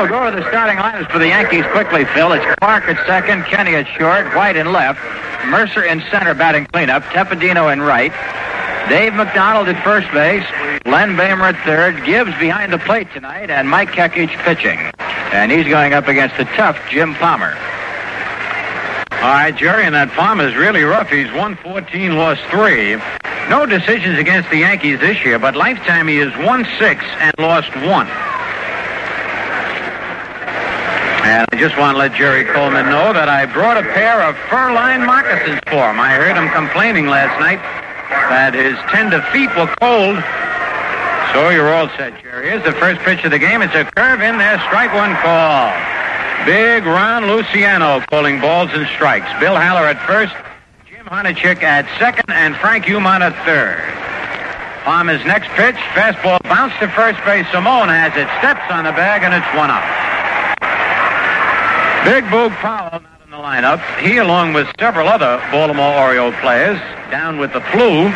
We'll go to the starting lineups for the Yankees quickly, Phil. It's Clarke at second, Kenney at short, White in left, Murcer in center batting cleanup, Tepedino in right, Dave McDonald at first base, Len Boehmer at third, Gibbs behind the plate tonight, and Mike Kekich pitching. And he's going up against the tough Jim Palmer. All right, Jerry, and that Palmer's really rough. He's 114, lost three. No decisions against the Yankees this year, but lifetime he is 1 6 and lost one. And I just want to let Jerry Coleman know that I brought a pair of fur-lined moccasins for him. I heard him complaining last night that his tender feet were cold. So you're all set, Jerry. Here's the first pitch of the game. It's a curve in there, strike one call. Big Ron Luciano calling balls and strikes. Bill Haller at first, Jim at second, and Frank Umont at third. Palmer's next pitch, fastball bounced to first base. Simone has it, steps on the bag, and it's one out. Big Boog Powell not in the lineup. He, along with several other Baltimore Oriole players, down with the flu.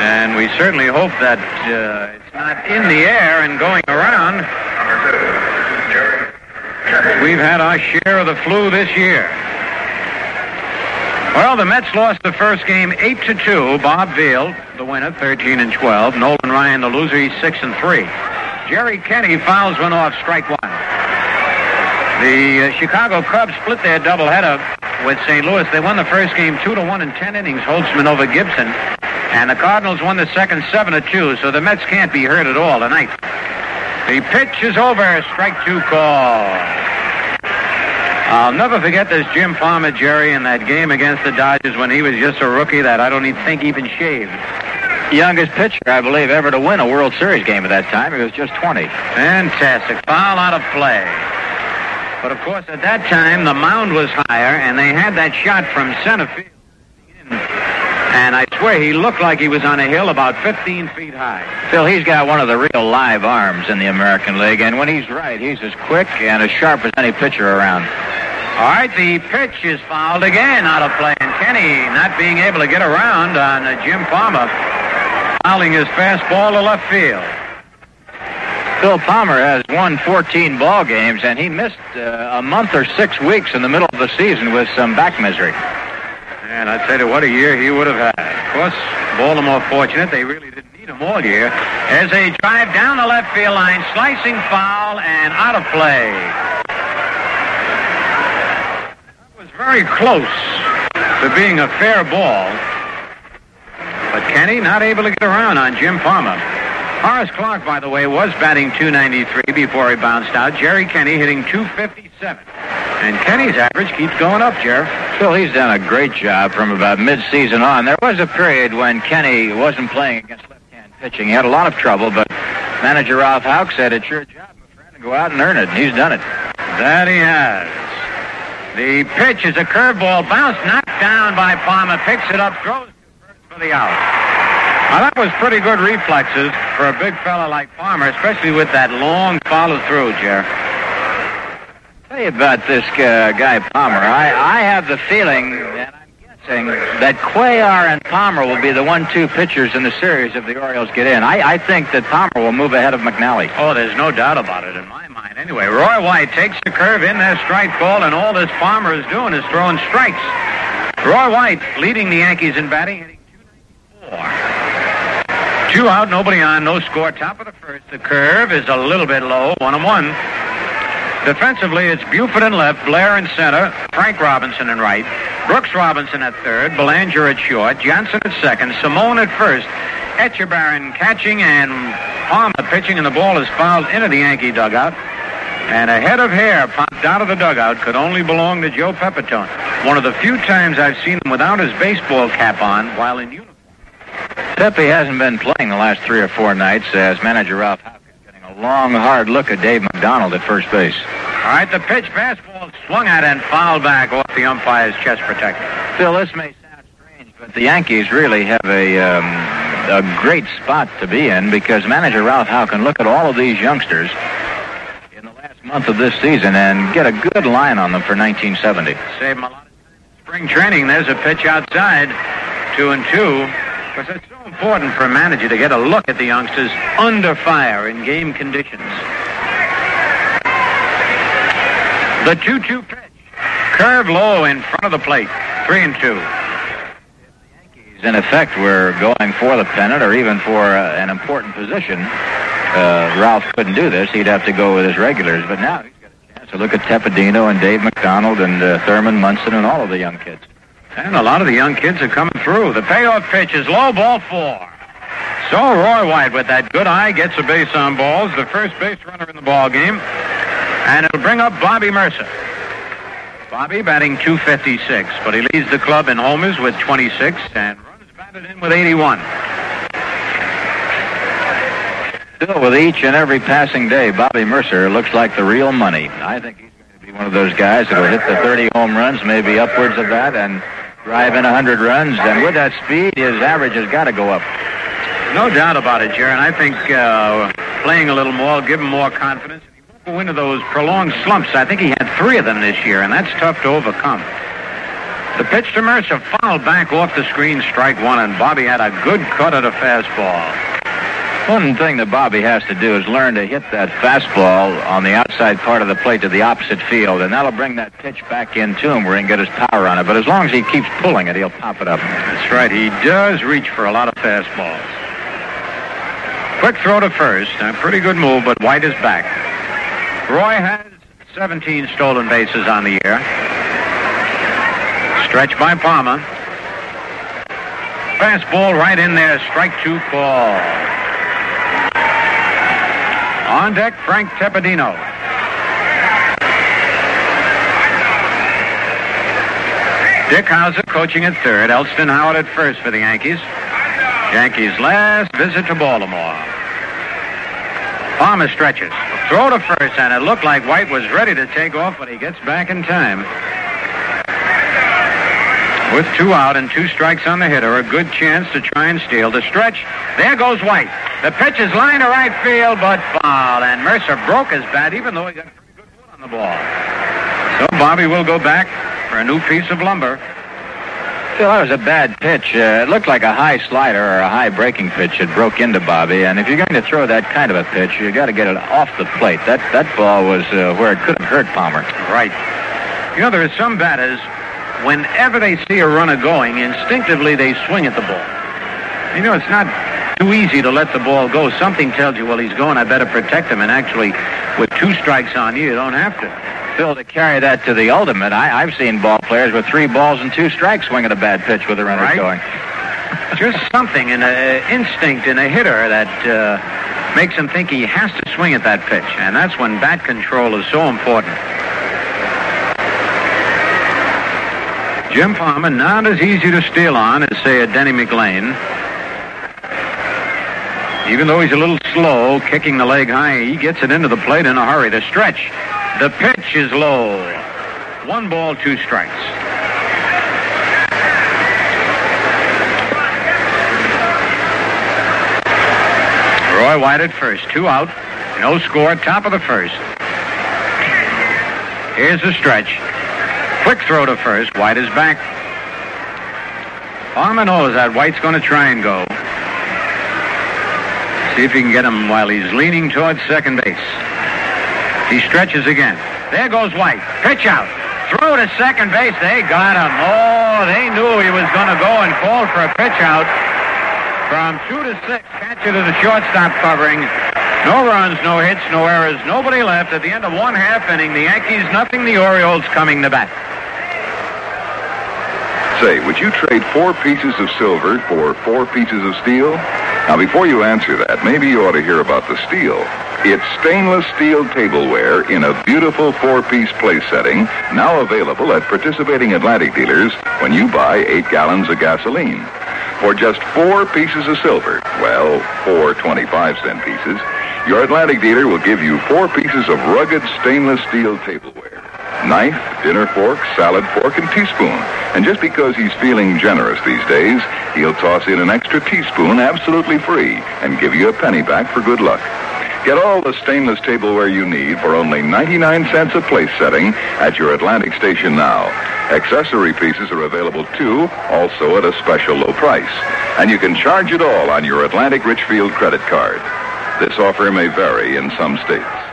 And we certainly hope that uh, it's not in the air and going around. We've had our share of the flu this year. Well, the Mets lost the first game 8 to 2. Bob Veale, the winner, 13 and 12. Nolan Ryan, the loser, he's 6 and 3. Jerry Kenney fouls one off, strike one. The uh, Chicago Cubs split their doubleheader with St. Louis. They won the first game 2 to 1 in 10 innings, Holtzman over Gibson. And the Cardinals won the second 7 to 2, so the Mets can't be hurt at all tonight. The pitch is over, strike two call. I'll never forget this Jim Palmer, Jerry, in that game against the Dodgers when he was just a rookie that I don't even think even shaved. Youngest pitcher, I believe, ever to win a World Series game at that time. He was just 20. Fantastic. Foul out of play. But of course, at that time, the mound was higher, and they had that shot from center field. And I swear he looked like he was on a hill about 15 feet high. Phil, he's got one of the real live arms in the American League, and when he's right, he's as quick and as sharp as any pitcher around. All right, the pitch is fouled again out of play, and Kenney not being able to get around on uh, Jim Palmer, fouling his fastball to left field. Phil Palmer has won 14 ball games, and he missed uh, a month or six weeks in the middle of the season with some back misery. And I tell you what a year he would have had. Of course, Baltimore fortunate. They really didn't need him all year. As they drive down the left field line, slicing foul and out of play. That was very close to being a fair ball. But Kenney not able to get around on Jim Palmer. Horace Clarke, by the way, was batting 293 before he bounced out. Jerry Kenney hitting 257. And Kenney's average keeps going up, Jerry. Phil, he's done a great job from about mid-season on. There was a period when Kenney wasn't playing against left-hand pitching. He had a lot of trouble, but manager Ralph Houk said, it's your job, my friend, to go out and earn it. And he's done it. That he has. The pitch is a curveball, bounce, knocked down by Palmer, picks it up, throws to first for the out. Now, that was pretty good reflexes for a big fella like Palmer, especially with that long follow-through, Jer. Tell you about this uh, guy Palmer. I, I have the feeling, and I'm guessing, that Cuellar and Palmer will be the one-two pitchers in the series if the Orioles get in. I, I think that Palmer will move ahead of McNally. Oh, there's no doubt about it in my mind. Anyway, Roy White takes the curve in that strike ball, and all this Palmer is doing is throwing strikes. Roy White leading the Yankees in batting, hitting 294. Two out, nobody on, no score. Top of the first. The curve is a little bit low, one and one. Defensively, it's Buford in left, Blair in center, Frank Robinson in right, Brooks Robinson at third, Belanger at short, Johnson at second, Simone at first, Etchebarren catching, and Palmer pitching, and the ball is fouled into the Yankee dugout. And a head of hair popped out of the dugout could only belong to Joe Pepitone. One of the few times I've seen him without his baseball cap on while in. Pepe hasn't been playing the last three or four nights as manager Ralph Houk is getting a long, hard look at Dave McDonald at first base. All right, the pitch fastball swung at and fouled back off the umpire's chest protector. Phil, this may sound strange, but the Yankees really have a um, a great spot to be in because manager Ralph Howe can look at all of these youngsters in the last month of this season and get a good line on them for 1970. Save him a lot of time. Spring training, there's a pitch outside. Two and two. Because it's so important for a manager to get a look at the youngsters under fire in game conditions. The 2-2 pitch. Curve low in front of the plate. Three and two. In effect, we're going for the pennant or even for uh, an important position. Uh, Ralph couldn't do this. He'd have to go with his regulars. But now he's got a chance to look at Tepedino and Dave McDonald and uh, Thurman Munson and all of the young kids. And a lot of the young kids are coming through. The payoff pitch is low ball four. So Roy White with that good eye gets a base on balls, the first base runner in the ball game, and it'll bring up Bobby Murcer. Bobby batting 256, but he leads the club in homers with 26 and runs batted in with 81. Still, with each and every passing day, Bobby Murcer looks like the real money. I think he's going to be one of those guys that will hit the 30 home runs, maybe upwards of that, and drive in 100 runs. And with that speed, his average has got to go up. No doubt about it, Jaron. I think uh, playing a little more will give him more confidence. He won't go into those prolonged slumps. I think he had three of them this year, and that's tough to overcome. The pitch to Murcer fouled back off the screen, strike one, and Bobby had a good cut at a fastball. One thing that Bobby has to do is learn to hit that fastball on the outside part of the plate to the opposite field, and that'll bring that pitch back in to him where he can get his power on it. But as long as he keeps pulling it, he'll pop it up. That's right. He does reach for a lot of fastballs. Quick throw to first. A pretty good move, but White is back. Roy has 17 stolen bases on the year. Stretch by Palmer. Fastball right in there. Strike two call. On deck, Frank Tepedino. Dick Howser coaching at third. Elston Howard at first for the Yankees. Yankees' last visit to Baltimore. Palmer stretches. Throw to first, and it looked like White was ready to take off, but he gets back in time. With two out and two strikes on the hitter, a good chance to try and steal. The stretch, there goes White. The pitch is lined to right field, but foul. And Murcer broke his bat, even though he got a pretty good foot on the ball. So Bobby will go back for a new piece of lumber. Phil, that was a bad pitch. Uh, it looked like a high slider or a high breaking pitch that broke into Bobby. And if you're going to throw that kind of a pitch, you got to get it off the plate. That that ball was uh, where it could have hurt Palmer. Right. You know, there are some batters, whenever they see a runner going, instinctively they swing at the ball. You know, it's not too easy to let the ball go. Something tells you, well, he's going, I better protect him. And actually, with two strikes on you, you don't have to. Phil, to carry that to the ultimate, I, I've seen ball players with three balls and two strikes swinging at a bad pitch with a runner Right. going. Just something in a instinct in a hitter that uh, makes him think he has to swing at that pitch, and that's when bat control is so important. Jim Palmer not as easy to steal on as say a Denny McLain. Even though he's a little slow, kicking the leg high, he gets it into the plate in a hurry. The stretch, the pitch is low. One ball, two strikes. Roy White at first, two out, no score, top of the first. Here's the stretch. Quick throw to first. White is back. Palmer knows that White's going to try and go. See if he can get him while he's leaning towards second base. He stretches again. There goes White. Pitch out. Throw to second base. They got him. Oh, they knew he was going to go and call for a pitch out. From two to six, catcher to the shortstop covering. No runs, no hits, no errors, nobody left. At the end of one half inning, the Yankees nothing, the Orioles coming to bat. Say, would you trade four pieces of silver for four pieces of steel? Now, before you answer that, maybe you ought to hear about the steel. It's stainless steel tableware in a beautiful four-piece place setting, now available at participating Atlantic dealers when you buy eight gallons of gasoline. For just four pieces of silver, well, four 25-cent pieces, your Atlantic dealer will give you four pieces of rugged stainless steel tableware. Knife, dinner fork, salad fork, and teaspoon. And just because he's feeling generous these days, he'll toss in an extra teaspoon absolutely free and give you a penny back for good luck. Get all the stainless tableware you need for only 99 cents a place setting at your Atlantic station now. Accessory pieces are available too, also at a special low price. And you can charge it all on your Atlantic Richfield credit card. This offer may vary in some states.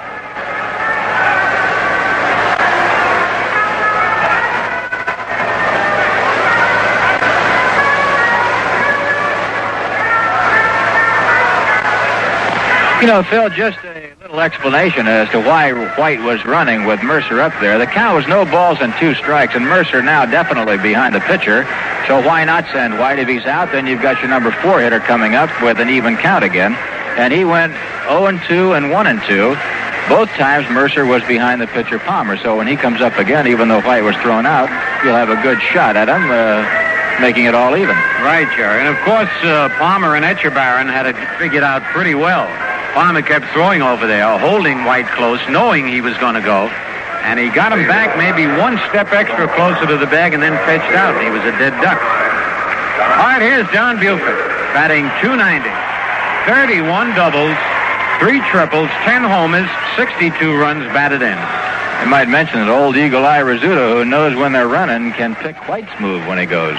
You know, Phil, just a little explanation as to why White was running with Murcer up there. The count was no balls and two strikes, and Murcer now definitely behind the pitcher. So why not send White if he's out? Then you've got your number four hitter coming up with an even count again. And he went 0 and 2 and 1 and 2. Both times Murcer was behind the pitcher Palmer. So when he comes up again, even though White was thrown out, you'll have a good shot at him. Uh, making it all even. Right, Jerry. And of course, uh, Palmer and Etchebarren had it figured out pretty well. Palmer kept throwing over there, holding White close, knowing he was going to go. And he got him back maybe one step extra closer to the bag and then fetched out. He was a dead duck. All right, here's John Buford, batting 290. 31 doubles, three triples, 10 homers, 62 runs batted in. I might mention that old Eagle Eye Rizzuto, who knows when they're running, can pick White's move when he goes.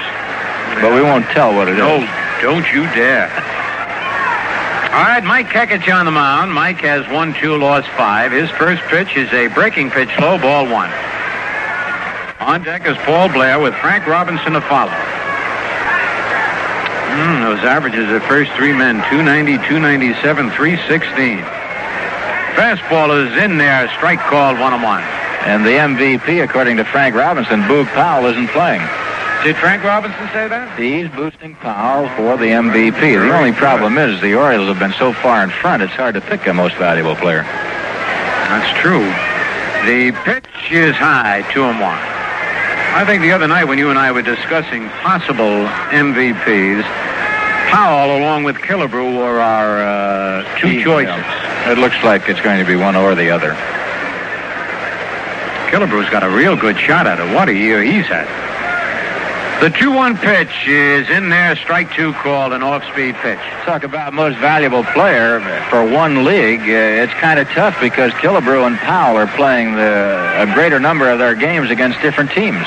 But we won't tell what it no, is. don't you dare. All right, Mike Kekich on the mound. Mike has one, two, lost five. His first pitch is a breaking pitch, low ball one. On deck is Paul Blair with Frank Robinson to follow. Mm, those averages of first three men 290, 297, 316. Fastball is in there, strike called one on one. And the MVP, according to Frank Robinson, Boog Powell isn't playing. Did Frank Robinson say that? He's boosting Powell for the MVP. The only problem is the Orioles have been so far in front, it's hard to pick a most valuable player. That's true. The pitch is high, two and one. I think the other night when you and I were discussing possible MVPs, Powell along with Killebrew were our uh, two He- choices. It looks like it's going to be one or the other. Killebrew's got a real good shot at it. What a year he's had. The 2-1 pitch is in there, strike two called, an off-speed pitch. Talk about most valuable player for one league. Uh, it's kind of tough because Killebrew and Powell are playing the, a greater number of their games against different teams.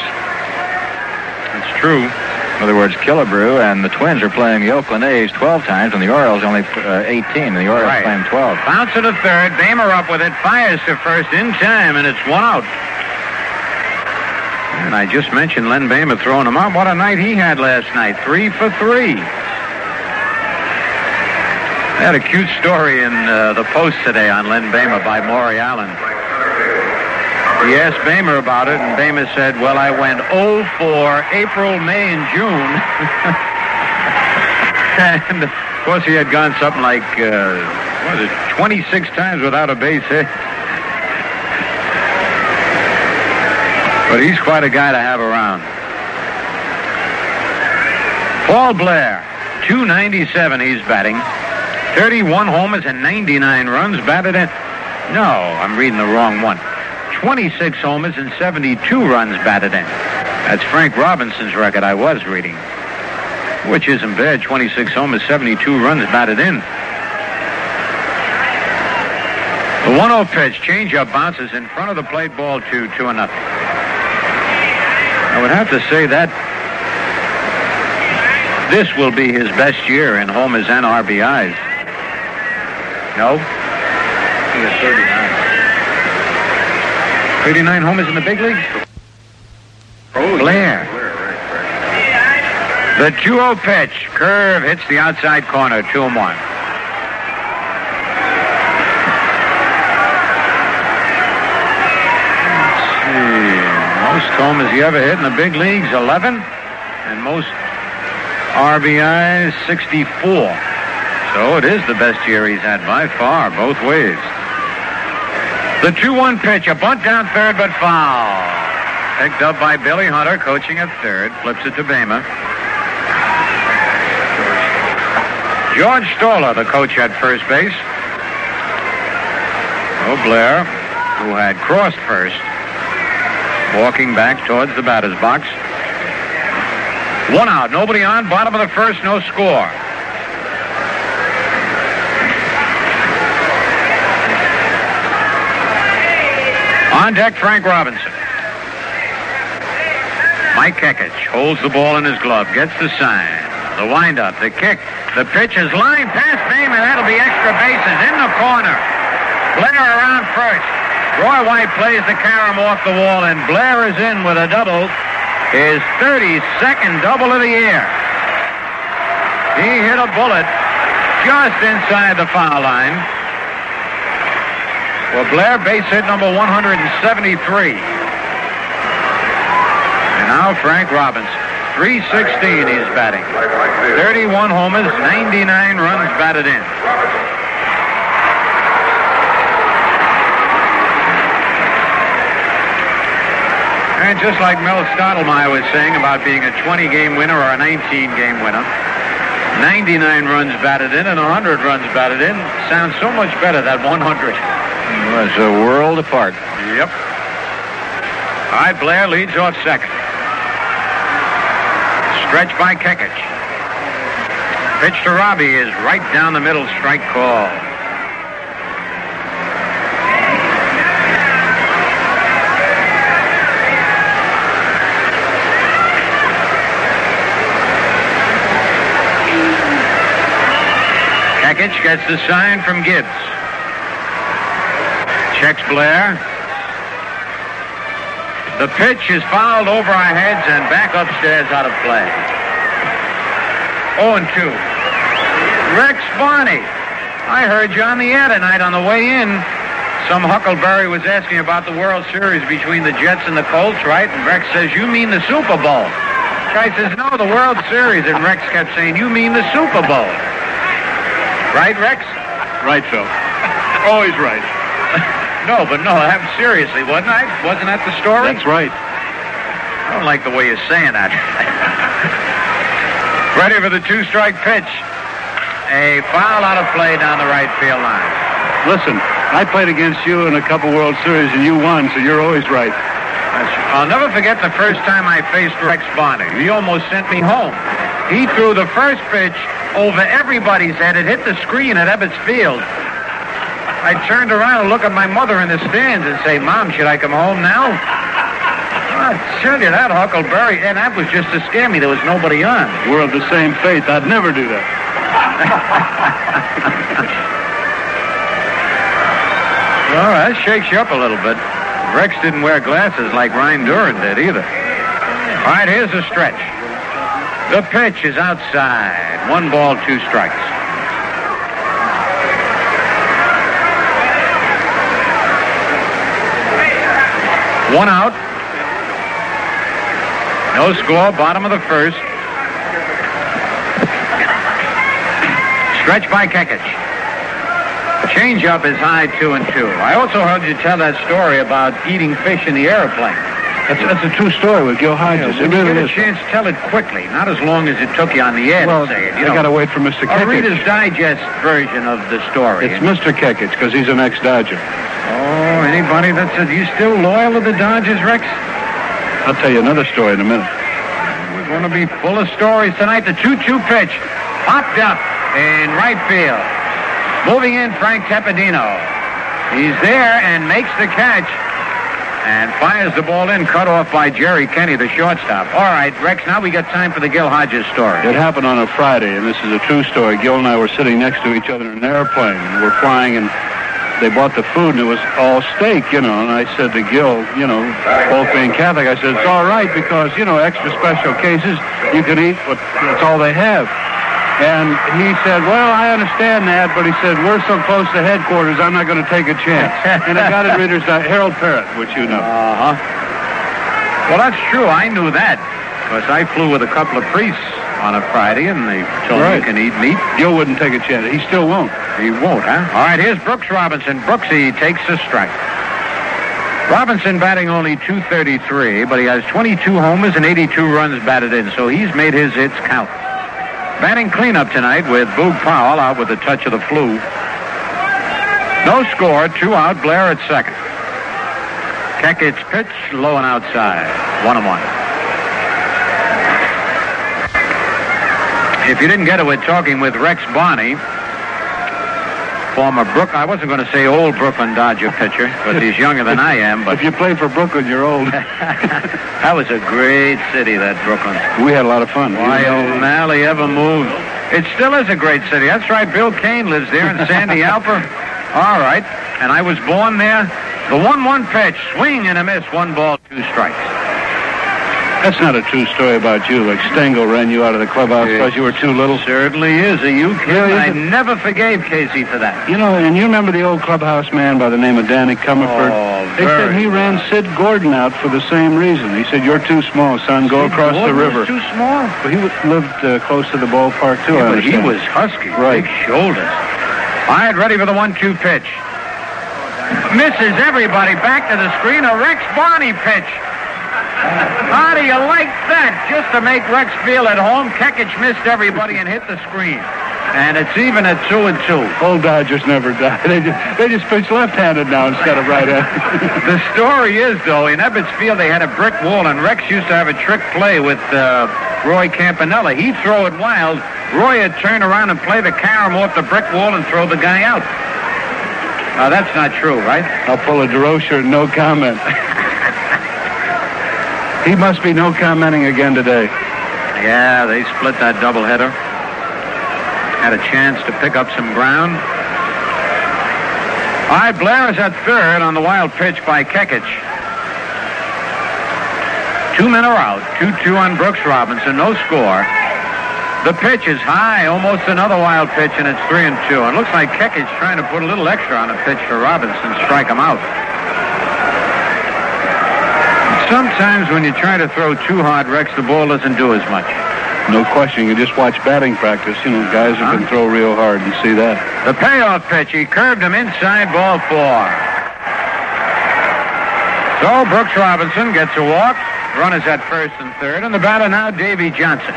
That's true. In other words, Killebrew and the Twins are playing the Oakland A's 12 times, and the Orioles only uh, 18. And the Orioles Right. play 'em 12. Bounce to the third. Boehmer up with it. Fires to first in time, and it's one out. And I just mentioned Len Boehmer throwing him out. What a night he had last night. Three for three. I had a cute story in uh, the Post today on Len Boehmer by Maury Allen. He asked Boehmer about it, and Boehmer said, well, I went 0 for April, May, and June. and, of course, he had gone something like, uh, what was it, 26 times without a base hit. But he's quite a guy to have around. Paul Blair, 297 he's batting. 31 homers and 99 runs batted in. No, I'm reading the wrong one. 26 homers and 72 runs batted in. That's Frank Robinson's record I was reading. Which isn't bad. 26 homers, 72 runs batted in. The 1-0 pitch, changeup bounces in front of the plate ball two, two and nothing. I would have to say that this will be his best year in homers and RBIs. No? He has 39. 39 homers in the big leagues? Oh, Blair. The 2-0 pitch. Curve hits the outside corner. 2 Most homers he ever hit in the big leagues, 11. And most RBIs, 64. So it is the best year he's had by far, both ways. The 2-1 pitch, a bunt down third, but foul. Picked up by Billy Hunter, coaching at third. Flips it to Bama. George Staller, the coach at first base. Oh, Blair, who had crossed first, Walking back towards the batter's box. One out, nobody on, bottom of the first, no score. On deck, Frank Robinson. Mike Kekich holds the ball in his glove, gets the sign, the windup, the kick, the pitch is lined past Name, and that'll be extra bases in the corner. Blair around first. Roy White plays the carom off the wall, and Blair is in with a double. His 32nd double of the year. He hit a bullet just inside the foul line. Well, Blair base hit number 173. And now Frank Robinson. 316 he's batting. 31 homers, 99 runs batted in. And just like Mel Stottlemyre was saying about being a 20-game winner or a 19-game winner, 99 runs batted in and 100 runs batted in sounds so much better than 100. Was a world apart. Yep. All right, Blair leads off second. Stretch by Kekich. Pitch to Robbie is right down the middle, strike call. Gets the sign from Gibbs. Checks Blair. The pitch is fouled over our heads and back upstairs out of play. 0 and 2. Rex Barney. I heard you on the air tonight on the way in. Some Huckleberry was asking about the World Series between the Jets and the Colts, right? And Rex says, You mean the Super Bowl. Guy says, No, the World Series. And Rex kept saying, You mean the Super Bowl. Right, Rex? Right, Phil. Always right. No, but no, I'm seriously, wasn't I? Wasn't that the story? That's right. I don't like the way you're saying that. Ready for the two-strike pitch. A foul out of play down the right field line. Listen, I played against you in a couple World Series and you won, so you're always right. I'll never forget the first time I faced Rex Barney. He almost sent me home. He threw the first pitch over everybody's head. It hit the screen at Ebbets Field. I turned around and look at my mother in the stands and say, Mom, should I come home now? I tell you that, Huckleberry, and that was just to scare me. There was nobody on. We're of the same faith. I'd never do that. Well, that shakes you up a little bit. Rex didn't wear glasses like Ryne Duren did either. All right, here's the stretch. The pitch is outside. One ball, two strikes. One out. No score, bottom of the first. Stretch by Kekich. Changeup is high two and two. I also heard you tell that story about eating fish in the airplane. That's, that's a true story with Gil Hodges. When it really you is. get a chance, tell it quickly, not as long as it took you on the air Well, to say it. You got to wait for Mr. a Kekich. Reader's Digest version of the story. It's Mr. Kekich because he's an ex-Dodger. Oh, anybody that says you still loyal to the Dodgers, Rex? I'll tell you another story in a minute. We're going to be full of stories tonight. The 2-2 pitch popped up in right field. Moving in, Frank Tepedino. He's there and makes the catch and fires the ball in, cut off by Jerry Kenney, the shortstop. All right, Rex, now we got time for the Gil Hodges story. It happened on a Friday, and this is a true story. Gil and I were sitting next to each other in an airplane. We're flying, and they bought the food, and it was all steak, you know. And I said to Gil, you know, both being Catholic, I said, it's all right because, you know, extra special cases, you can eat, but that's all they have. And he said, well, I understand that, but he said, we're so close to headquarters, I'm not going to take a chance. and I got it Reader's Digest, Harold Parrott, which you know. Uh-huh. Well, that's true. I knew that because I flew with a couple of priests on a Friday, and they told me you can eat meat. Joe wouldn't take a chance. He still won't. He won't, huh? All right, here's Brooks Robinson. Brooksy takes a strike. Robinson batting only 233, but he has 22 homers and 82 runs batted in, so he's made his hits count. Batting cleanup tonight with Boog Powell out with a touch of the flu. No score, two out, Blair at second. Kekich pitch, low and outside. One and one. If you didn't get it with talking with Rex Barney, former Brook. I wasn't going to say old Brooklyn Dodger pitcher, but he's younger than I am. But If you play for Brooklyn, you're old. that was a great city, that Brooklyn. we had a lot of fun. Why O'Malley ever moved? It still is a great city. That's right. Bill Kane lives there in Sandy Alper. All right. And I was born there. The 1-1 pitch, swing and a miss, one ball, two strikes. That's not a true story about you. Like Stengel ran you out of the clubhouse Yeah. because you were too little. Certainly is. Are you kidding? Really I never forgave Casey for that. You know, and you remember the old clubhouse man by the name of Danny Comerford? Oh, they said he ran. Sid Gordon out for the same reason. He said, "You're too small, son. Go across the Gordon was river." too small. Well, he lived uh, close to the ballpark too. Yeah, but he was husky. Right. Big shoulders. All right, ready for the one-two pitch. Misses everybody. Back to the screen. A Rex Barney pitch. How do you like that? Just to make Rex feel at home, Kekich missed everybody and hit the screen. And it's even at two and two. Old Dodgers never die. They just, they just pitch left-handed now instead of right-handed. The story is, though, in Ebbets Field they had a brick wall, and Rex used to have a trick play with uh, Roy Campanella. He'd throw it wild. Roy would turn around and play the carom off the brick wall and throw the guy out. Now, that's not true, right? I'll pull a Durocher, no comment. he must be no commenting again today. Yeah, they split that doubleheader. Had a chance to pick up some ground. All right, Blair is at third on the wild pitch by Kekich. Two men are out. 2-2 on Brooks Robinson. No score. The pitch is high, almost another wild pitch, and it's three and two. And looks like Kekich trying to put a little extra on a pitch for Robinson, strike him out. Sometimes when you try to throw too hard, Rex, the ball doesn't do as much. No question. You just watch batting practice. You know, guys who can throw real hard and see that. The payoff pitch, he curved him inside ball four. So Brooks Robinson gets a walk. Runners at first and third, and the batter now Davey Johnson.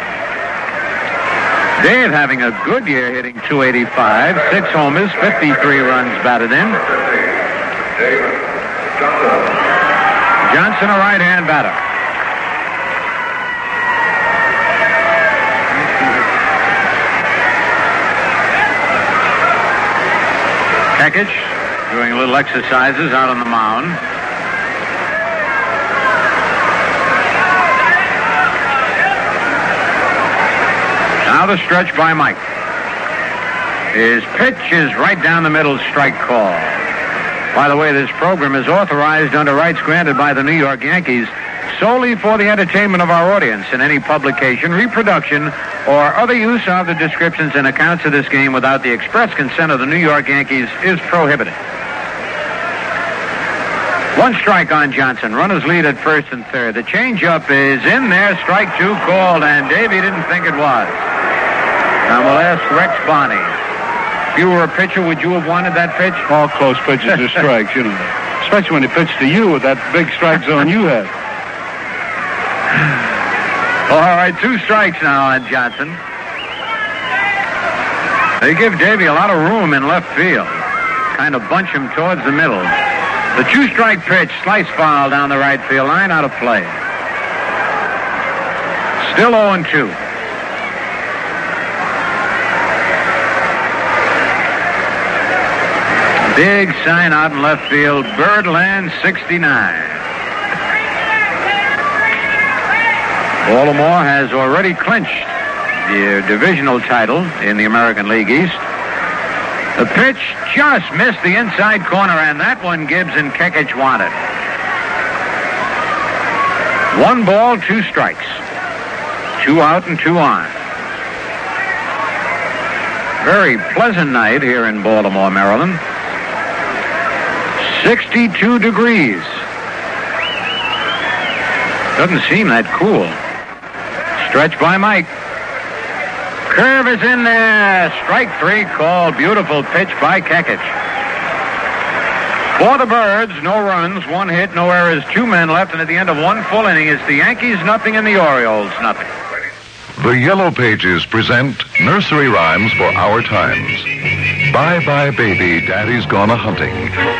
Dave having a good year hitting 285, six homers, 53 runs batted in. Johnson, a right-hand batter. Kekich doing little exercises out on the mound. Now the stretch by Mike. His pitch is right down the middle, strike call. By the way, this program is authorized under rights granted by the New York Yankees solely for the entertainment of our audience, and any publication, reproduction, or other use of the descriptions and accounts of this game without the express consent of the New York Yankees is prohibited. One strike on Johnson. Runners lead at first and third. The changeup is in there. Strike two called, and Davey didn't think it was. And we'll ask Rex Barney. If you were a pitcher, would you have wanted that pitch? All close pitches are strikes, you know. Especially when he pitched to you with that big strike zone you had. All right, two strikes now on Johnson. They give Davey a lot of room in left field. Kind of bunch him towards the middle. The two-strike pitch, slice foul down the right field line, out of play. Still 0-2. Big sign out in left field, Birdland 69. Baltimore has already clinched the divisional title in the American League East. The pitch just missed the inside corner, and that one Gibbs and Kekich wanted. One ball, two strikes. Two out and two on. Very pleasant night here in Baltimore, Maryland. 62 degrees. Doesn't seem that cool. Stretch by Mike. Curve is in there. Strike three called. Beautiful pitch by Kekich. For the Birds, no runs, one hit, no errors, two men left, and at the end of one full inning, it's the Yankees nothing and the Orioles nothing. The Yellow Pages present nursery rhymes for our times. Bye bye baby, daddy's gone a hunting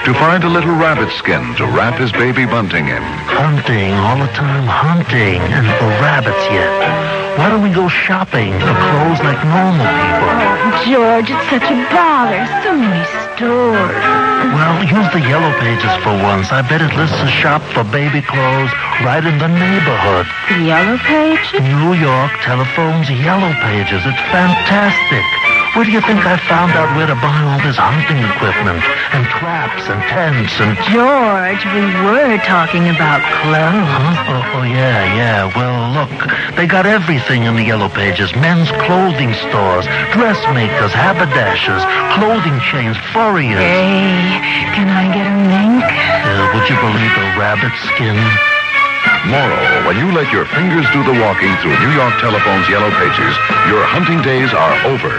to find a little rabbit skin to wrap his baby bunting in. Hunting, all the time hunting, and for rabbits yet. Why don't we go shopping for clothes like normal people? Oh, George, it's such a bother. So many stores. Well, use the yellow pages for once. I bet it lists a shop for baby clothes right in the neighborhood. The yellow pages? New York Telephone's yellow pages. It's fantastic. Where do you think I found out where to buy all this hunting equipment and traps and tents and... George, we were talking about clothes. Huh? Oh, oh, yeah, yeah. Well, look, they got everything in the Yellow Pages. Men's clothing stores, dressmakers, haberdashers, clothing chains, furriers. Hey, can I get a mink? Uh, would you believe a rabbit skin? Moral, when you let your fingers do the walking through New York Telephone's yellow pages, your hunting days are over.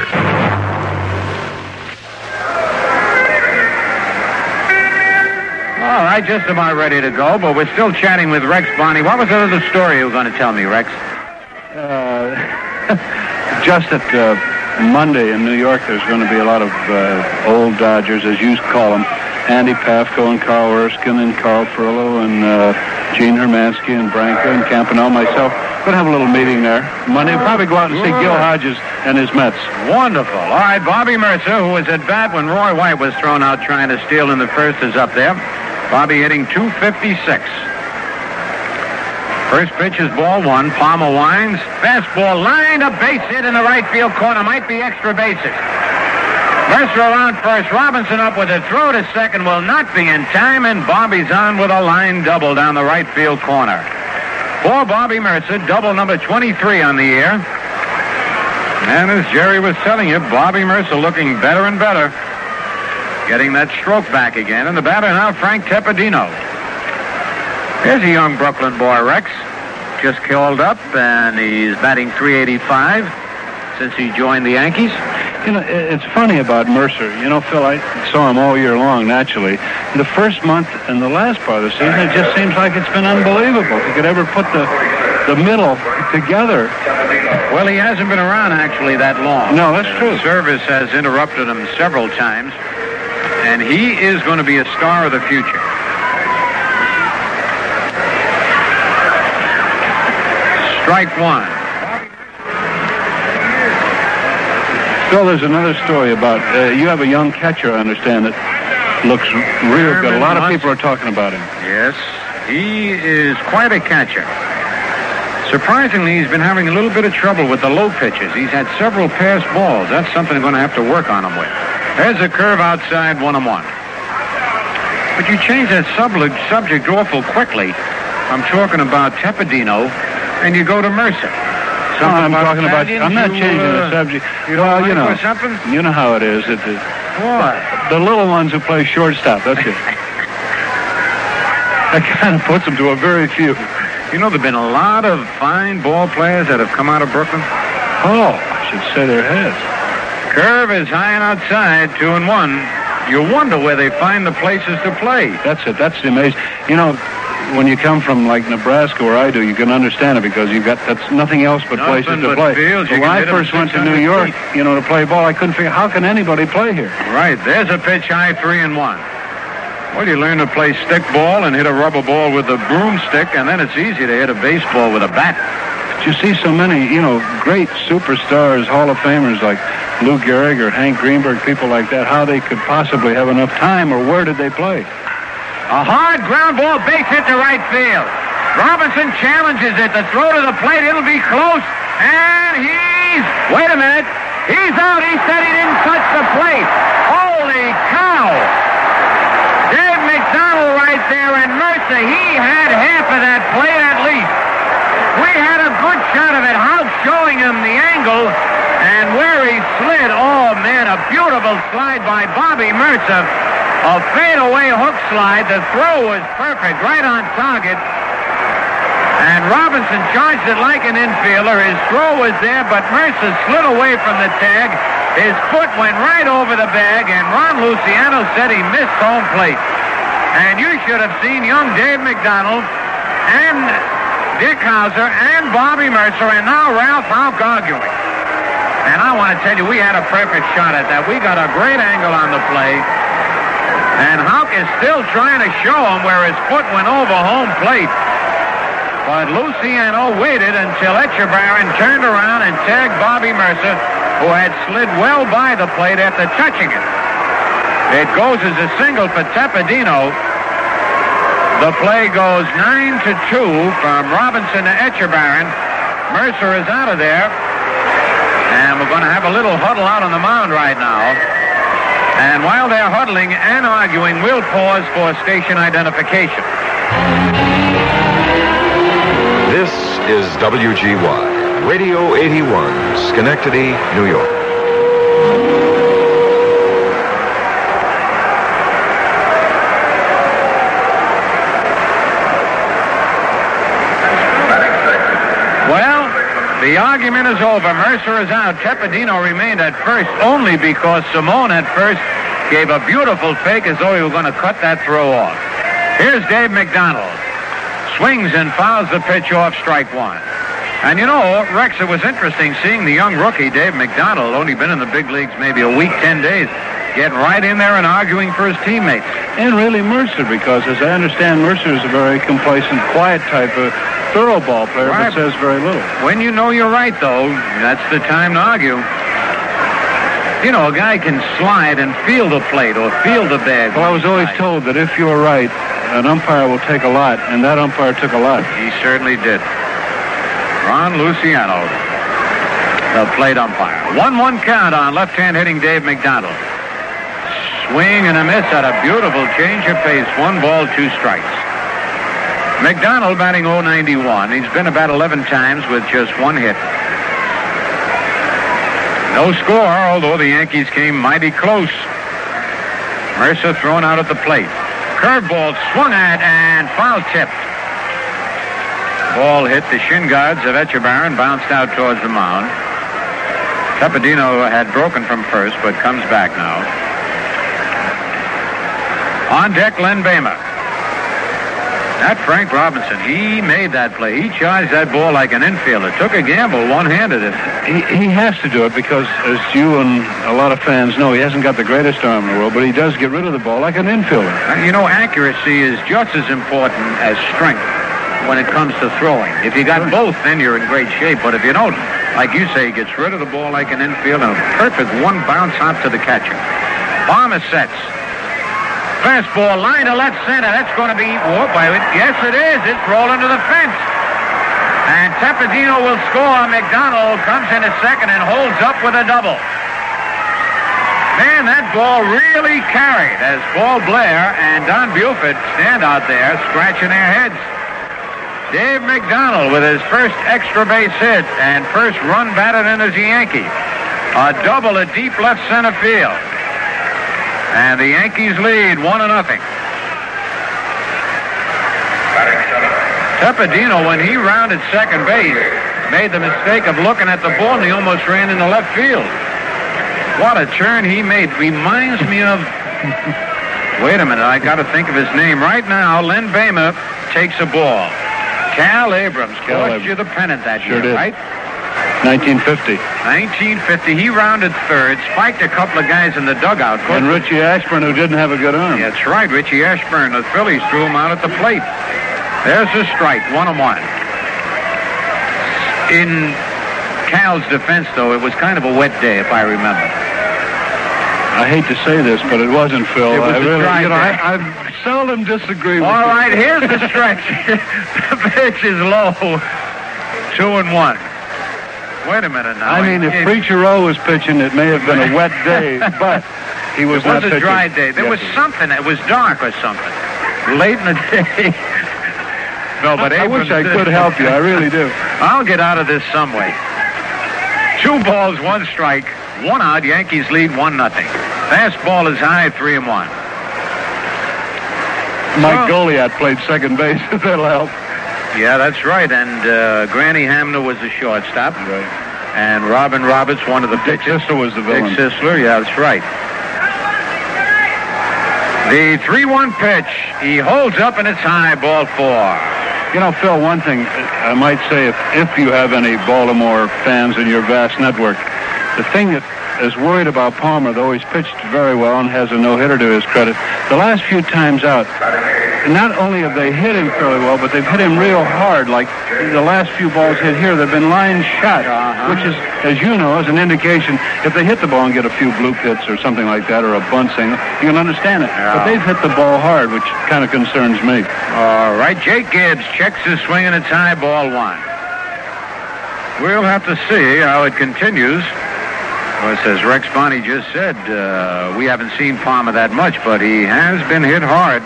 All right, just about ready to go, but we're still chatting with Rex Barney. What was the other story you were going to tell me, Rex? Uh, just that uh, Monday in New York, there's going to be a lot of uh, old Dodgers, as you call them. Andy Pafko and Carl Erskine and Carl Furillo and uh, Gene Hermanski and Branca and Campanella, myself. Going to have a little meeting there Monday. Probably go out and see Gil Hodges and his Mets. Wonderful. All right, Bobby Murcer, who was at bat when Roy White was thrown out trying to steal in the first, is up there. Bobby hitting 256. First pitch is ball one. Palmer winds. Fastball lined a base hit in the right field corner. Might be extra bases. Murcer around first. Robinson up with a throw to second. Will not be in time, and Bobby's on with a line double down the right field corner. For Bobby Murcer, double number 23 on the year. And as Jerry was telling you, Bobby Murcer looking better and better. Getting that stroke back again. And the batter now, Frank Tepedino. Here's a young Brooklyn boy, Rex. Just called up, and he's batting 385 since he joined the Yankees. You know, it's funny about Murcer. You know, Phil, I saw him all year long, naturally. The first month and the last part of the season, it just seems like it's been unbelievable. If you could ever put the, the middle together. Well, he hasn't been around actually that long. No, that's true. Service has interrupted him several times, and he is going to be a star of the future. Strike one. Phil, there's another story about, uh, you have a young catcher, I understand, that looks real good. A lot of people are talking about him. Yes, he is quite a catcher. Surprisingly, he's been having a little bit of trouble with the low pitches. He's had several pass balls. That's something they're going to have to work on him with. There's a curve outside, one and one. But you change that subject, subject awful quickly. I'm talking about Tepedino, and you go to Murcer. No, I'm talking about, I'm not you, changing the subject. You well, you know, something? you know how it is. It, it, What? the little ones who play shortstop, that's it. that kind of puts them to a very few. You know, there have been a lot of fine ball players that have come out of Brooklyn. Oh, I should say there has. Curve is high and outside, two and one. You wonder where they find the places to play. That's it. That's the amazing. You know, when you come from like Nebraska, where I do, you can understand it because you've got that's nothing else but Nothing places to but play. fields. You But when can I hit 'em first went to 600 New York, you know, to play ball, I couldn't figure how can anybody play here. Right, there's a pitch high, three and one. Well, you learn to play stick ball and hit a rubber ball with a broomstick, and then it's easy to hit a baseball with a bat. But you see so many, you know, great superstars, Hall of Famers like Lou Gehrig or Hank Greenberg, people like that. How they could possibly have enough time, or where did they play? A hard ground ball, base hit to right field. Robinson challenges it. The throw to the plate, it'll be close. And he's, wait a minute, he's out. He said he didn't touch the plate. Holy cow. Dave McDonald right there, and Murcer, he had half of that plate at least. We had a good shot of it. House showing him the angle and where he slid. Oh, man, a beautiful slide by Bobby Murcer. A fadeaway hook slide. The throw was perfect, right on target. And Robinson charged it like an infielder. His throw was there, but Murcer slid away from the tag. His foot went right over the bag, and Ron Luciano said he missed home plate. And you should have seen young Dave McDonald and Dick Howser and Bobby Murcer, and now Ralph Houk arguing. And I want to tell you, we had a perfect shot at that. We got a great angle on the play. And Houk is still trying to show him where his foot went over home plate. But Luciano waited until Etchebarren turned around and tagged Bobby Murcer, who had slid well by the plate after touching it. It goes as a single for Tepedino. The play goes 9 to 2 from Robinson to Etchebarren. Murcer is out of there. And we're going to have a little huddle out on the mound right now. And while they're huddling and arguing, we'll pause for station identification. This is WGY, Radio 81, Schenectady, New York. Well, the argument is over. Murcer is out. Tepedino remained at first only because Salmon at first gave a beautiful fake as though he were going to cut that throw off. Here's Dave McDonald. Swings and fouls the pitch off strike one. And you know, Rex, it was interesting seeing the young rookie, Dave McDonald, only been in the big leagues maybe a week, 10 days, get right in there and arguing for his teammates. And really Murcer, because as I understand, Murcer is a very complacent, quiet type of thorough ball player, Right. but says very little. When you know you're right, though, that's the time to argue. You know, a guy can slide and feel the plate or feel the bag. Well, I was always told that if you're right, an umpire will take a lot, and that umpire took a lot. He certainly did. Ron Luciano, the plate umpire. 1-1 count on left-hand hitting Dave McDonald. Swing and a miss at a beautiful change of pace. One ball, two strikes. McDonald batting 091. He's been about 11 times with just one hit. No score, although the Yankees came mighty close. Murcer thrown out at the plate. Curveball swung at and foul tipped. Ball hit the shin guards of Etchebarren, bounced out towards the mound. Tepedino had broken from first, but comes back now. On deck, Len Boehmer. That Frank Robinson, he made that play. He charged that ball like an infielder. Took a gamble, one-handed it. He, he has to do it because, as you and a lot of fans know, he hasn't got the greatest arm in the world, but he does get rid of the ball like an infielder. Uh, You know, accuracy is just as important as strength when it comes to throwing. If you got both, then you're in great shape. But if you don't, like you say, he gets rid of the ball like an infielder. a perfect one bounce out to the catcher. Boehmer sets. Fastball line to left center. That's going to be, whoop, I, yes it is. It's rolling to the fence. And Tepedino will score. McDonald comes in at second and holds up with a double. Man, that ball really carried as Paul Blair and Don Buford stand out there scratching their heads. Dave McDonald with his first extra base hit and first run batted in as a Yankee. A double at deep left center field. And the Yankees lead one to nothing. Tepedino, when he rounded second base, made the mistake of looking at the ball and he almost ran into left field. What a turn he made. Reminds me of. Wait a minute, I got to think of his name. Right now, Len Boehmer takes a ball. Cal Abrams Cal cost you the pennant that Sure year, did. right? 1950. 1950, he rounded third, spiked a couple of guys in the dugout. And Richie Ashburn, who didn't have a good arm. That's right, Richie Ashburn. The Phillies threw him out at the plate. There's a strike, one and one. In Cal's defense, though, it was kind of a wet day, if I remember. I hate to say this, but it wasn't, Phil. It was I a really, dry you know, day. I, I seldom disagree with All you. right, here's the stretch. the pitch is low. Two and one. Wait a minute now. I mean, if It- Preacher Roe was pitching, it may have been a wet day, but he was It not was a pitching. dry day. There Yes, was something. It was dark or something. Late in the day. no, but I Abrams wish I could help you. I really do. I'll get out of this some way. Two balls, one strike, one out. Yankees lead one nothing. Fastball is high, three and one. Mike So- Goliat played second base. That'll help. Yeah, that's right. And uh, Granny Hamner was the shortstop. Right. And Robin Roberts, one of the Dick pitchers. Sisler was the Dick villain. Sisler, yeah, that's right. The 3-1 pitch. He holds up and it's high, ball four. You know, Phil, one thing I might say, if, if you have any Baltimore fans in your vast network, the thing that as worried about Palmer, though he's pitched very well and has a no-hitter to his credit. The last few times out, not only have they hit him fairly well, but they've hit him real hard. Like the last few balls hit here, they've been line shot, uh-huh. which is, as you know, is an indication if they hit the ball and get a few blue pits or something like that, or a bunt single, you can understand it. But they've hit the ball hard, which kind of concerns me. All right, Jake Gibbs checks his swing and it's high ball one. We'll have to see how it continues. As Rex Barney just said, uh, we haven't seen Palmer that much, but he has been hit hard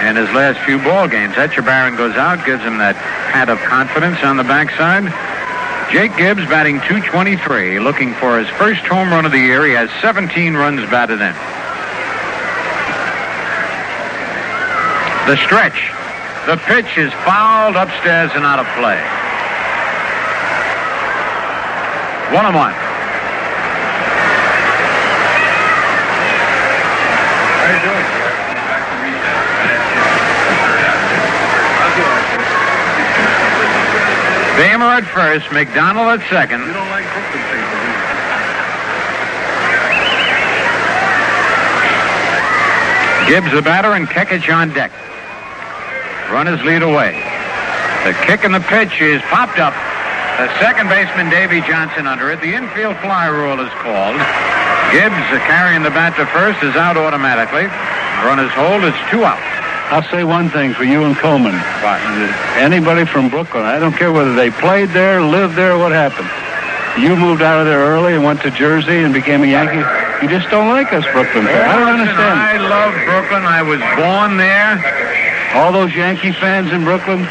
in his last few ball games. Etchebarren goes out, gives him that pat of confidence on the backside. Jake Gibbs batting 223, looking for his first home run of the year. He has 17 runs batted in. The stretch. The pitch is fouled upstairs and out of play. One on one. Boehmer at first, McDonald at second. You don't like Brooklyn people, do you? Gibbs the batter and Kekich on deck. Runners lead away. The kick and the pitch is popped up. The second baseman, Davy Johnson, under it. The infield fly rule is called. Gibbs uh, carrying the bat to first is out automatically. Runners hold. It's two out. I'll say one thing for you and Coleman. Anybody from Brooklyn, I don't care whether they played there, lived there, what happened. You moved out of there early and went to Jersey and became a Yankee. You just don't like us, Brooklyn. fans. I don't understand. I love Brooklyn. I was born there. All those Yankee fans in Brooklyn.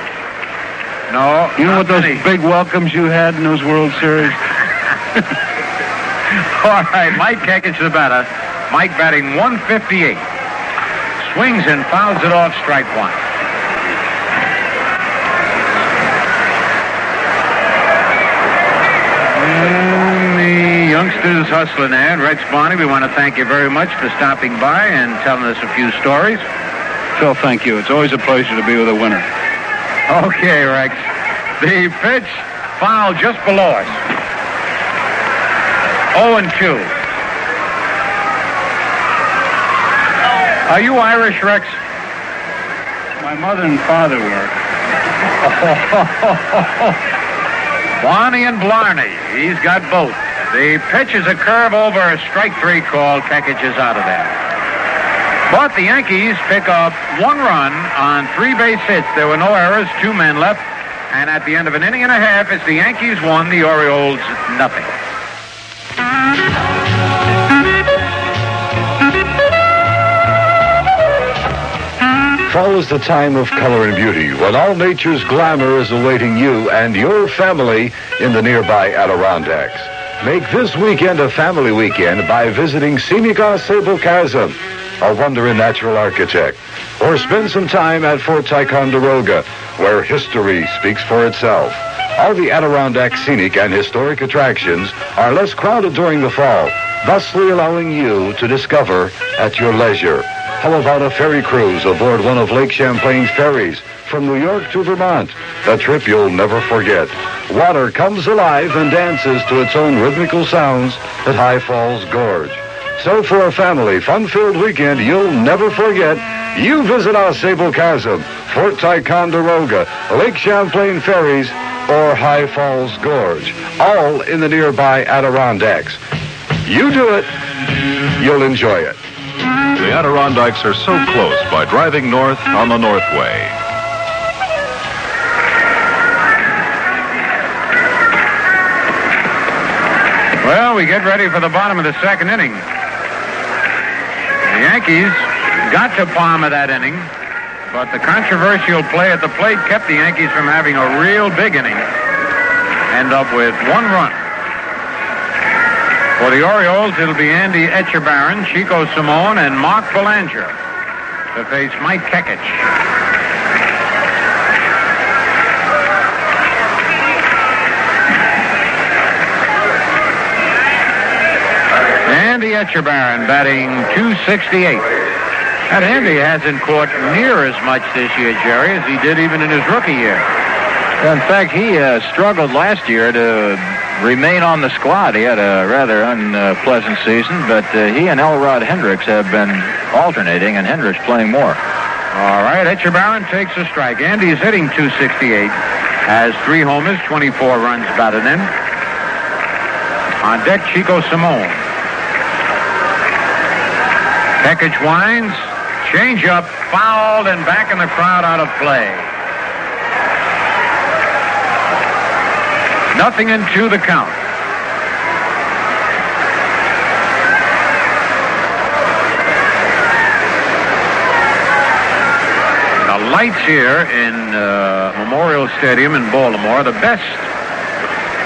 No, You know what those many. big welcomes you had in those World Series? All right, Mike Kekich the batter. Mike batting 158. Swings and fouls it off strike one. And the youngsters hustling there. And Rex Barney, we want to thank you very much for stopping by and telling us a few stories. Phil, thank you. It's always a pleasure to be with a winner. Okay, Rex. The pitch foul just below us. 0 and 2. Are you Irish, Rex? My mother and father were. Barney and Blarney. He's got both. The pitch is a curve over a strike three call. Kekich is out of there. But the Yankees pick up one run on three base hits. There were no errors, two men left. And at the end of an inning and a half, it's the Yankees one, the Orioles nothing. Fall is the time of color and beauty when all nature's glamour is awaiting you and your family in the nearby Adirondacks. Make this weekend a family weekend by visiting Scenic Sable Chasm, a wonder in natural architect. Or spend some time at Fort Ticonderoga, where history speaks for itself. All the Adirondack scenic and historic attractions are less crowded during the fall, thusly allowing you to discover at your leisure. How about a ferry cruise aboard one of Lake Champlain's ferries from New York to Vermont? A trip you'll never forget. Water comes alive and dances to its own rhythmical sounds at High Falls Gorge. So for a family fun-filled weekend you'll never forget, you visit Ausable Chasm, Fort Ticonderoga, Lake Champlain Ferries, or High Falls Gorge, all in the nearby Adirondacks. You do it, you'll enjoy it. The Adirondacks are so close by driving north on the Northway. Well, we get ready for the bottom of the second inning. The Yankees got to Palmer that inning, but the controversial play at the plate kept the Yankees from having a real big inning. End up with one run. For the Orioles, it'll be Andy Etchebarren, Chico Salmon, and Mark Belanger to face Mike Kekich. Andy Etchebarren batting 268. And Andy hasn't caught near as much this year, Jerry, as he did even in his rookie year. In fact, he uh, struggled last year to remain on the squad. He had a rather unpleasant season, but uh, he and Elrod Hendricks have been alternating, and Hendricks playing more. All right, Etcher Etchebarren takes a strike. Andy's hitting 268. Has three homers, 24 runs batted in. On deck, Chico Salmon. Kekich winds. Change up, fouled, and back in the crowd out of play. Nothing into the count. The lights here in uh, Memorial Stadium in Baltimore, the best.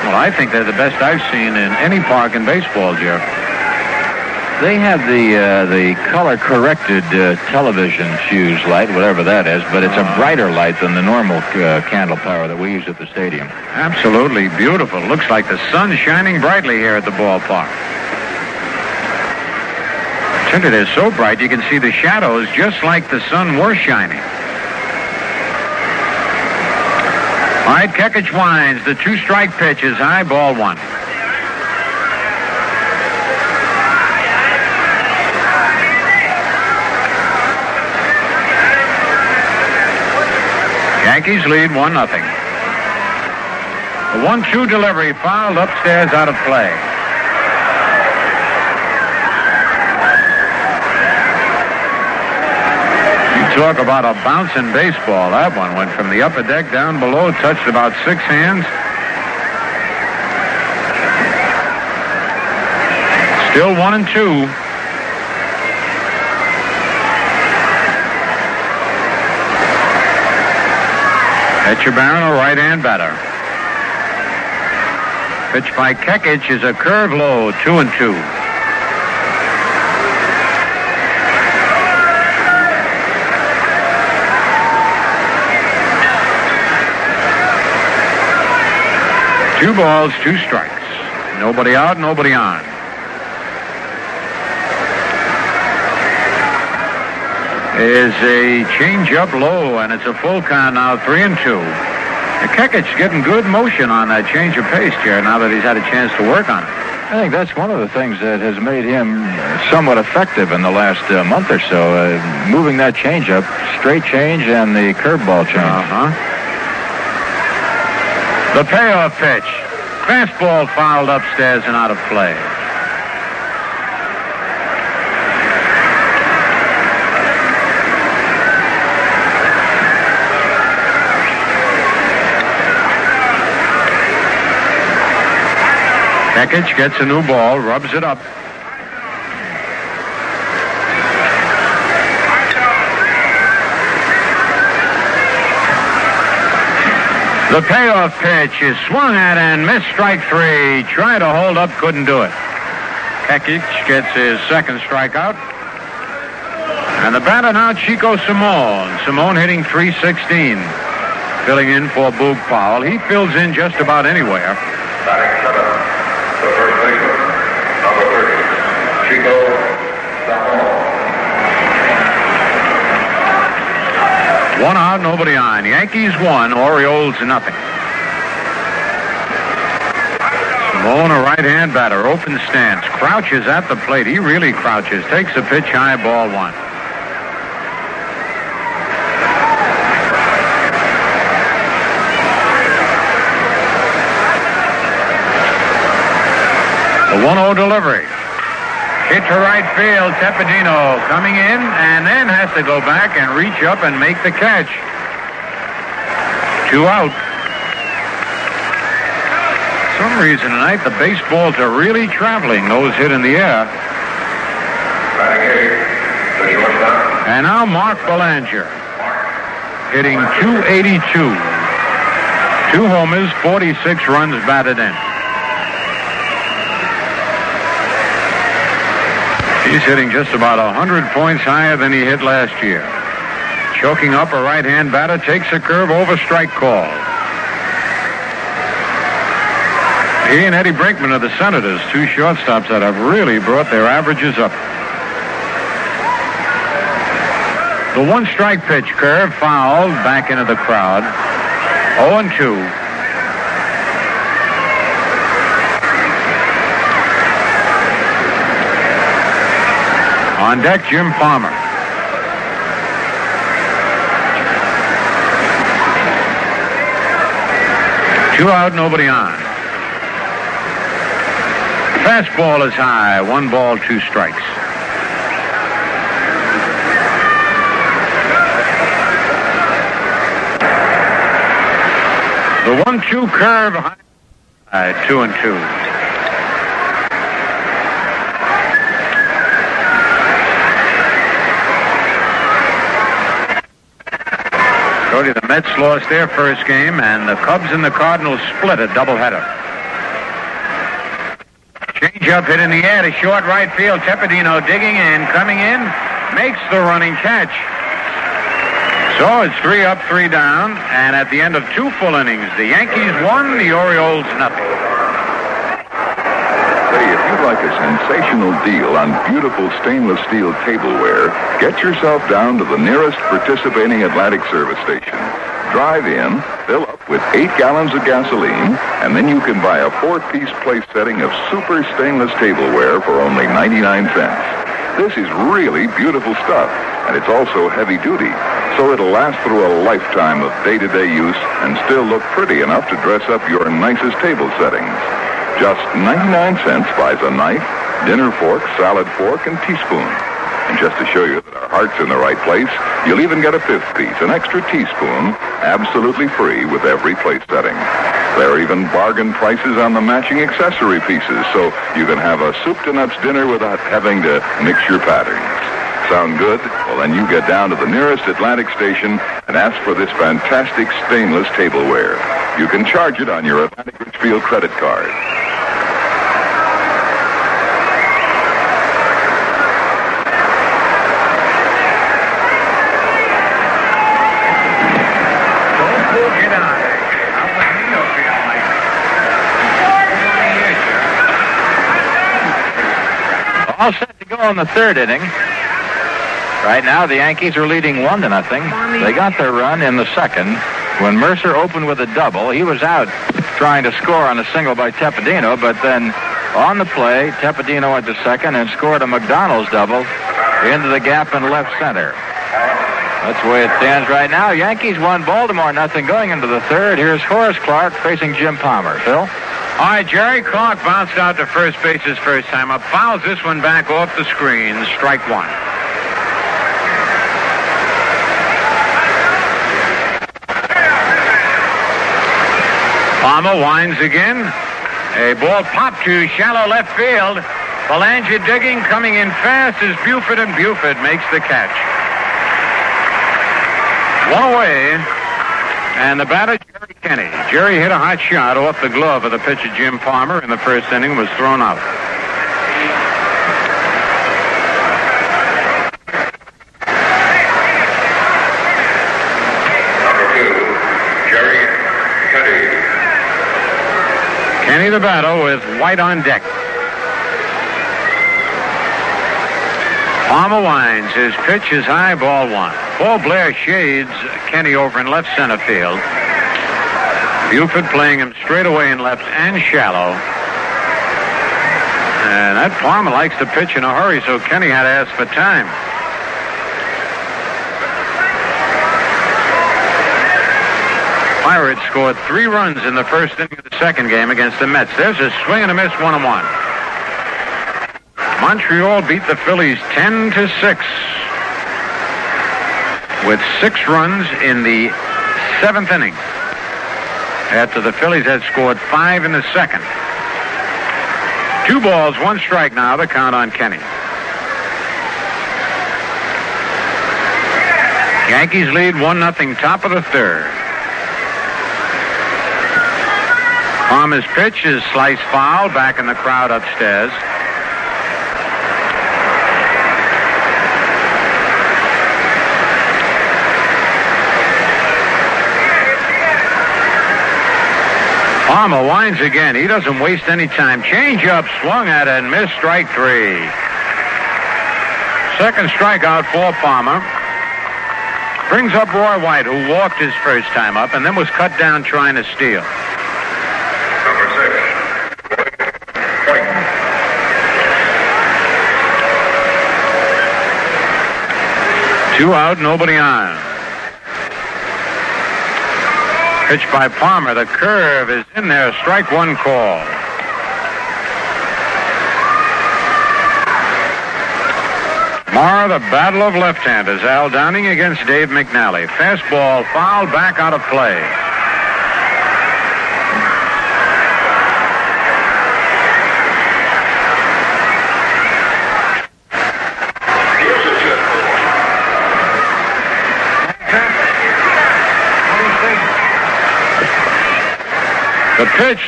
Well, I think they're the best I've seen in any park in baseball, Jeff. They have the uh, the color corrected uh, television fuse light, whatever that is, but it's a brighter light than the normal uh, candle power that we use at the stadium. Absolutely beautiful. Looks like the sun shining brightly here at the ballpark. Tinted is so bright you can see the shadows just like the sun were shining. All right, Kekich winds. The two-strike pitch is high, ball one. Yankees lead 1 nothing. The 1 2 delivery fouled upstairs out of play. You talk about a bouncing baseball. That one went from the upper deck down below, touched about six hands. Still 1 and 2. Etchebarren, a right-hand batter. Pitch by Kekich is a curve low, two and two. Two balls, two strikes. Nobody out, nobody on. Is a change-up low, and it's a full count now, three and two. Kekich getting good motion on that change of pace, Jared, now that he's had a chance to work on it. I think that's one of the things that has made him somewhat effective in the last uh, month or so, uh, moving that changeup, straight change and the curveball change. Uh-huh. The payoff pitch. Fastball fouled upstairs and out of play. Kekich gets a new ball, rubs it up. The payoff pitch is swung at and missed strike three. Tried to hold up, couldn't do it. Kekich gets his second strikeout. And the batter now, Chico Salmon. Salmon hitting 316. Filling in for Boog Powell. He fills in just about anywhere. The first baseman, number 30, Chico One out, nobody on. Yankees one, Orioles nothing. Salmon, a right-hand batter, open stance, crouches at the plate. He really crouches. Takes a pitch high, ball one. The 1-0 delivery. Hit to right field. Tepedino coming in and then has to go back and reach up and make the catch. Two out. Some reason tonight the baseballs are really traveling. Those hit in the air. And now Mark Belanger hitting 282. Two homers, 46 runs batted in. He's hitting just about 100 points higher than he hit last year. Choking up a right-hand batter, takes a curve over strike call. He and Eddie Brinkman are the Senators, two shortstops that have really brought their averages up. The one strike pitch curve fouled back into the crowd. 0 and 2. On deck, Jim Palmer. Two out, nobody on. Fastball is high. One ball, two strikes. The one-two curve high. two and two. The Mets lost their first game, and the Cubs and the Cardinals split a doubleheader. Change up hit in the air to short right field. Tepedino digging in, coming in, makes the running catch. So it's three up, three down, and at the end of two full innings, the Yankees won, the Orioles nothing. If you'd like a sensational deal on beautiful stainless steel tableware, get yourself down to the nearest participating Atlantic service station. Drive in, fill up with eight gallons of gasoline, and then you can buy a four-piece place setting of super stainless tableware for only 99 cents. This is really beautiful stuff, and it's also heavy duty, so it'll last through a lifetime of day-to-day use and still look pretty enough to dress up your nicest table settings. Just 99 cents buys a knife, dinner fork, salad fork, and teaspoon. And just to show you that our heart's in the right place, you'll even get a fifth piece, an extra teaspoon, absolutely free with every plate setting. There are even bargain prices on the matching accessory pieces, so you can have a soup to nuts dinner without having to mix your patterns. Sound good? Well, then you get down to the nearest Atlantic station and ask for this fantastic stainless tableware. You can charge it on your Atlantic Richfield credit card. All set to go in the third inning. Right now, the Yankees are leading one to nothing. They got their run in the second when Murcer opened with a double. He was out trying to score on a single by Tepedino, but then on the play, Tepedino went to second and scored a McDonald's double into the gap in left center. That's the way it stands right now. Yankees won Baltimore nothing going into the third. Here's Horace Clarke facing Jim Palmer. Phil? All right, Jerry Clarke bounced out to first base his first time up. Fouls this one back off the screen. Strike one. Palmer winds again. A ball popped to shallow left field. Belanger digging, coming in fast as Buford, and Buford makes the catch. One away, and the batter, Jerry Kenney. Jerry hit a hot shot off the glove of the pitcher, Jim Palmer, in the first inning, was thrown out. Number two, Jerry Kenney. Kenney the battle with White on deck. Palmer winds. His pitch is high, ball one. Paul Blair shades Kenney over in left center field. Buford playing him straight away in left and shallow. And that Palmer likes to pitch in a hurry, so Kenney had to ask for time. Pirates scored three runs in the first inning of the second game against the Mets. There's a swing and a miss, one and one. Montreal beat the Phillies 10 to 6 with six runs in the seventh inning. After the Phillies had scored five in the second. Two balls, one strike now, the count on Kenney. Yankees lead 1 nothing, top of the third. Palmer's pitch is sliced foul back in the crowd upstairs. Palmer winds again. He doesn't waste any time. Change up, swung at and missed strike three. Second strikeout for Palmer. Brings up Roy White, who walked his first time up and then was cut down trying to steal. Number six, White. Two out, nobody on. Pitch by Palmer. The curve is in there. Strike one call. Mara, the battle of left-handers. Al Downing against Dave McNally. Fastball foul back out of play.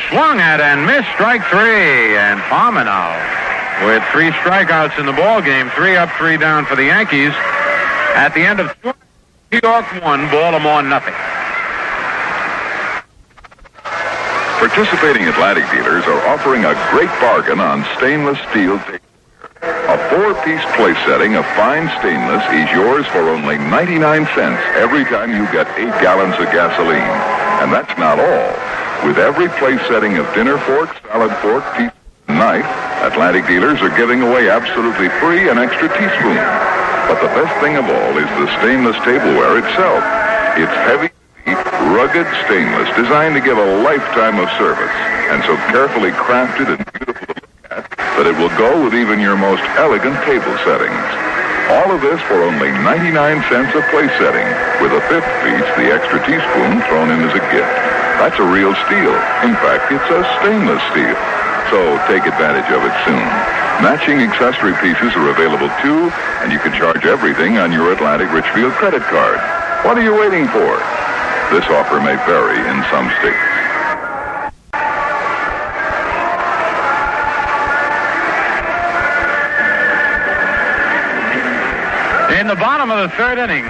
Swung at and missed strike three. And Palmer now with three strikeouts in the ball game, three up, three down for the Yankees. At the end of two, New York one, Baltimore nothing. Participating Atlantic dealers are offering a great bargain on stainless steel. A four-piece place setting of fine stainless is yours for only 99 cents every time you get eight gallons of gasoline. And that's not all. With every place setting of dinner fork, salad fork, teaspoon, knife, Atlantic dealers are giving away absolutely free an extra teaspoon. But the best thing of all is the stainless tableware itself. It's heavy, deep, rugged stainless designed to give a lifetime of service and so carefully crafted and beautiful to look at that it will go with even your most elegant table settings. All of this for only 99 cents a place setting, with a fifth piece, the extra teaspoon, thrown in as a gift. That's a real steal. In fact, it's a stainless steel. So take advantage of it soon. Matching accessory pieces are available too, and you can charge everything on your Atlantic Richfield credit card. What are you waiting for? This offer may vary in some states. In the bottom of the third inning,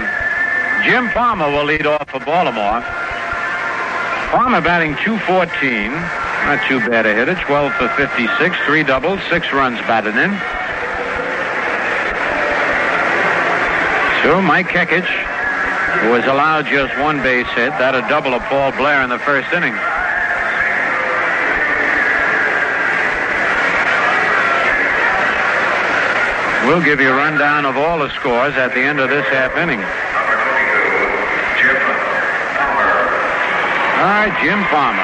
Jim Palmer will lead off for Baltimore. Palmer batting 214. Not too bad a hitter. 12 for 56, three doubles, six runs batted in. So Mike Kekich, who has allowed just one base hit, that a double of Paul Blair in the first inning. We'll give you a rundown of all the scores at the end of this half inning. All right, Jim Palmer.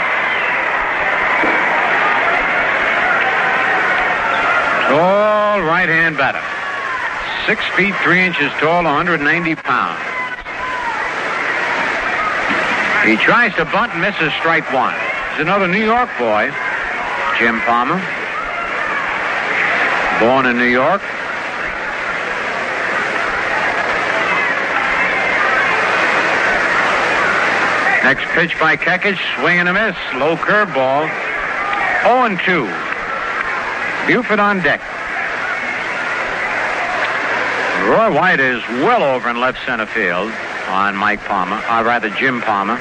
Tall right-hand batter. Six feet, three inches tall, 190 pounds. He tries to bunt and misses strike one. He's another New York boy, Jim Palmer. Born in New York. Next pitch by Kekich, swing and a miss. Low curveball. 0 2. Buford on deck. Roy White is well over in left center field on Mike Palmer, or rather Jim Palmer.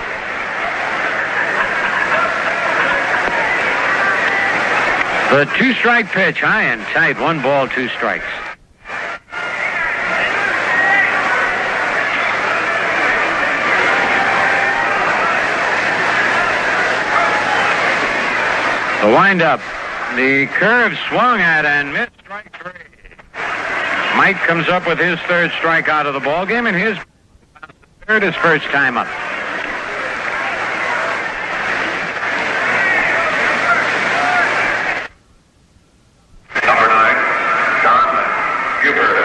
The two strike pitch, high and tight, one ball, two strikes. The windup. The curve swung at and missed strike three. Mike comes up with his third strikeout of the ball game, and his third is first time up. Number nine, John Buford.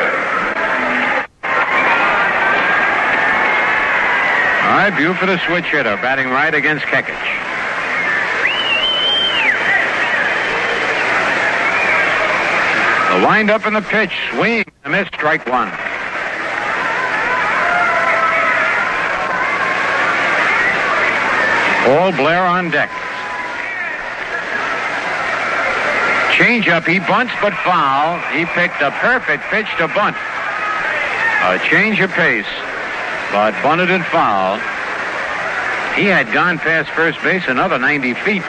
All right, Buford, a switch hitter, batting right against Kekich. The windup in the pitch, swing, a miss, strike one. Paul Blair on deck. Change up, he bunts but foul. He picked a perfect pitch to bunt. A change of pace, but bunted and foul. He had gone past first base another 90 feet.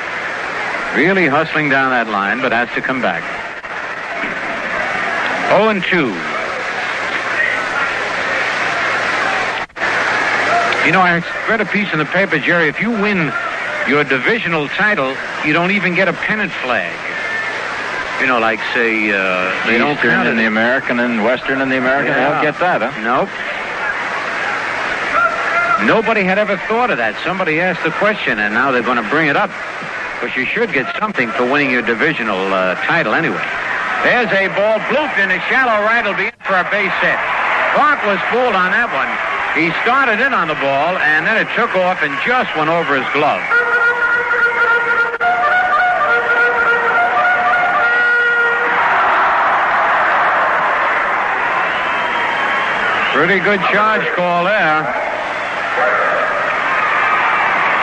Really hustling down that line, but has to come back. 0 and 2. You know, I read a piece in the paper, Jerry. If you win your divisional title, you don't even get a pennant flag. You know, like say uh, They don't Eastern count in the American and Western and the American. They don't get that, huh? Nope. Nobody had ever thought of that. Somebody asked the question, and now they're going to bring it up. But you should get something for winning your divisional uh, title anyway. There's a ball blooped in the shallow right. Will be in for a base hit. Clarke was fooled on that one. He started in on the ball, and then it took off and just went over his glove. Pretty good charge call there.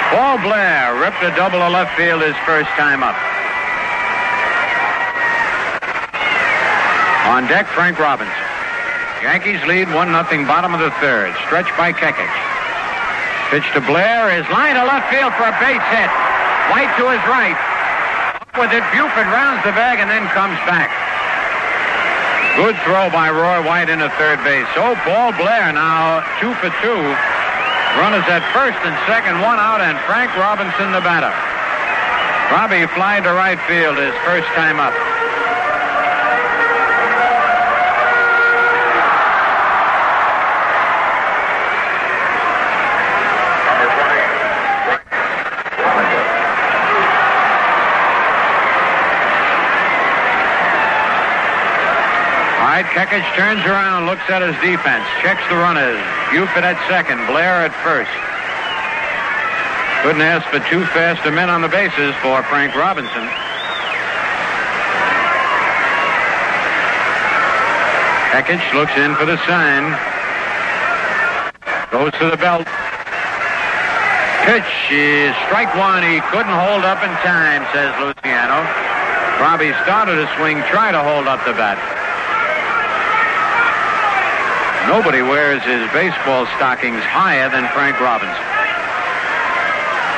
Paul Blair ripped a double to left field his first time up. On deck, Frank Robinson. Yankees lead 1 0 bottom of the third. Stretch by Kekich. Pitch to Blair is line to left field for a base hit. White to his right. Up with it, Buford rounds the bag and then comes back. Good throw by Roy White into third base. So Paul Blair now two for two. Runners at first and second, one out, and Frank Robinson the batter. Robbie fly to right field his first time up. Right, turns around, looks at his defense, checks the runners. Buford at second, Blair at first. Couldn't ask for two faster men on the bases for Frank Robinson. Kekich looks in for the sign. Goes to the belt. Pitch is strike one. He couldn't hold up in time, says Luciano. Robbie started a swing, try to hold up the bat. Nobody wears his baseball stockings higher than Frank Robinson.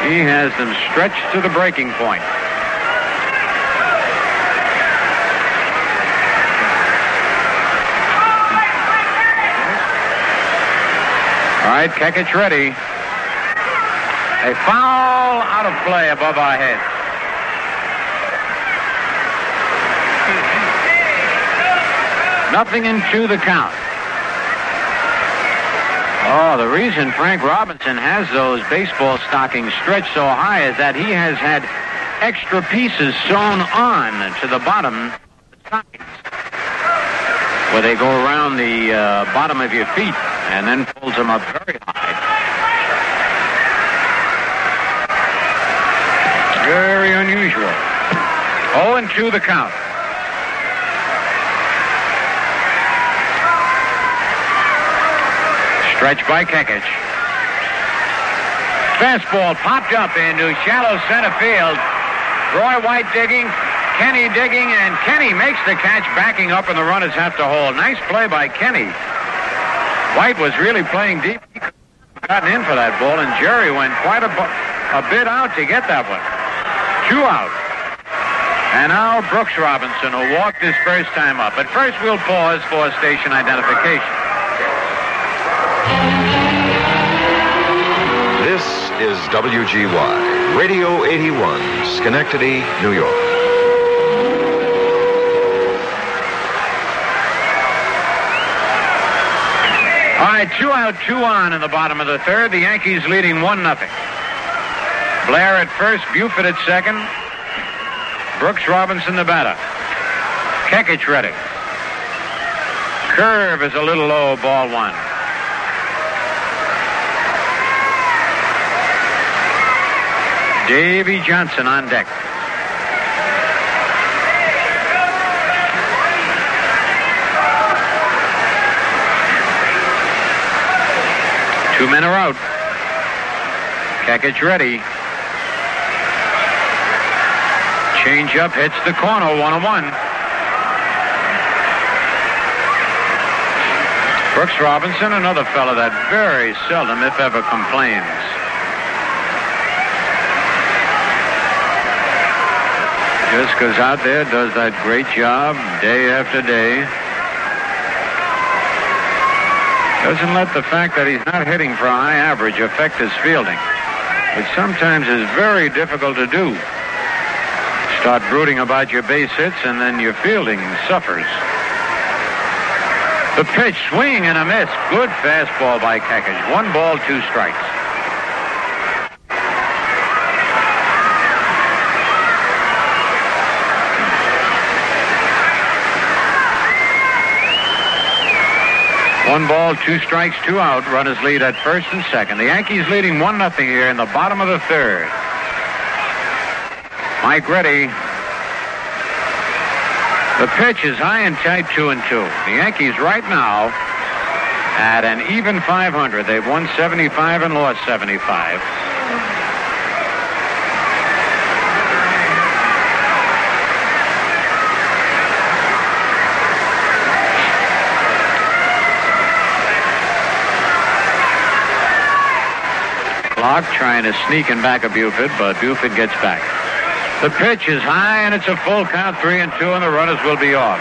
He has them stretched to the breaking point. All right, Kekich ready. A foul out of play above our heads. Nothing into the count. The reason Frank Robinson has those baseball stockings stretched so high is that he has had extra pieces sewn on to the bottom where they go around the uh, bottom of your feet and then pulls them up very high. Very unusual. 0 and 2 the count. Stretch by Kekich. Fastball popped up into shallow center field. Roy White digging, Kenney digging, and Kenney makes the catch, backing up, and the runners have to hold. Nice play by Kenney. White was really playing deep. He gotten in for that ball, and Jerry went quite a, a bit out to get that one. Two out. And now Brooks Robinson will walk his first time up. But first, we'll pause for station identification. This is WGY, Radio 81, Schenectady, New York. All right, two out, two on in the bottom of the third. The Yankees leading one nothing. Blair at first, Buford at second. Brooks Robinson the batter. Kekich ready. Curve is a little low, ball one. Davy Johnson on deck. Two men are out. Kekich ready. Change up hits the corner, one on one. Brooks Robinson, another fellow that very seldom, if ever, complains. Just goes out there, does that great job day after day. Doesn't let the fact that he's not hitting for a high average affect his fielding, which sometimes is very difficult to do. Start brooding about your base hits, and then your fielding suffers. The pitch, swing and a miss. Good fastball by Kekich. One ball, two strikes. One ball, two strikes, two out. Runners lead at first and second. The Yankees leading one nothing here in the bottom of the third. Mike Ready. The pitch is high and tight, two and two. The Yankees right now at an even 500. They've won 75 and lost 75. Clarke trying to sneak in back of Buford, but Buford gets back. The pitch is high, and it's a full count, three and two, and the runners will be off.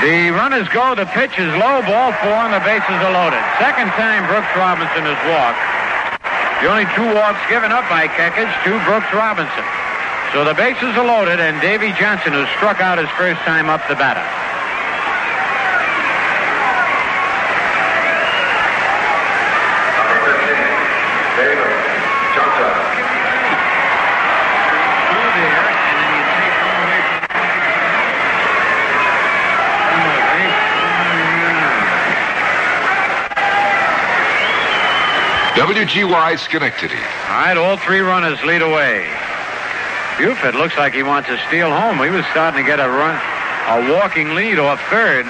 The go. The pitch is low. Ball four, and the bases are loaded. Second time Brooks Robinson has walked. The only two walks given up by Kekich to Brooks Robinson. So the bases are loaded, and Davy Johnson, who struck out his first time up the batter. WGY Schenectady. All right, all three runners lead away. Buford looks like he wants to steal home. He was starting to get a run, a walking lead off third.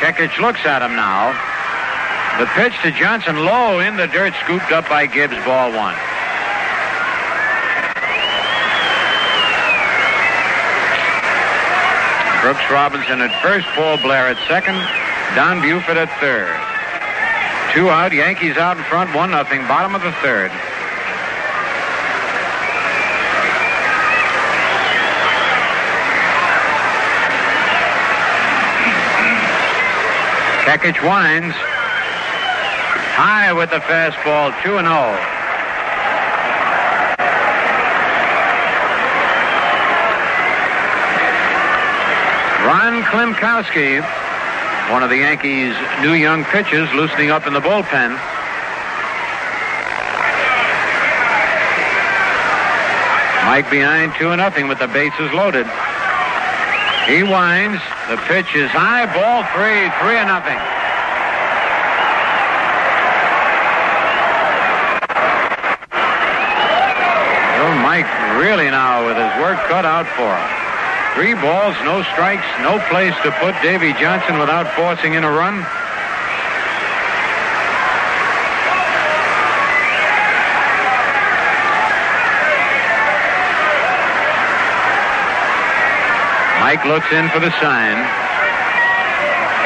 Kekich looks at him now. The pitch to Johnson low in the dirt, scooped up by Gibbs, ball one. Brooks Robinson at first, Paul Blair at second, Don Buford at third. Two out, Yankees out in front, one nothing, bottom of the third. Kekich winds. High with the fastball, 2 and 0. Ron Klimkowski, one of the Yankees' new young pitchers, loosening up in the bullpen. Mike behind 2 nothing with the bases loaded. He winds. The pitch is high. Ball three. Three and nothing. Oh, Mike really now with his work cut out for him. Three balls, no strikes, no place to put Davy Johnson without forcing in a run. Mike looks in for the sign.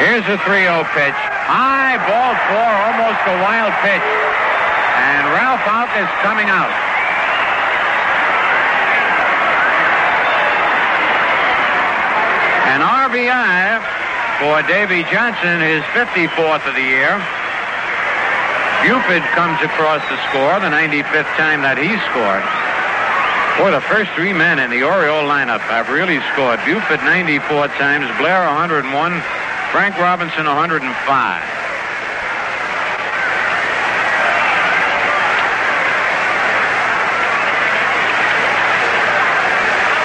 Here's a 3-0 pitch. High ball four, almost a wild pitch. And Ralph Houk is coming out. An RBI for Davy Johnson, his 54th of the year. Buford comes across the score, the 95th time that he scored. Boy, the first three men in the Oriole lineup have really scored. Buford 94 times, Blair 101, Frank Robinson 105.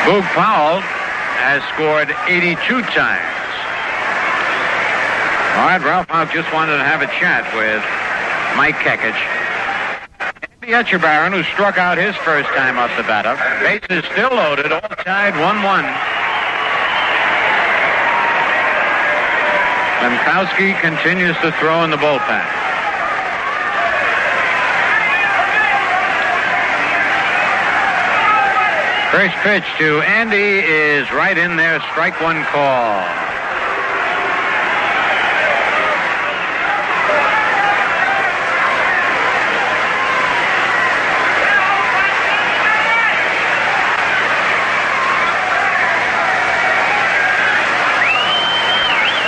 Boog Powell has scored 82 times. All right, Ralph Houk just wanted to have a chat with Mike Kekich. Andy Etchebarren, who struck out his first time off the batter. Bases still loaded, all tied 1-1. Klimkowski continues to throw in the bullpen. First pitch to Andy is right in there, strike one call.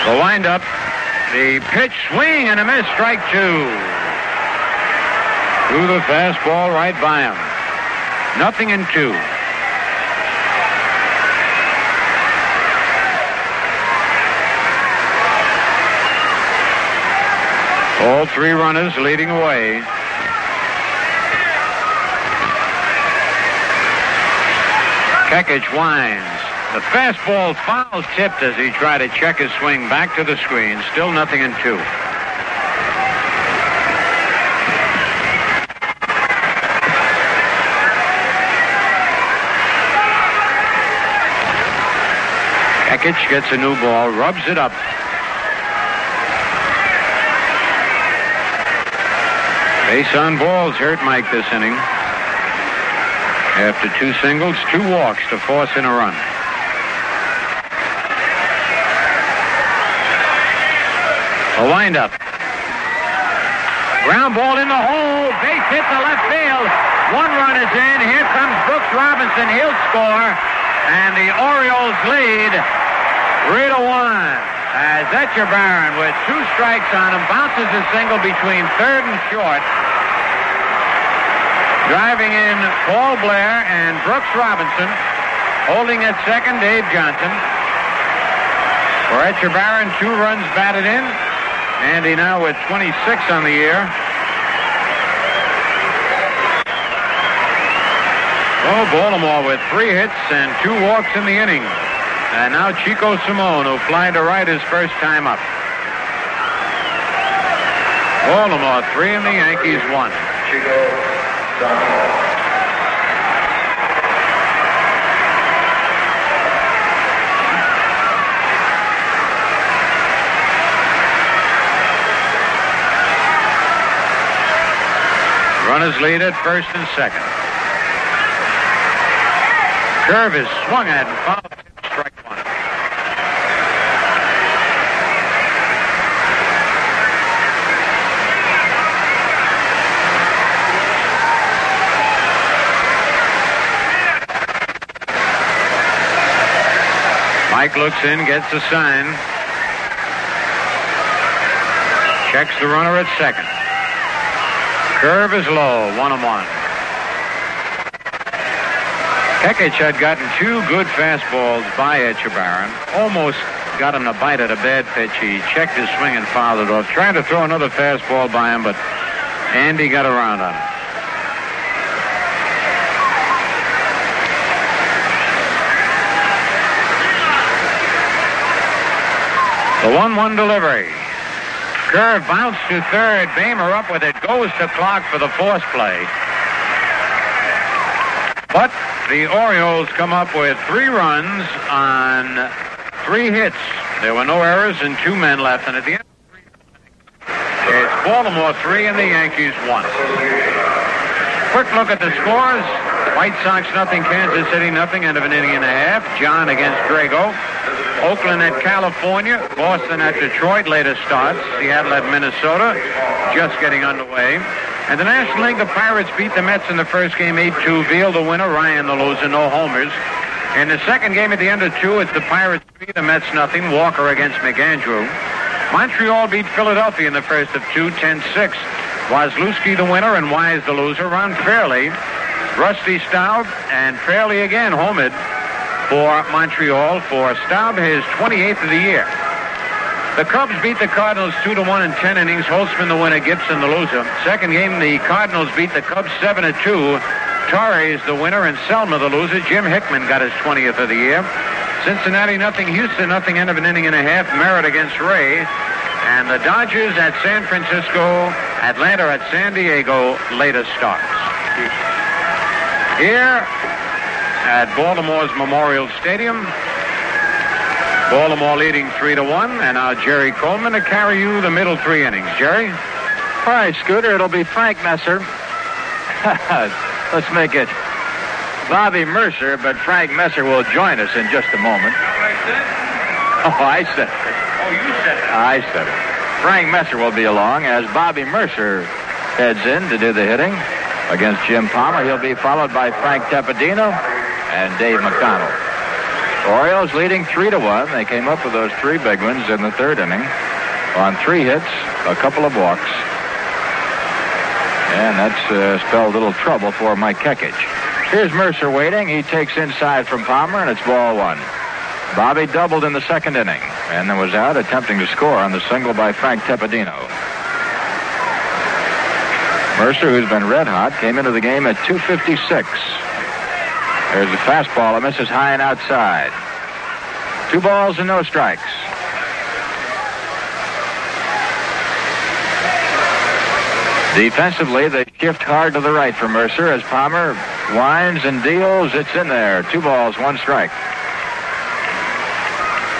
The windup, the pitch swing and a miss, strike two. Threw the fastball right by him. Nothing in two. All three runners leading away. Kekich winds. The fastball foul tipped as he tried to check his swing back to the screen. Still nothing in two. Kekich gets a new ball, rubs it up. Base on balls hurt Mike this inning. After two singles, two walks to force in a run. A windup. Ground ball in the hole. Base hit to left field. One run is in. Here comes Brooks Robinson. He'll score. And the Orioles lead three to one. As Etchebarren with two strikes on him bounces a single between third and short. Driving in Paul Blair and Brooks Robinson. Holding at second, Dave Johnson. For Etchebarren, two runs batted in. Andy now with 26 on the year. Oh, Baltimore with three hits and two walks in the inning. And now Chico Salmon, who flying to right his first time up. Baltimore three and the Yankees one. Chico. Runners lead at first and second. Curve is swung at and fouled. Mike looks in, gets a sign. Checks the runner at second. Curve is low, one and one. Kekich had gotten two good fastballs by Etchebarren. Almost got him to bite at a bad pitch. He checked his swing and fouled it off. Trying to throw another fastball by him, but Andy got around on it. The 1-1 delivery. Curve bounced to third. Boehmer up with it. Goes to Clarke for the force play. But the Orioles come up with three runs on three hits. There were no errors and two men left. And at the end, it's Baltimore three and the Yankees one. Quick look at the scores. White Sox nothing, Kansas City nothing, end of an inning and a half. John against Drago. Oakland at California, Boston at Detroit, later starts. Seattle at Minnesota, just getting underway. And the National League, the Pirates beat the Mets in the first game 8-2. Veale the winner, Ryan the loser, no homers. In the second game at the end of two, it's the Pirates beat the Mets nothing. Walker against McAndrew. Montreal beat Philadelphia in the first of two, 10-6. Waslewski the winner and Wise the loser. Ron Fairly, Rusty Staub, and Fairly again homered for Montreal for Staub, his 28th of the year. The Cubs beat the Cardinals 2 to 1 in 10 innings. Holtzman the winner, Gibson the loser. Second game, the Cardinals beat the Cubs 7 to 2. Torres the winner and Selma the loser. Jim Hickman got his 20th of the year. Cincinnati nothing, Houston nothing, end of an inning and a half. Merritt against Ray. And the Dodgers at San Francisco, Atlanta at San Diego, later starts. Here at Baltimore's Memorial Stadium. Baltimore leading three to one, and now Jerry Coleman to carry you the middle three innings. Jerry? All right, Scooter, it'll be Frank Messer. Let's make it Bobby Murcer, but Frank Messer will join us in just a moment. Oh, I said it. Oh, you said it. I said it. Frank Messer will be along as Bobby Murcer heads in to do the hitting against Jim Palmer. He'll be followed by Frank Tepedino and Dave McDonald. Orioles leading three to one. They came up with those three big ones in the third inning on three hits, a couple of walks. And that's uh, spelled a little trouble for Mike Kekich. Here's Murcer waiting. He takes inside from Palmer, and it's ball one. Bobby doubled in the second inning and then was out attempting to score on the single by Frank Tepedino. Murcer, who's been red hot, came into the game at 256. There's a fastball that misses high and outside. Two balls and no strikes. Defensively, they shift hard to the right for Murcer as Palmer winds and deals. It's in there. Two balls, one strike.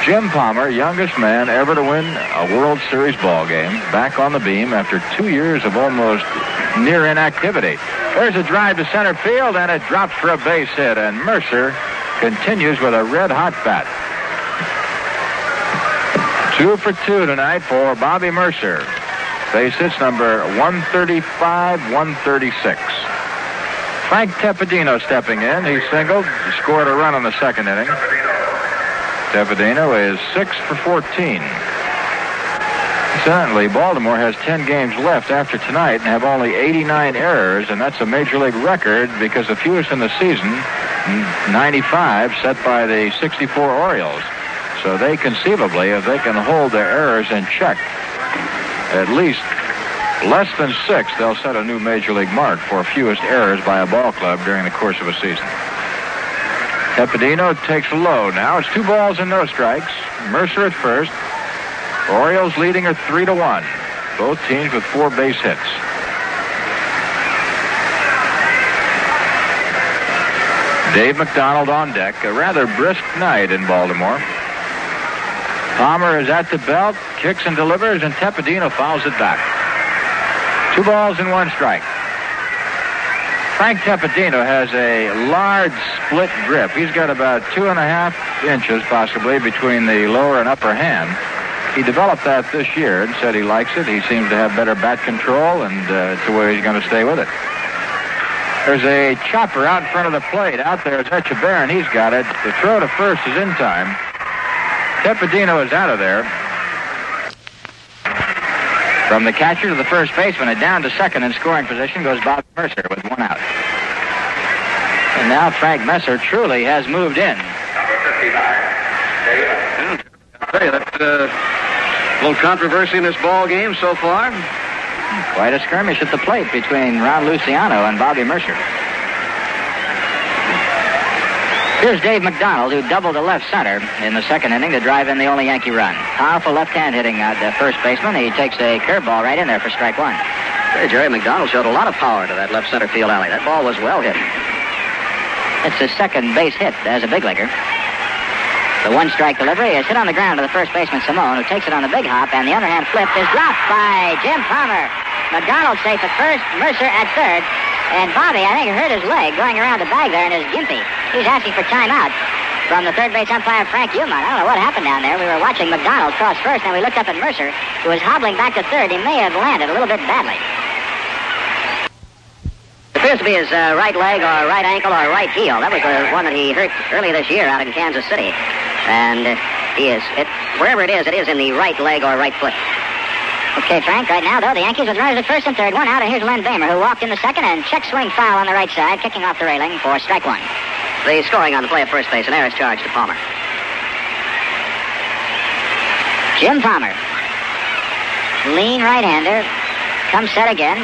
Jim Palmer, youngest man ever to win a World Series ball game, back on the beam after two years of almost near inactivity. There's a drive to center field, and it drops for a base hit, and Murcer continues with a red-hot bat. Two for two tonight for Bobby Murcer. Base hits number 135, 136. Frank Tepedino stepping in. He singled, scored a run in the second inning. Tepedino is 6 for 14. Certainly, Baltimore has 10 games left after tonight and have only 89 errors, and that's a major league record because the fewest in the season, 95, set by the 64 Orioles. So they conceivably, if they can hold their errors in check, at least less than six, they'll set a new major league mark for fewest errors by a ball club during the course of a season. Tepedino takes low now. It's two balls and no strikes. Murcer at first. Orioles leading are three to one. Both teams with four base hits. Dave McDonald on deck. A rather brisk night in Baltimore. Palmer is at the belt, kicks and delivers, and Tepedino fouls it back. Two balls and one strike. Frank Tepedino has a large split grip. He's got about two and a half inches, possibly, between the lower and upper hand. He developed that this year and said he likes it. He seems to have better bat control, and uh, it's the way he's going to stay with it. There's a chopper out in front of the plate. Out there is Etchebarren. He's got it. The throw to first is in time. Tepedino is out of there. From the catcher to the first baseman and down to second in scoring position goes Bob Murcer with one out. And now Frank Messer truly has moved in. I'll tell you, that's uh, a little controversy in this ball game so far. Quite a skirmish at the plate between Ron Luciano and Bobby Murcer. Here's Dave McDonald, who doubled to left center in the second inning to drive in the only Yankee run. Powerful left-hand hitting at the first baseman. He takes a curveball right in there for strike one. Hey, Jerry McDonald showed a lot of power to that left center field alley. That ball was well hit. It's his second base hit as a big leaguer. The one strike delivery is hit on the ground to the first baseman Salmon, who takes it on the big hop, and the underhand flip is dropped by Jim Palmer. McDonald safe at first, Murcer at third, and Bobby, I think, hurt his leg going around the bag there and is gimpy. He's asking for timeout from the third base umpire, Frank Umont. I don't know what happened down there. We were watching McDonald cross first, and we looked up at Murcer, who was hobbling back to third. He may have landed a little bit badly. It Appears to be his uh, right leg or right ankle or right heel. That was the one that he hurt earlier this year out in Kansas City. And uh, he is, it, wherever it is, it is in the right leg or right foot. Okay, Frank, right now, though, the Yankees with runners at first and third. One out, and here's Len Boehmer, who walked in the second and check swing foul on the right side, kicking off the railing for strike one. The scoring on the play at first base, an error is charged to Palmer. Jim Palmer. Lean right-hander. Comes set again.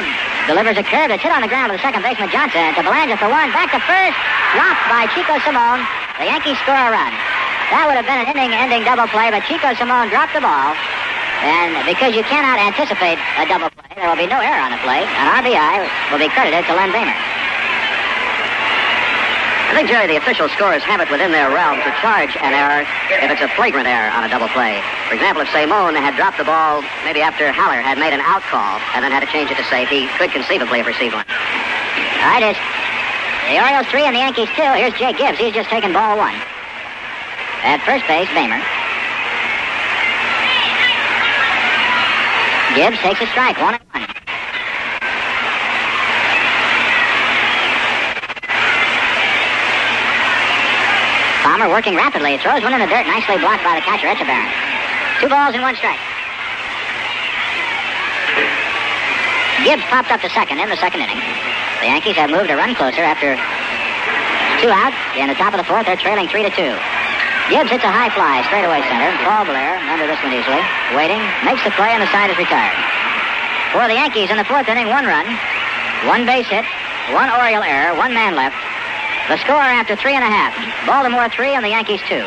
Delivers a curve that's hit on the ground to the second baseman Johnson. To Belanger for one. Back to first. Dropped by Chico Salmon. The Yankees score a run. That would have been an inning-ending double play, but Chico Salmon dropped the ball. And because you cannot anticipate a double play, there will be no error on the play. An RBI will be credited to Len Boehmer. I think, Jerry, the official scorers have it within their realm to charge an error if it's a flagrant error on a double play. For example, if Salmon had dropped the ball maybe after Haller had made an out call and then had to change it to safe, he could conceivably have received one. All right, it's the Orioles three and the Yankees two. Here's Jake Gibbs. He's just taken ball one. At first base, Boehmer. Gibbs takes a strike, one and one. Palmer working rapidly. Throws one in the dirt. Nicely blocked by the catcher, Etchebarren. Two balls and one strike. Gibbs popped up to second in the second inning. The Yankees have moved a run closer after two out. In the top of the fourth, they're trailing three to two. Gibbs hits a high fly straight away center. Paul Blair, under this one easily, waiting, makes the play, and the side is retired. For the Yankees in the fourth inning, one run, one base hit, one Oriole error, one man left. The score after three and a half. Baltimore three and the Yankees two.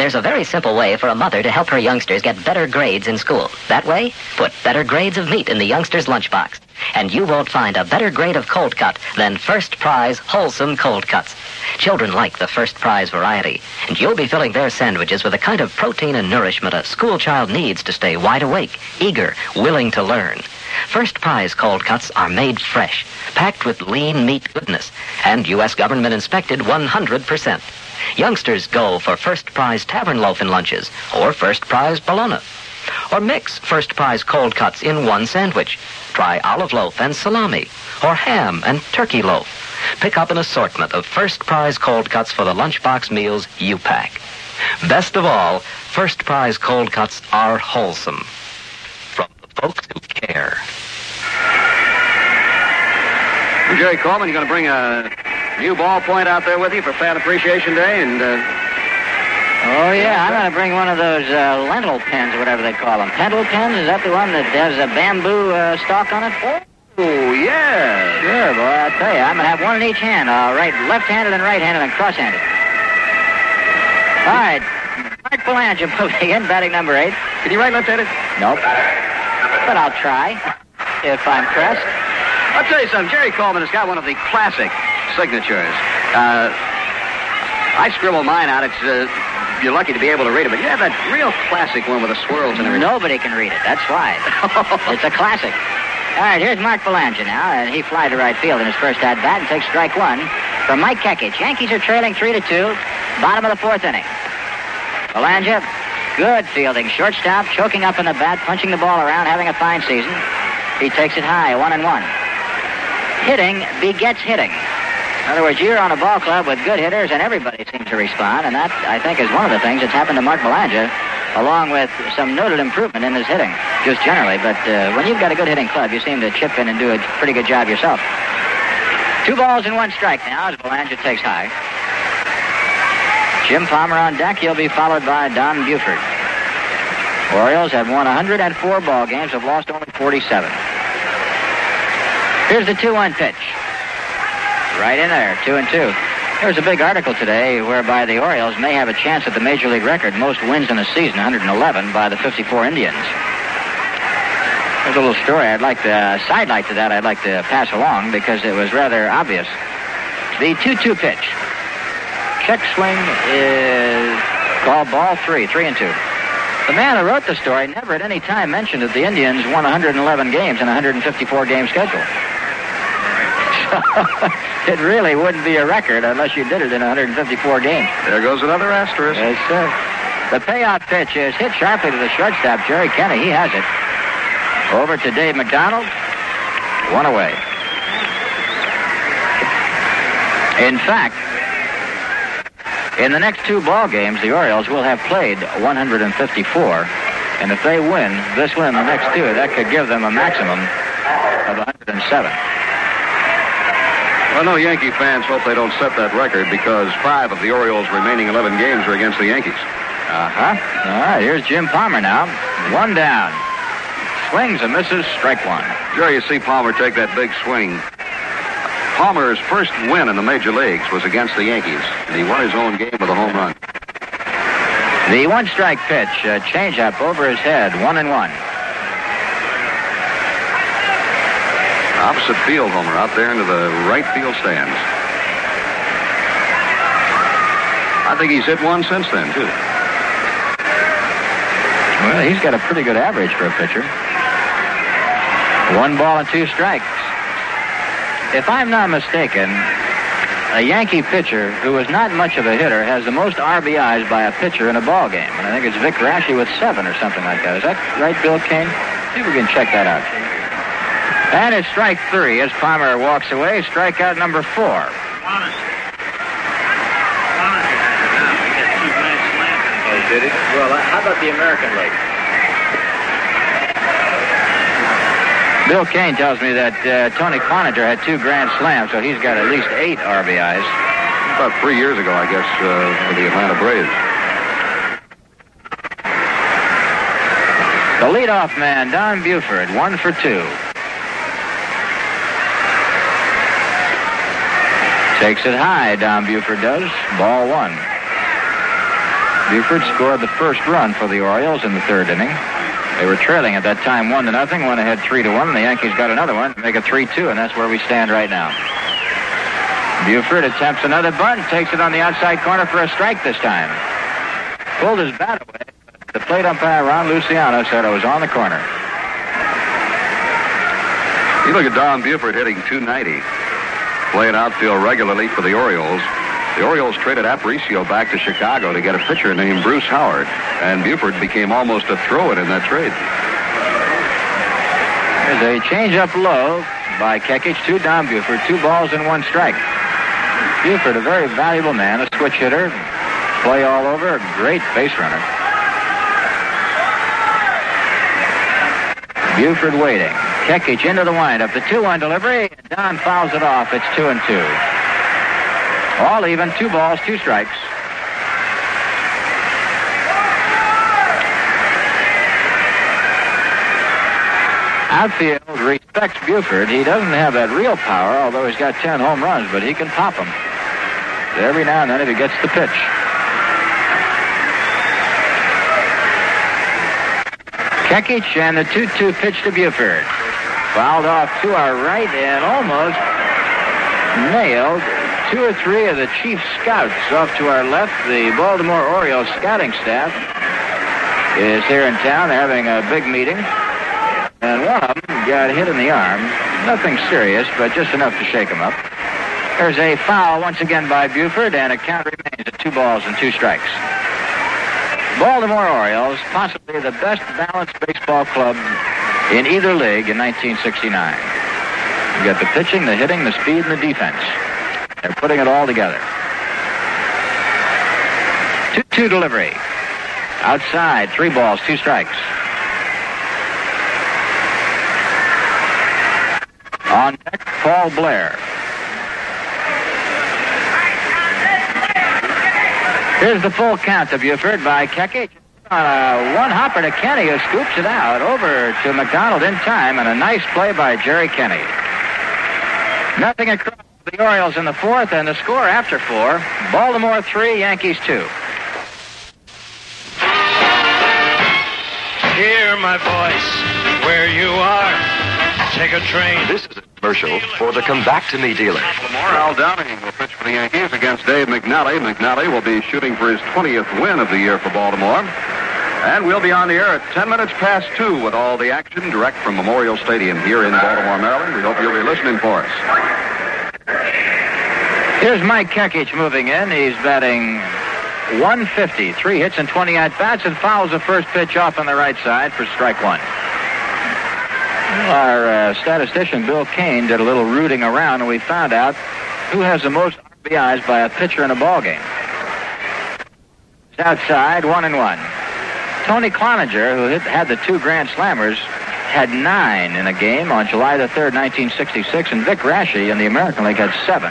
There's a very simple way for a mother to help her youngsters get better grades in school. That way, put better grades of meat in the youngster's lunchbox. And you won't find a better grade of cold cut than first prize wholesome cold cuts. Children like the first prize variety, and you'll be filling their sandwiches with the kind of protein and nourishment a school child needs to stay wide awake, eager, willing to learn. First prize cold cuts are made fresh, packed with lean meat goodness, and U.S. government inspected 100%. Youngsters go for first prize tavern loaf in lunches or first prize bologna. Or mix first prize cold cuts in one sandwich. Try olive loaf and salami or ham and turkey loaf. Pick up an assortment of first prize cold cuts for the lunchbox meals you pack. Best of all, first prize cold cuts are wholesome. From the folks who care. Jerry Coleman, you're going to bring a new ballpoint out there with you for Fan Appreciation Day, and uh, Oh, yeah, I'm going to bring one of those uh, lentil pens, whatever they call them. Pendle pens? Is that the one that has a bamboo uh, stalk on it? Oh, yeah. Sure, boy, I'll tell you. I'm going to have one in each hand. Uh, right, left-handed and right-handed and cross-handed. All right. Mark Belanger moving in, batting number eight. Can you write left-handed? Nope. But I'll try if I'm pressed. I'll tell you something. Jerry Coleman has got one of the classic signatures. Uh, I scribble mine out. It's uh, you're lucky to be able to read it, but you have that real classic one with the swirls and everything. Nobody can read it. That's why. it's a classic. All right, here's Mark Belanger now, and he flies to right field in his first at bat and takes strike one from Mike Kekich. Yankees are trailing three to two, bottom of the fourth inning. Belanger, good fielding, shortstop, choking up in the bat, punching the ball around, having a fine season. He takes it high, one and one. Hitting begets hitting. In other words, you're on a ball club with good hitters, and everybody seems to respond, and that, I think, is one of the things that's happened to Mark Belanger, along with some noted improvement in his hitting, just generally. But uh, when you've got a good hitting club, you seem to chip in and do a pretty good job yourself. Two balls and one strike now as Belanger takes high. Jim Palmer on deck. He'll be followed by Don Buford. Orioles have won 104 ball games, have lost only 47. Here's the 2-1 pitch. Right in there, two and two. There was a big article today whereby the Orioles may have a chance at the major league record, most wins in a season, 111 by the 54 Indians. There's a little story I'd like to, uh, sidelight to that I'd like to pass along because it was rather obvious. The 2-2 pitch. Check swing is called ball three, three and two. The man who wrote the story never at any time mentioned that the Indians won 111 games in a 154 game schedule. It really wouldn't be a record unless you did it in 154 games. There goes another asterisk. Yes, sir. The payout pitch is hit sharply to the shortstop, Jerry Kenney. He has it. Over to Dave McDonald. One away. In fact, in the next two ball games, the Orioles will have played 154. And if they win this win the next two, that could give them a maximum of 107. Well, no Yankee fans hope they don't set that record because five of the Orioles' remaining 11 games are against the Yankees. Uh-huh. All right, here's Jim Palmer now. One down. Swings and misses, strike one. Jerry, you see Palmer take that big swing. Palmer's first win in the major leagues was against the Yankees, and he won his own game with a home run. The one strike pitch, a changeup over his head, one and one. Opposite field homer out there into the right field stands. I think he's hit one since then, too. Well, he's got a pretty good average for a pitcher. One ball and two strikes. If I'm not mistaken, a Yankee pitcher who is not much of a hitter has the most RBIs by a pitcher in a ball game. And I think it's Vic Raschi with seven or something like that. Is that right, Bill Kane? See if we can check that out. And it's strike three as Palmer walks away. Strikeout number four. Oh, did he? Well, how about the American League? Bill Kane tells me that uh, Tony Cloninger had two grand slams, so he's got at least eight RBIs. About three years ago, I guess, uh, for the Atlanta Braves. The leadoff man, Don Buford, one for two. Takes it high, Don Buford does. Ball one. Buford scored the first run for the Orioles in the third inning. They were trailing at that time one to nothing, went ahead three to one, and the Yankees got another one make it three two, and that's where we stand right now. Buford attempts another bunt, takes it on the outside corner for a strike this time. Pulled his bat away. The plate umpire Ron Luciano said it was on the corner. You look at Don Buford hitting 290, playing outfield regularly for the Orioles. The Orioles traded Aparicio back to Chicago to get a pitcher named Bruce Howard, and Buford became almost a throw-in in that trade. There's a change-up low by Kekich to Don Buford, two balls and one strike. Buford, a very valuable man, a switch hitter, play all over, a great base runner. Buford waiting. Kekich into the windup. The 2-1 delivery. And Don fouls it off. It's 2 and 2. All even, two balls, two strikes. Outfield respects Buford. He doesn't have that real power, although he's got 10 home runs, but he can pop them. Every now and then if he gets the pitch. Kekich and the 2-2 pitch to Buford. Fouled off to our right and almost nailed two or three of the chief scouts off to our left. The Baltimore Orioles scouting staff is here in town. Having a big meeting. And one of them got hit in the arm. Nothing serious, but just enough to shake him up. There's a foul once again by Buford, and a count remains at two balls and two strikes. Baltimore Orioles, possibly the best balanced baseball club in either league in 1969. You got the pitching, the hitting, the speed, and the defense. They're putting it all together. 2-2 delivery. Outside, three balls, two strikes. On deck, Paul Blair. Here's the full count to Buford by Kekich. Uh, On a one hopper to Kenney, who scoops it out over to McDonald in time, and a nice play by Jerry Kenney. Nothing across the Orioles in the fourth, and the score after four Baltimore three, Yankees two. Hear my voice where you are. Take a train. This is a commercial for the Come Back to Me dealer. Baltimore, Al Downing will pitch for the Yankees against Dave McNally. McNally will be shooting for his 20th win of the year for Baltimore. And we'll be on the air at 10 minutes past 2 with all the action direct from Memorial Stadium here in Baltimore, Maryland. We hope you'll be listening for us. Here's Mike Kekich moving in. He's batting 150, three hits and 20 at bats, and fouls the first pitch off on the right side for strike one. Our uh, statistician Bill Kane did a little rooting around, and we found out who has the most RBIs by a pitcher in a ball game. It's outside, one and one. Tony Cloninger, who had the two grand slammers, had nine in a game on July the 3rd, 1966, and Vic Raschi in the American League had seven.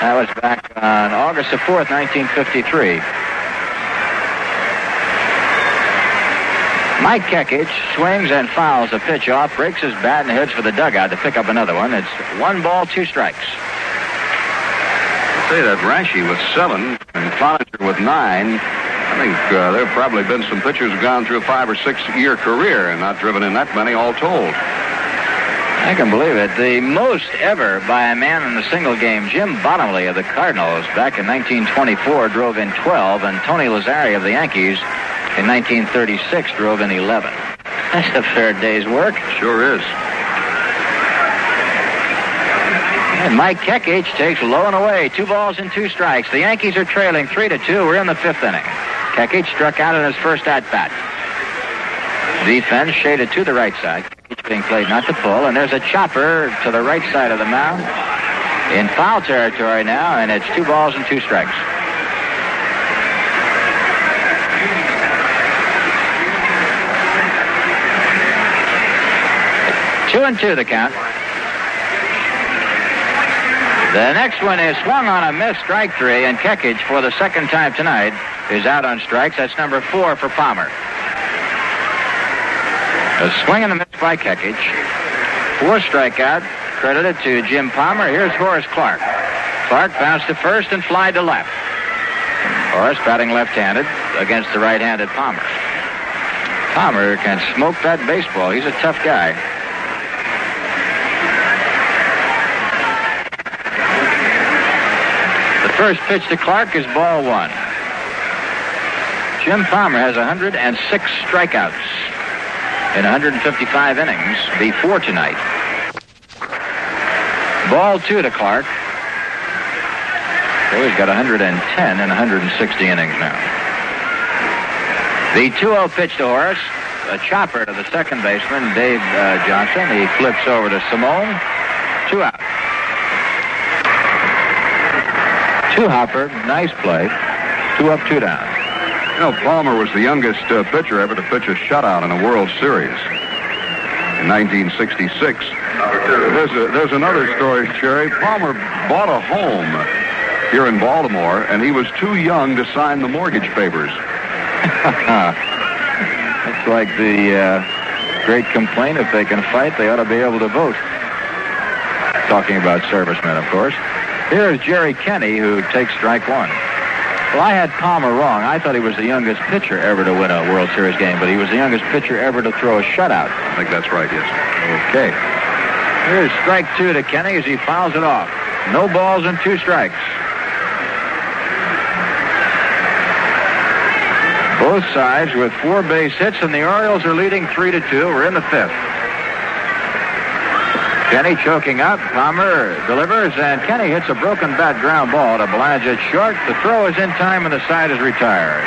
That was back on August the 4th, 1953. Mike Kekich swings and fouls a pitch off, breaks his bat, and heads for the dugout to pick up another one. It's one ball, two strikes. I'd say that Raschi with seven and Cloninger with nine. I think uh, there have probably been some pitchers who've gone through a five or six year career and not driven in that many all told. I can believe it. The most ever by a man in a single game, Jim Bottomley of the Cardinals back in 1924 drove in 12, and Tony Lazzeri of the Yankees in 1936 drove in 11. That's a fair day's work. Sure is. And Mike Kekich takes low and away, two balls and two strikes. The Yankees are trailing three to two. We're in the fifth inning. Kekich struck out in his first at bat. Defense shaded to the right side. Kekich being played not to pull, and there's a chopper to the right side of the mound in foul territory now, and it's two balls and two strikes. And two the count. The next one is swung on a miss, strike three, and Kekich for the second time tonight is out on strikes. That's number four for Palmer. A swing and a miss by Kekich. Four strikeout, credited to Jim Palmer. Here's Horace Clarke. Clarke bounced to first and fly to left. Horace batting left-handed against the right-handed Palmer. Palmer can smoke that baseball. He's a tough guy. First pitch to Clarke is ball one. Jim Palmer has 106 strikeouts in 155 innings before tonight. Ball two to Clarke. So he's got 110 in 160 innings now. The 2-0 pitch to Horace. A chopper to the second baseman, Dave uh, Johnson. He flips over to Salmon. Two out. Two hopper. Nice play. Two up, two down. You know, Palmer was the youngest uh, pitcher ever to pitch a shutout in a World Series in 1966. There's, a, there's another story, Jerry. Palmer bought a home here in Baltimore, and he was too young to sign the mortgage papers. That's like the uh, great complaint. If they can fight, they ought to be able to vote. Talking about servicemen, of course. Here is Jerry Kenney who takes strike one. Well, I had Palmer wrong. I thought he was the youngest pitcher ever to win a World Series game, but he was the youngest pitcher ever to throw a shutout. I think that's right, yes. Okay. Here's strike two to Kenney as he fouls it off. No balls and two strikes. Both sides with four base hits, and the Orioles are leading three to two. We're in the fifth. Kenney choking up. Palmer delivers, and Kenney hits a broken bat ground ball to Blodgett short. The throw is in time, and the side is retired.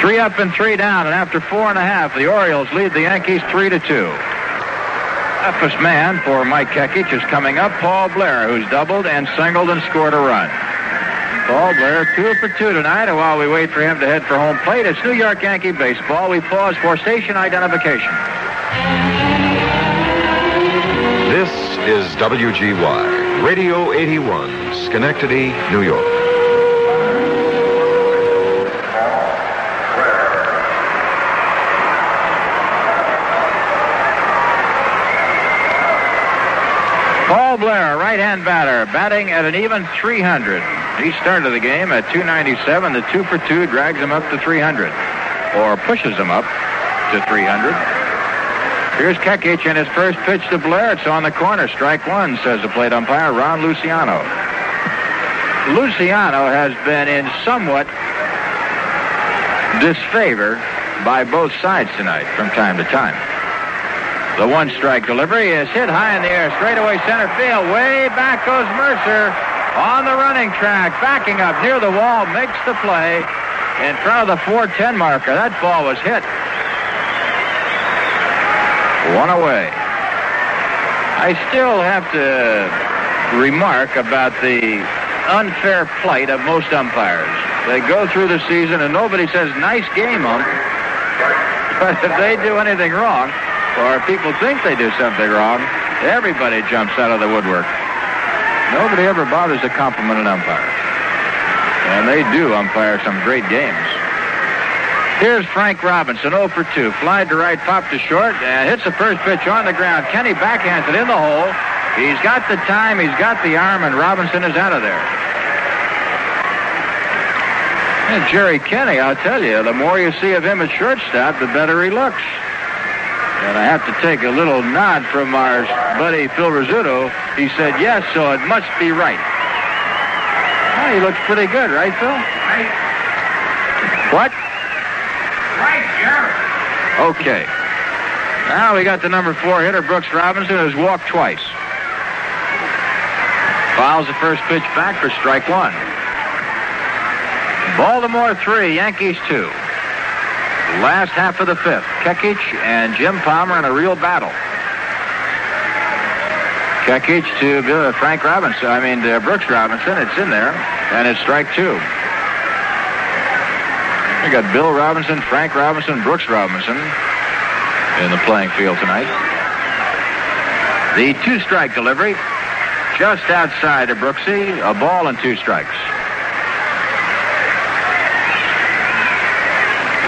Three up and three down, and after four and a half, the Orioles lead the Yankees three to two. Toughest man for Mike Kekich is coming up, Paul Blair, who's doubled and singled and scored a run. Paul Blair, two for two tonight, and while we wait for him to head for home plate, it's New York Yankee baseball. We pause for station identification. Is WGY, Radio 81, Schenectady, New York. Paul Blair, right-hand batter, batting at an even 300. He started the game at 297. The two for two drags him up to 300, or pushes him up to 300. Here's Kekich and his first pitch to Blair. It's on the corner. Strike one, says the plate umpire, Ron Luciano. Luciano has been in somewhat disfavor by both sides tonight from time to time. The one strike delivery is hit high in the air, straight away center field. Way back goes Murcer on the running track, backing up near the wall, makes the play in front of the 410 marker. That ball was hit. One away. I still have to remark about the unfair plight of most umpires. They go through the season and nobody says, nice game, ump. But if they do anything wrong, or people think they do something wrong, everybody jumps out of the woodwork. Nobody ever bothers to compliment an umpire. And they do umpire some great games. Here's Frank Robinson, 0 for 2. Fly to right, pop to short, and hits the first pitch on the ground. Kenney backhands it in the hole. He's got the time, he's got the arm, and Robinson is out of there. And Jerry Kenney, I'll tell you, the more you see of him at shortstop, the better he looks. And I have to take a little nod from our buddy Phil Rizzuto. He said, yes, so it must be right. Well, he looks pretty good, right, Phil? Right. What? Okay. Now we got the number four hitter, Brooks Robinson, who's walked twice. Fouls the first pitch back for strike one. Baltimore three, Yankees two. Last half of the fifth. Kekich and Jim Palmer in a real battle. Kekich to uh, Frank Robinson. I mean, uh, Brooks Robinson. It's in there. And it's strike two. We got Bill Robinson, Frank Robinson, Brooks Robinson. in the playing field tonight. The two-strike delivery just outside of Brooksy, a ball and two strikes.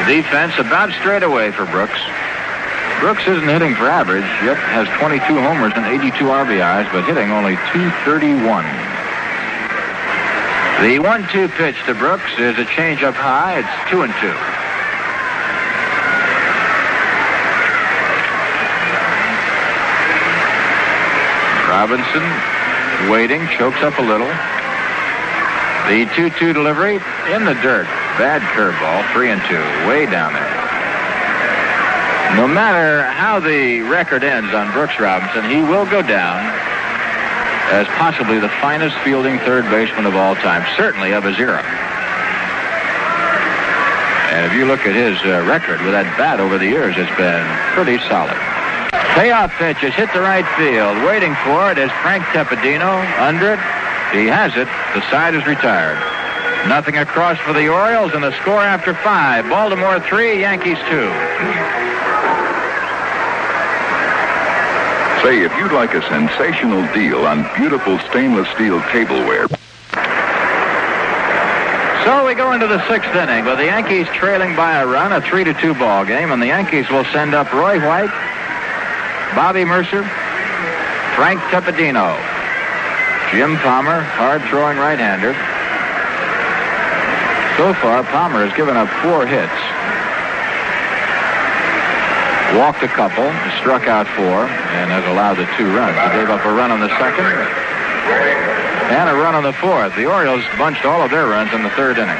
The defense about straight away for Brooks. Brooks isn't hitting for average, yet has 22 homers and 82 RBIs, but hitting only 231. The one-two pitch to Brooks is a change-up high. It's two and two. Robinson waiting, chokes up a little. The 2-2 delivery in the dirt. Bad curveball, three and two, way down there. No matter how the record ends on Brooks Robinson, he will go down as possibly the finest fielding third baseman of all time, certainly of his era. And if you look at his uh, record with that bat over the years, it's been pretty solid. Payoff pitch is hit to right field. Waiting for it is Frank Tepedino. Under it. He has it. The side is retired. Nothing across for the Orioles, and the score after five. Baltimore three, Yankees two. Say, if you'd like a sensational deal on beautiful stainless steel tableware. So we go into the sixth inning with the Yankees trailing by a run, a three to two ball game, and the Yankees will send up Roy White, Bobby Murcer, Frank Tepedino, Jim Palmer, hard throwing right-hander. So far, Palmer has given up four hits. Walked a couple, struck out four, and has allowed the two runs. He gave up a run on the second and a run on the fourth. The Orioles bunched all of their runs in the third inning.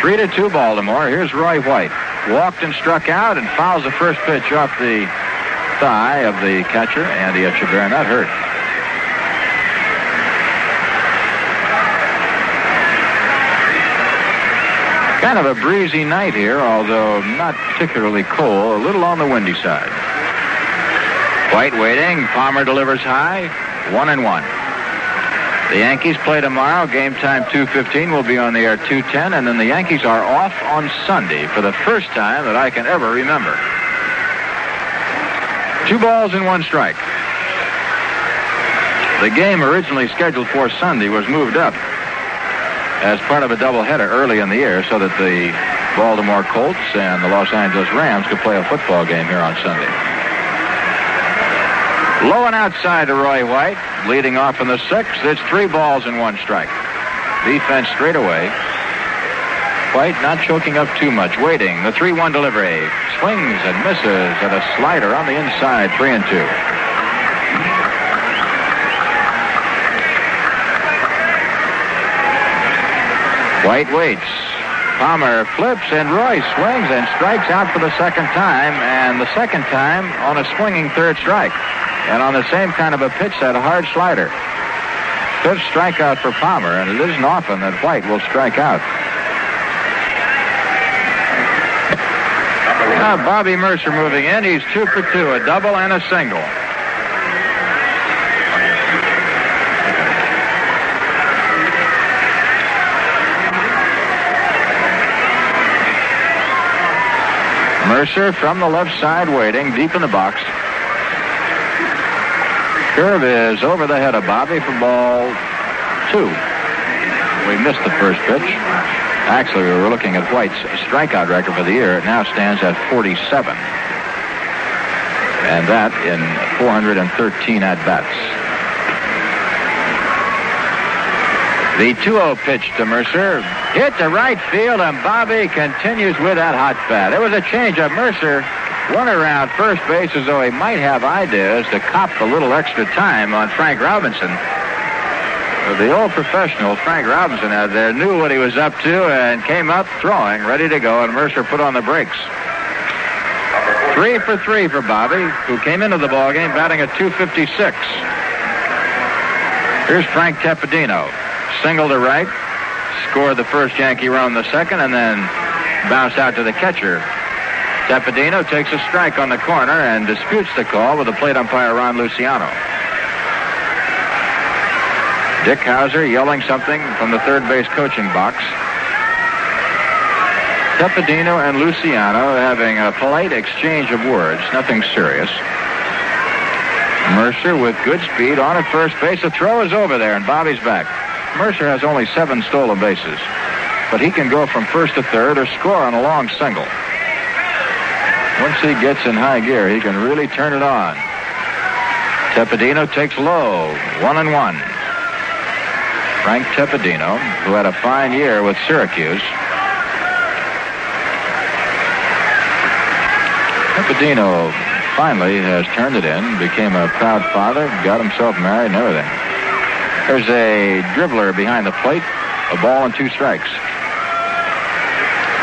Three to two Baltimore. Here's Roy White. Walked and struck out and fouls the first pitch off the thigh of the catcher, Andy Etchebarren. That hurt. Kind of a breezy night here, although not particularly cold, a little on the windy side. White waiting. Palmer delivers high. One and one. The Yankees play tomorrow. Game time 2.15 will be on the air 2.10, and then the Yankees are off on Sunday for the first time that I can ever remember. Two balls and one strike. The game originally scheduled for Sunday was moved up as part of a doubleheader early in the year so that the Baltimore Colts and the Los Angeles Rams could play a football game here on Sunday. Low and outside to Roy White, leading off in the sixth. It's three balls and one strike. Defense straight away. White not choking up too much, waiting. The 3-1 delivery. Swings and misses, and a slider on the inside, 3 and 2. White waits. Palmer flips, and Roy swings and strikes out for the second time, and the second time on a swinging third strike. And on the same kind of a pitch, that hard slider. Fifth strikeout for Palmer, and it isn't often that White will strike out. Now Bobby Murcer moving in. He's two for two, a double and a single. Murcer from the left side waiting, deep in the box. Curve is over the head of Bobby for ball two. We missed the first pitch. Actually, we were looking at White's strikeout record for the year. It now stands at 47. And that in 413 at-bats. The 2-0 pitch to Murcer. Hit to right field, and Bobby continues with that hot bat. It was a change of Murcer. Went around first base as though he might have ideas to cop a little extra time on Frank Robinson. The old professional, Frank Robinson, out there, knew what he was up to and came up throwing, ready to go, and Murcer put on the brakes. Three for three for Bobby, who came into the ballgame batting at 256. Here's Frank Tepedino. Single to right, scored the first Yankee run the second, and then bounced out to the catcher. Tepedino takes a strike on the corner and disputes the call with the plate umpire Ron Luciano. Dick Howser yelling something from the third base coaching box. Tepedino and Luciano having a polite exchange of words, nothing serious. Murcer with good speed on at first base. The throw is over there, and Bobby's back. Murcer has only seven stolen bases, but he can go from first to third or score on a long single. Once he gets in high gear, he can really turn it on. Tepedino takes low, one and one. Frank Tepedino, who had a fine year with Syracuse. Tepedino finally has turned it in, became a proud father, got himself married and everything. There's a dribbler behind the plate, a ball and two strikes.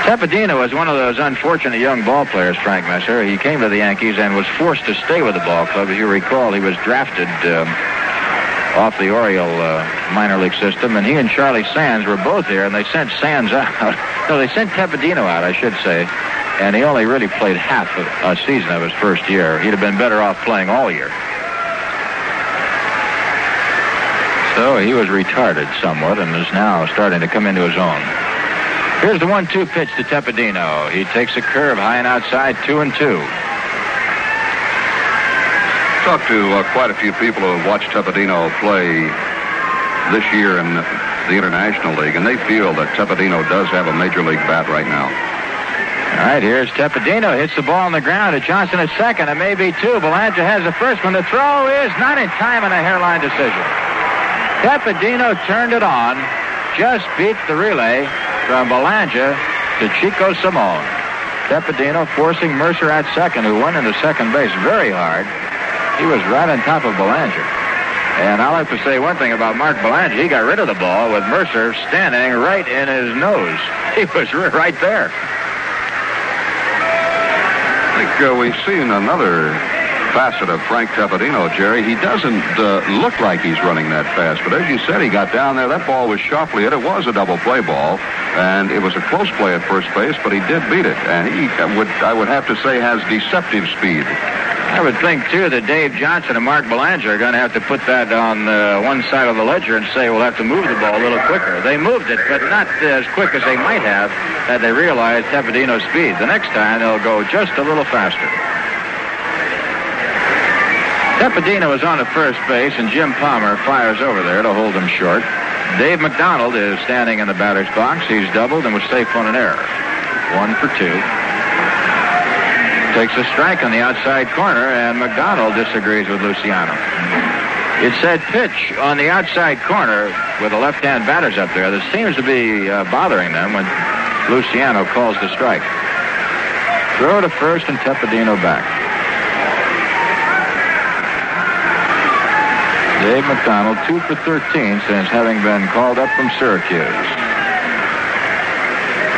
Tepedino was one of those unfortunate young ball players, Frank Messer. He came to the Yankees and was forced to stay with the ball club. As you recall, he was drafted um, off the Oriole uh, minor league system, and he and Charlie Sands were both here, and they sent Sands out. no, they sent Tepedino out, I should say and he only really played half a season of his first year. He'd have been better off playing all year. So he was retarded somewhat and is now starting to come into his own. Here's the one-two pitch to Tepedino. He takes a curve high and outside, two and two. Talked to uh, quite a few people who have watched Tepedino play this year in the International League, and they feel that Tepedino does have a major league bat right now. All right, here's Tepedino. Hits the ball on the ground to Johnson at second. It may be two. Belanger has the first one. The throw is not in time and a hairline decision. Tepedino turned it on. Just beat the relay from Belanger to Chico Salmon. Tepedino forcing Murcer at second, who went into second base very hard. He was right on top of Belanger. And I'll have to say one thing about Mark Belanger. He got rid of the ball with Murcer standing right in his nose. He was right there uh, we've seen another facet of Frank Tepedino, Jerry. He doesn't uh, look like he's running that fast, but as you said, he got down there. That ball was sharply hit. It was a double play ball, and it was a close play at first base, but he did beat it. And he would, I would have to say, has deceptive speed. I would think, too, that Dave Johnson and Mark Belanger are going to have to put that on uh, one side of the ledger and say we'll have to move the ball a little quicker. They moved it, but not as quick as they might have had they realized Tepedino's speed. The next time, they'll go just a little faster. Tepedino is on at first base, and Jim Palmer fires over there to hold him short. Dave McDonald is standing in the batter's box. He's doubled and was safe on an error. One for two takes a strike on the outside corner, and McDonald disagrees with Luciano. It said pitch on the outside corner with the left-hand batters up there. This seems to be uh, bothering them when Luciano calls the strike. Throw to first and Tepedino back. Dave McDonald, 2 for 13 since having been called up from Syracuse.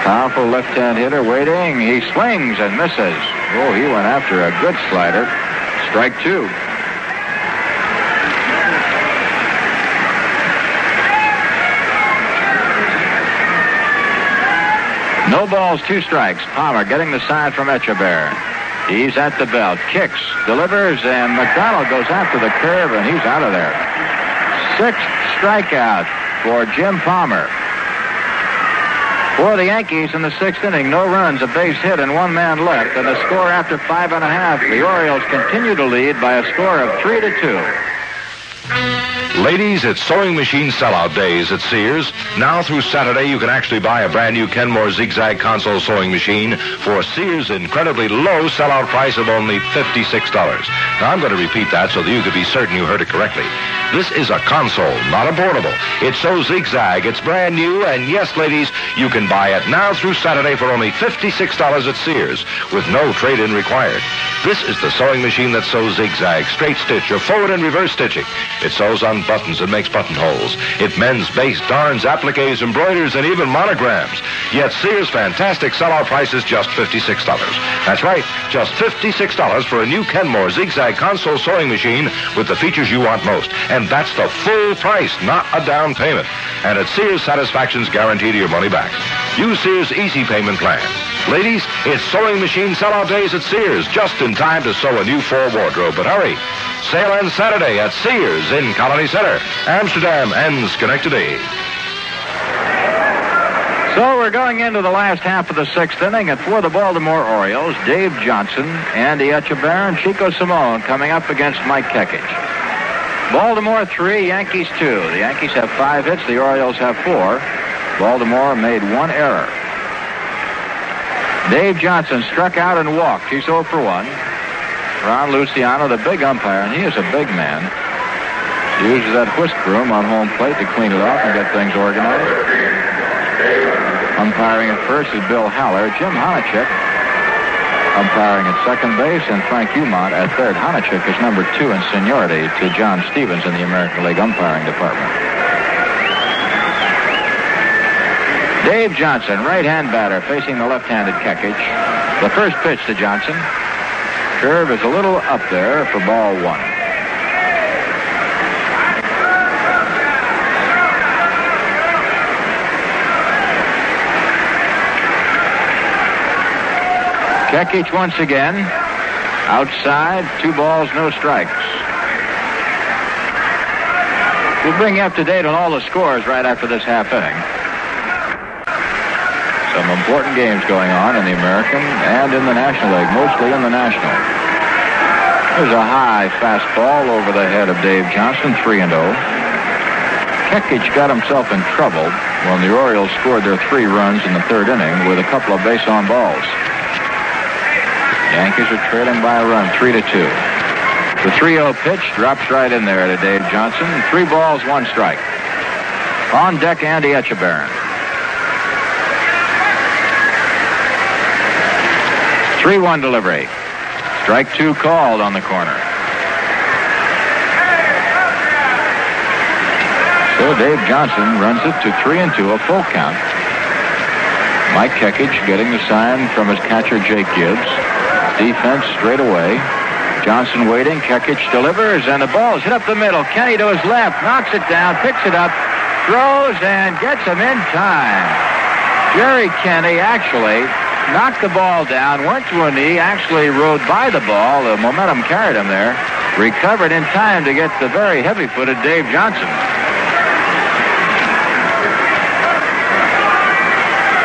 Powerful left-hand hitter waiting. He swings and misses. Oh, he went after a good slider. Strike two. No balls, two strikes. Palmer getting the side from Etchebarren. He's at the belt, kicks, delivers, and McDonald goes after the curve, and he's out of there. Sixth strikeout for Jim Palmer. For the Yankees in the sixth inning, no runs, a base hit, and one man left. And the score after five and a half, the Orioles continue to lead by a score of three to two. Ladies, it's sewing machine sellout days at Sears. Now through Saturday, you can actually buy a brand new Kenmore Zigzag console sewing machine for Sears' incredibly low sellout price of only $56. Now, I'm going to repeat that so that you could be certain you heard it correctly. This is a console, not a portable. It's so zigzag, it's brand new, and yes, ladies, you can buy it now through Saturday for only $56 at Sears with no trade-in required. This is the sewing machine that sews zigzag, straight stitch, or forward and reverse stitching. It sews on buttons and makes buttonholes. It mends base, darns, appliques, embroiders, and even monograms. Yet Sears' fantastic sellout price is just $56. That's right, just $56 for a new Kenmore zigzag console sewing machine with the features you want most. And that's the full price, not a down payment. And at Sears, satisfaction's guaranteed your money back. Use Sears' easy payment plan. Ladies, it's sewing machine sellout days at Sears, just in time to sew a new fall wardrobe. But hurry, sale ends Saturday at Sears in Colonie Center, Amsterdam and Schenectady. So we're going into the last half of the sixth inning, and for the Baltimore Orioles, Dave Johnson, Andy and Chico Salmon coming up against Mike Kekich. Baltimore three, Yankees two. The Yankees have five hits, the Orioles have four. Baltimore made one error. Dave Johnson struck out and walked. He's 0 for 1. Ron Luciano, the big umpire, and he is a big man. He uses that whisk broom on home plate to clean it off and get things organized. Umpiring at first is Bill Haller. Jim Honochick umpiring at second base, and Frank Umont at third. Honochick is number two in seniority to John Stevens in the American League umpiring department. Dave Johnson, right-hand batter, facing the left-handed Kekich. The first pitch to Johnson. Curve is a little up there for ball one. Kekich once again. Outside, two balls, no strikes. We'll bring you up to date on all the scores right after this half inning. Some important games going on in the American and in the National League, mostly in the National. There's a high fastball over the head of Dave Johnson, 3 and 0. Kekich got himself in trouble when the Orioles scored their three runs in the third inning with a couple of base on balls. Yankees are trailing by a run, 3 to 2. The 3-0 pitch drops right in there to Dave Johnson. Three balls, one strike. On deck, Andy Etchebarren. 3-1 delivery. Strike two called on the corner. So Dave Johnson runs it to 3 and 2, a full count. Mike Kekich getting the sign from his catcher, Jake Gibbs. Defense straight away. Johnson waiting. Kekich delivers, and the ball is hit up the middle. Kenney to his left, knocks it down, picks it up, throws, and gets him in time. Jerry Kenney actually knocked the ball down, went to a knee, actually rode by the ball. The momentum carried him there. Recovered in time to get the very heavy-footed Dave Johnson.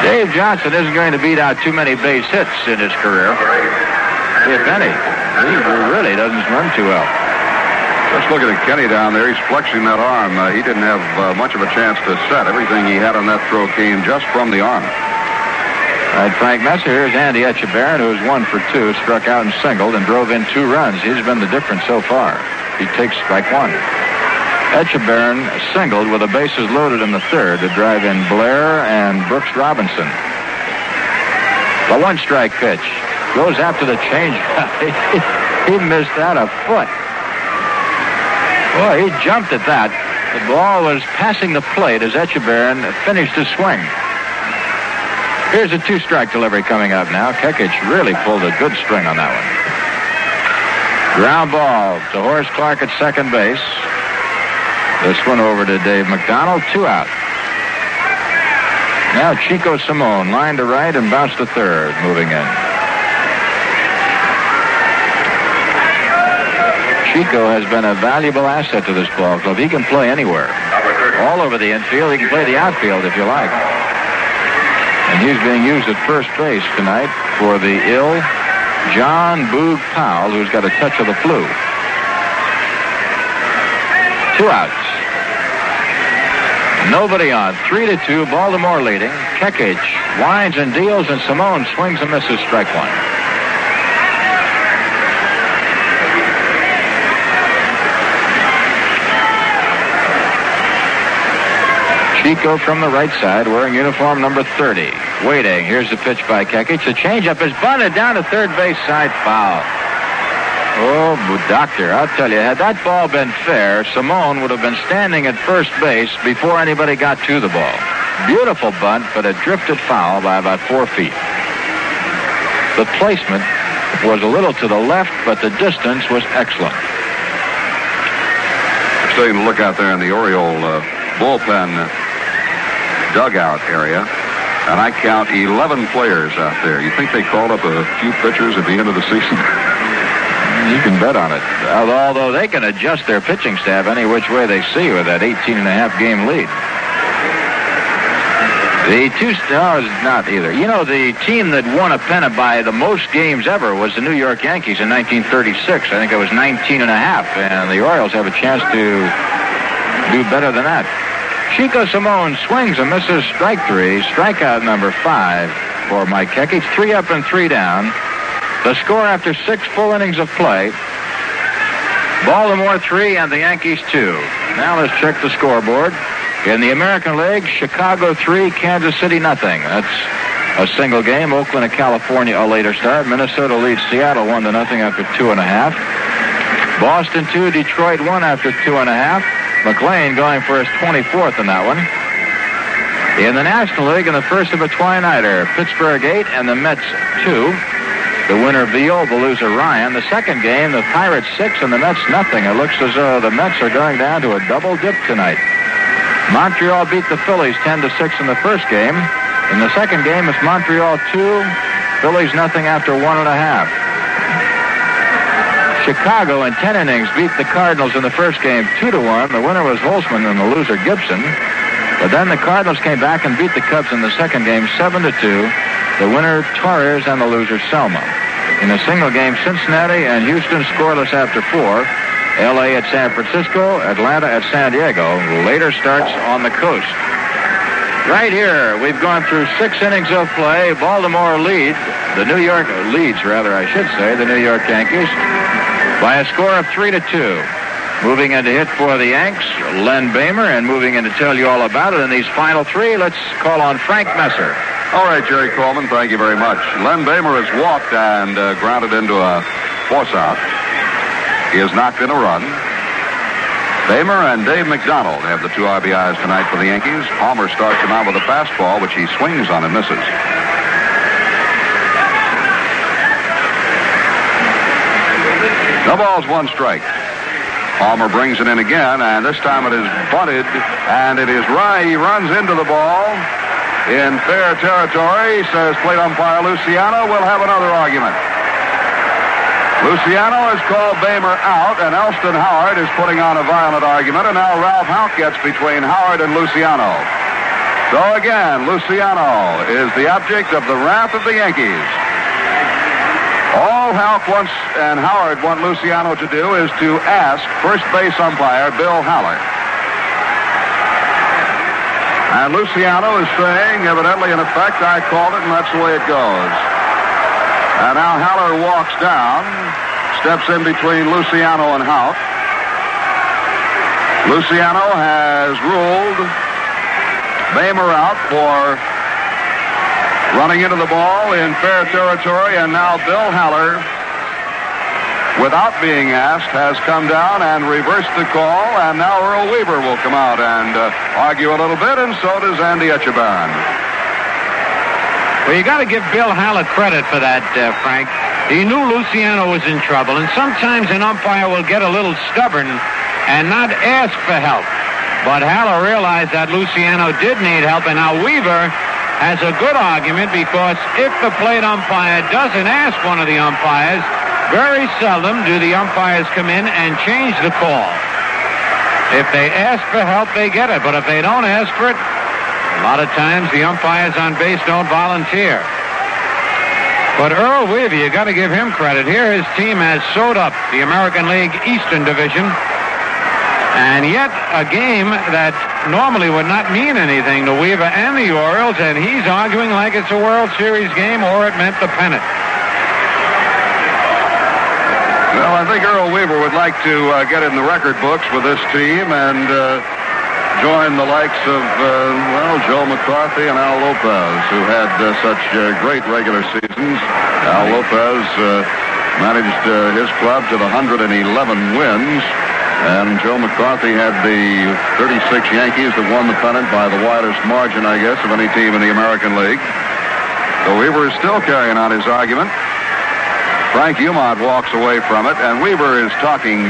Dave Johnson isn't going to beat out too many base hits in his career, if any. He really doesn't run too well. Just looking at Kenney down there, he's flexing that arm. Uh, he didn't have uh, much of a chance to set. Everything he had on that throw came just from the arm. Right, Frank Messer. Here's Andy Etchebarren, who's one for two, struck out and singled, and drove in two runs. He's been the difference so far. He takes strike one. Etchebarren singled with the bases loaded in the third to drive in Blair and Brooks Robinson. The one strike pitch goes after the change. he missed that a foot. Boy, he jumped at that. The ball was passing the plate as Etchebarren finished his swing. Here's a two-strike delivery coming up now. Kekich really pulled a good string on that one. Ground ball to Horace Clarke at second base. This one over to Dave McDonald, two out. Now Chico Salmon, line to right and bounce to third, moving in. Chico has been a valuable asset to this ball club. He can play anywhere. All over the infield. He can play the outfield if you like. And he's being used at first base tonight for the ill John Boog Powell, who's got a touch of the flu. Two outs. Nobody on. Three to two. Baltimore leading. Kekich winds and deals, and Salmon swings and misses strike one. Chico from the right side, wearing uniform number 30. Waiting. Here's the pitch by Kekich. The changeup is bunted down to third base side foul. Oh, doctor, I'll tell you, had that ball been fair, Salmon would have been standing at first base before anybody got to the ball. Beautiful bunt, but it drifted foul by about four feet. The placement was a little to the left, but the distance was excellent. Just taking a look out there in the Oriole uh, bullpen dugout area, and I count 11 players out there. You think they called up a few pitchers at the end of the season? You can bet on it. Although they can adjust their pitching staff any which way they see with that 18 and a half game lead. The two stars, not either. You know, the team that won a pennant by the most games ever was the New York Yankees in 1936. I think it was 19 and a half, and the Orioles have a chance to do better than that. Chico Salmon swings and misses strike three, strikeout number five for Mike Kekich. Three up and three down. The score after six full innings of play. Baltimore three and the Yankees two. Now let's check the scoreboard. In the American League, Chicago 3, Kansas City nothing. That's a single game. Oakland and California a later start. Minnesota leads Seattle 1 to nothing after two and a half. Boston 2, Detroit 1 after two and a half. McLain going for his 24th in that one. In the National League, in the first of a twilighter, Pittsburgh 8 and the Mets 2. The winner Veale, the loser Ryan. The second game, the Pirates 6 and the Mets nothing. It looks as though the Mets are going down to a double dip tonight. Montreal beat the Phillies 10 to 6 in the first game. In the second game, it's Montreal 2, Phillies nothing after one and a half. Chicago in 10 innings beat the Cardinals in the first game 2 to 1. The winner was Holtzman and the loser Gibson. But then the Cardinals came back and beat the Cubs in the second game 7 to 2. The winner Torrez and the loser Selma. In a single game, Cincinnati and Houston scoreless after four. L.A. at San Francisco, Atlanta at San Diego. Later starts on the coast. Right here, we've gone through six innings of play. Baltimore leads, the New York leads, rather, I should say, the New York Yankees by a score of three to two. Moving into hit for the Yanks, Len Boehmer, and moving in to tell you all about it in these final three, let's call on Frank Messer. All right, Jerry Coleman, thank you very much. Len Boehmer has walked and uh, grounded into a force out. He has knocked in a run. Boehmer and Dave McDonald have the two RBIs tonight for the Yankees. Palmer starts him out with a fastball, which he swings on and misses. No balls, one strike. Palmer brings it in again, and this time it is bunted, and it is right. He runs into the ball in fair territory, says plate umpire Luciano. We'll have another argument. Luciano has called Boehmer out, and Elston Howard is putting on a violent argument, and now Ralph Houk gets between Howard and Luciano. So again, Luciano is the object of the wrath of the Yankees. Houk wants and Howard want Luciano to do is to ask first base umpire Bill Haller. And Luciano is saying, evidently in effect, I called it and that's the way it goes. And now Haller walks down, steps in between Luciano and Houk. Luciano has ruled Boehmer out for running into the ball in fair territory, and now Bill Haller, without being asked, has come down and reversed the call, and now Earl Weaver will come out and uh, argue a little bit, and so does Andy Etchebarren. Well, you got to give Bill Haller credit for that, uh, Frank. He knew Luciano was in trouble, and sometimes an umpire will get a little stubborn and not ask for help. But Haller realized that Luciano did need help, and now Weaver has a good argument because if the plate umpire doesn't ask one of the umpires, very seldom do the umpires come in and change the call. If they ask for help, they get it. But if they don't ask for it, a lot of times the umpires on base don't volunteer. But Earl Weaver, you got to give him credit. Here his team has sewed up the American League Eastern Division. And yet, a game that normally would not mean anything to Weaver and the Orioles, and he's arguing like it's a World Series game or it meant the pennant. Well, I think Earl Weaver would like to uh, get in the record books with this team and uh, join the likes of, uh, well, Joe McCarthy and Al Lopez, who had uh, such uh, great regular seasons. Al Lopez managed his club to the 111 wins. And Joe McCarthy had the 36 Yankees that won the pennant by the widest margin, I guess, of any team in the American League. So Weaver is still carrying on his argument. Frank Umont walks away from it, and Weaver is talking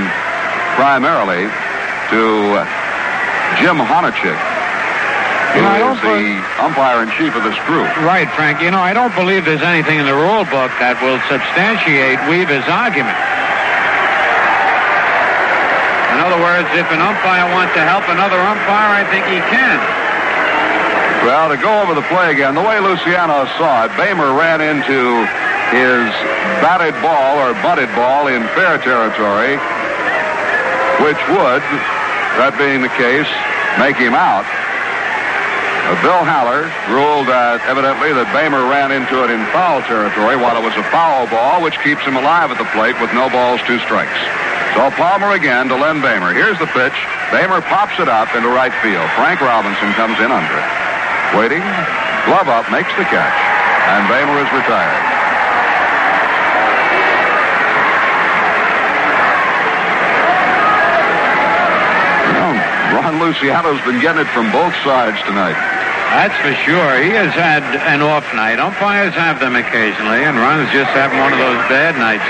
primarily to Jim Honochick, who You know, is the umpire-in-chief of this group. Right, Frank. You know, I don't believe there's anything in the rule book that will substantiate Weaver's argument. In other words, if an umpire wants to help another umpire, I think he can. Well, to go over the play again, the way Luciano saw it, Boehmer ran into his batted ball or butted ball in fair territory, which would, that being the case, make him out. Bill Haller ruled that evidently that Boehmer ran into it in foul territory while it was a foul ball, which keeps him alive at the plate with no balls, two strikes. So Palmer again to Len Boehmer. Here's the pitch. Boehmer pops it up into right field. Frank Robinson comes in under it. Waiting, glove up, makes the catch, and Boehmer is retired. Luciano's been getting it from both sides tonight. That's for sure. He has had an off night. Umpires have them occasionally, and Ron's just having one of those bad nights.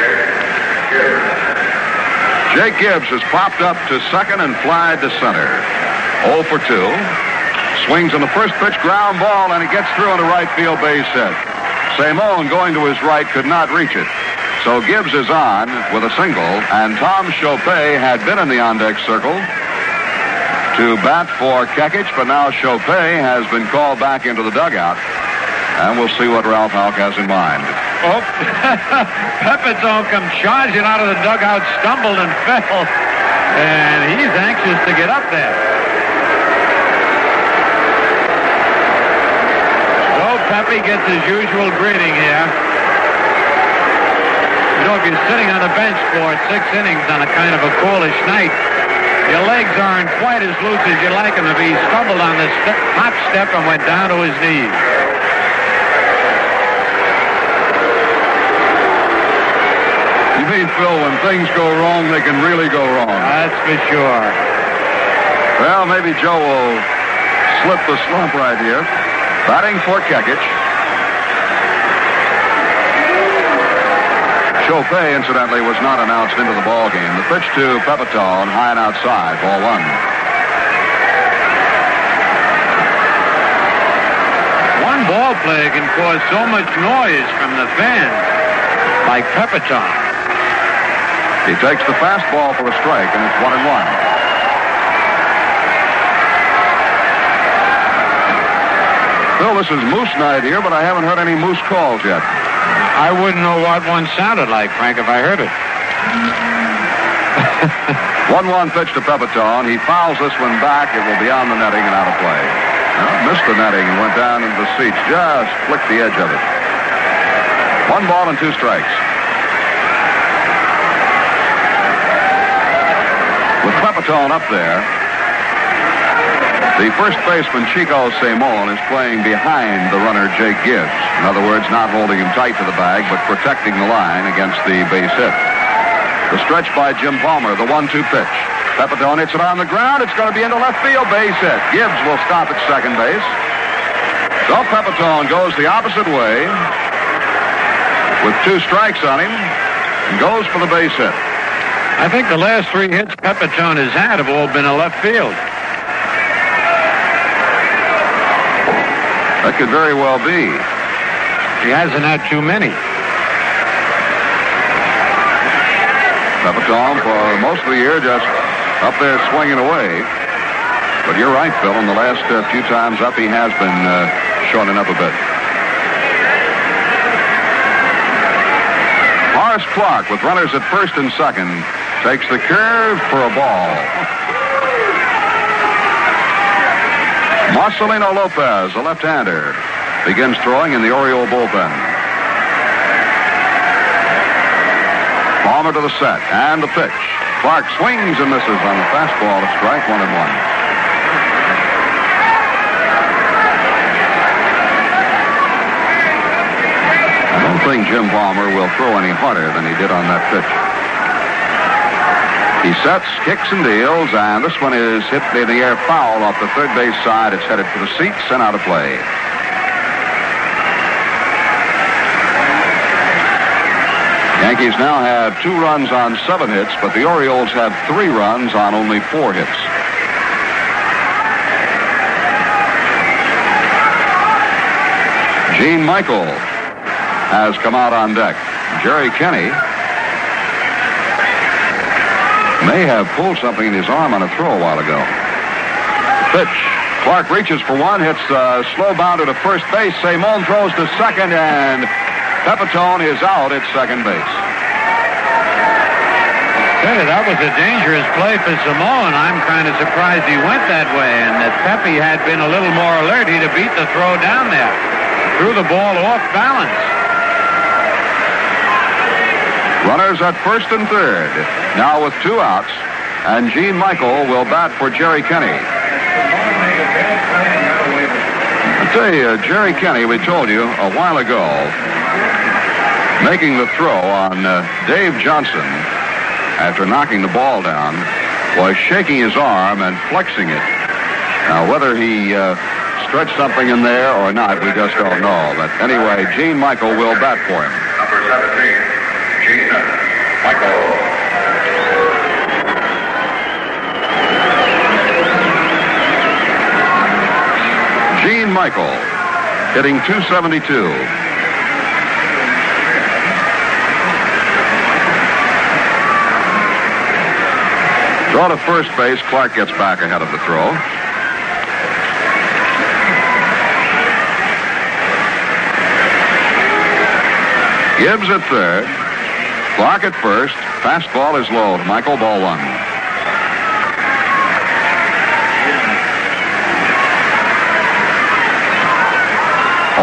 Jake Gibbs has popped up to second and flied to center. 0 for 2. Swings on the first pitch, ground ball, and it gets through on the right field base hit. Salmon going to his right could not reach it. So Gibbs is on with a single, and Tom Shopay had been in the on-deck circle to bat for Kekich, but now Shopay has been called back into the dugout. And we'll see what Ralph Houk has in mind. Oh, Pepitone comes charging out of the dugout, stumbled and fell. And he's anxious to get up there. So Pepe gets his usual greeting here. You know, if you're sitting on the bench for six innings on a kind of a coolish night, your legs aren't quite as loose as you'd like them to be. He stumbled on the st- top step and went down to his knees. You mean, Phil, when things go wrong, they can really go wrong. That's for sure. Well, maybe Joe will slip the slump right here. Batting for Kekich. Shopay, incidentally, was not announced into the ball game. The pitch to Pepitone, high and outside, ball one. One ball play can cause so much noise from the fans, like Pepitone. He takes the fastball for a strike, and it's one and one. Phil, this is Moose night here, but I haven't heard any Moose calls yet. I wouldn't know what one sounded like, Frank, if I heard it. 1-1 pitch to Pepitone. He fouls this one back. It will be on the netting and out of play. Well, missed the netting and went down into the seats. Just flicked the edge of it. One ball and two strikes. With Pepitone up there, the first baseman, Chico Salmon, is playing behind the runner, Jake Gibbs. In other words, not holding him tight to the bag, but protecting the line against the base hit. The stretch by Jim Palmer, the one-two pitch. Pepitone hits it on the ground. It's going to be into left field, base hit. Gibbs will stop at second base. So Pepitone goes the opposite way with two strikes on him and goes for the base hit. I think the last three hits Pepitone has had have all been in left field. That could very well be. He hasn't had too many. Pepitone, for most of the year, just up there swinging away. But you're right, Phil. In the last uh, few times up, he has been uh, shortening up a bit. Horace Clarke, with runners at first and second, takes the curve for a ball. Marcelino Lopez, a left-hander, begins throwing in the Oriole bullpen. Palmer to the set and the pitch. Clarke swings and misses on the fastball to strike one and one. I don't think Jim Palmer will throw any harder than he did on that pitch. He sets, kicks, and deals, and this one is hit in the air foul off the third base side. It's headed for the seats and out of play. Yankees now have two runs on seven hits, but the Orioles have three runs on only four hits. Gene Michael has come out on deck. Jerry Kenney may have pulled something in his arm on a throw a while ago. Pitch Clarke reaches for one, hits uh, slow bounder to first base. Salmon throws to second, and Pepitone is out at second base. That was a dangerous play for Salmon. I'm kind of surprised he went that way, and if Pepe had been a little more alert, he'd have beat the throw down there. Threw the ball off balance. Runners at first and third. Now with two outs, and Gene Michael will bat for Jerry Kenney. I tell you, uh, Jerry Kenney, we told you a while ago, making the throw on uh, Dave Johnson after knocking the ball down, was shaking his arm and flexing it. Now, whether he uh, stretched something in there or not, we just don't know. But anyway, Gene Michael will bat for him. Number 17, Gene Michael. Gene Michael, hitting 272. Draw to first base. Clarke gets back ahead of the throw. Gibbs at third. Clarke at first. Fastball is low. To Michael ball one.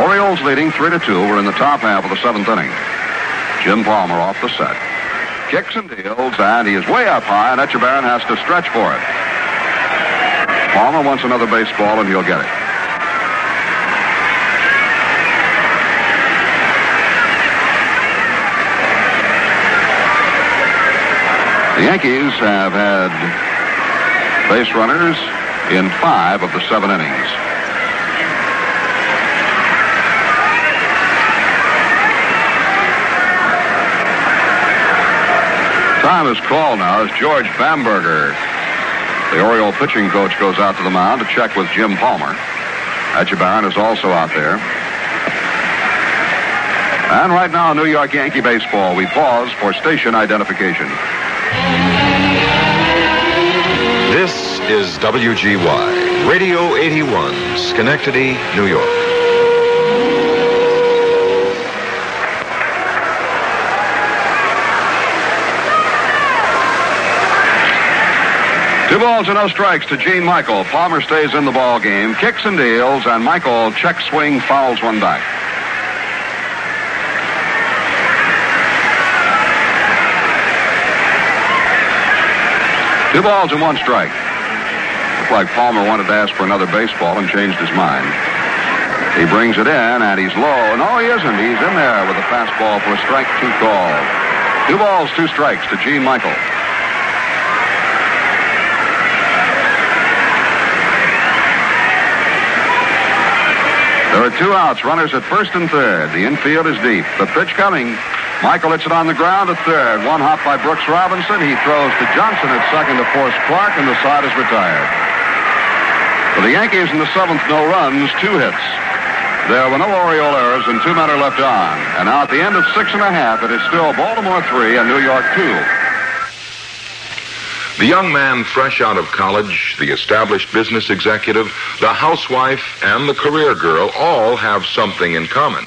Orioles leading three to two. We're in the top half of the seventh inning. Jim Palmer off the set. Kicks and deals, and he is way up high, and Etchebarren has to stretch for it. Palmer wants another baseball, and he'll get it. The Yankees have had base runners in five of the seven innings. Time is called now as George Bamberger, the Oriole pitching coach, goes out to the mound to check with Jim Palmer. Etchebarren is also out there. And right now, New York Yankee baseball. We pause for station identification. This is WGY, Radio 81, Schenectady, New York. Two balls and no strikes to Gene Michael. Palmer stays in the ball game, kicks and deals, and Michael check swing fouls one back. Two balls and one strike. Looked like Palmer wanted to ask for another baseball and changed his mind. He brings it in, and he's low. No, he isn't. He's in there with a fastball for a strike two call. Two balls, two strikes to Gene Michael. There are two outs, runners at first and third. The infield is deep. The pitch coming. Michael hits it on the ground at third. One hop by Brooks Robinson. He throws to Johnson at second to force Clarke, and the side is retired. For the Yankees in the seventh, no runs, two hits. There were no Oriole errors, and two men are left on. And now at the end of six and a half, it is still Baltimore three and New York two. The young man fresh out of college, the established business executive, the housewife, and the career girl all have something in common.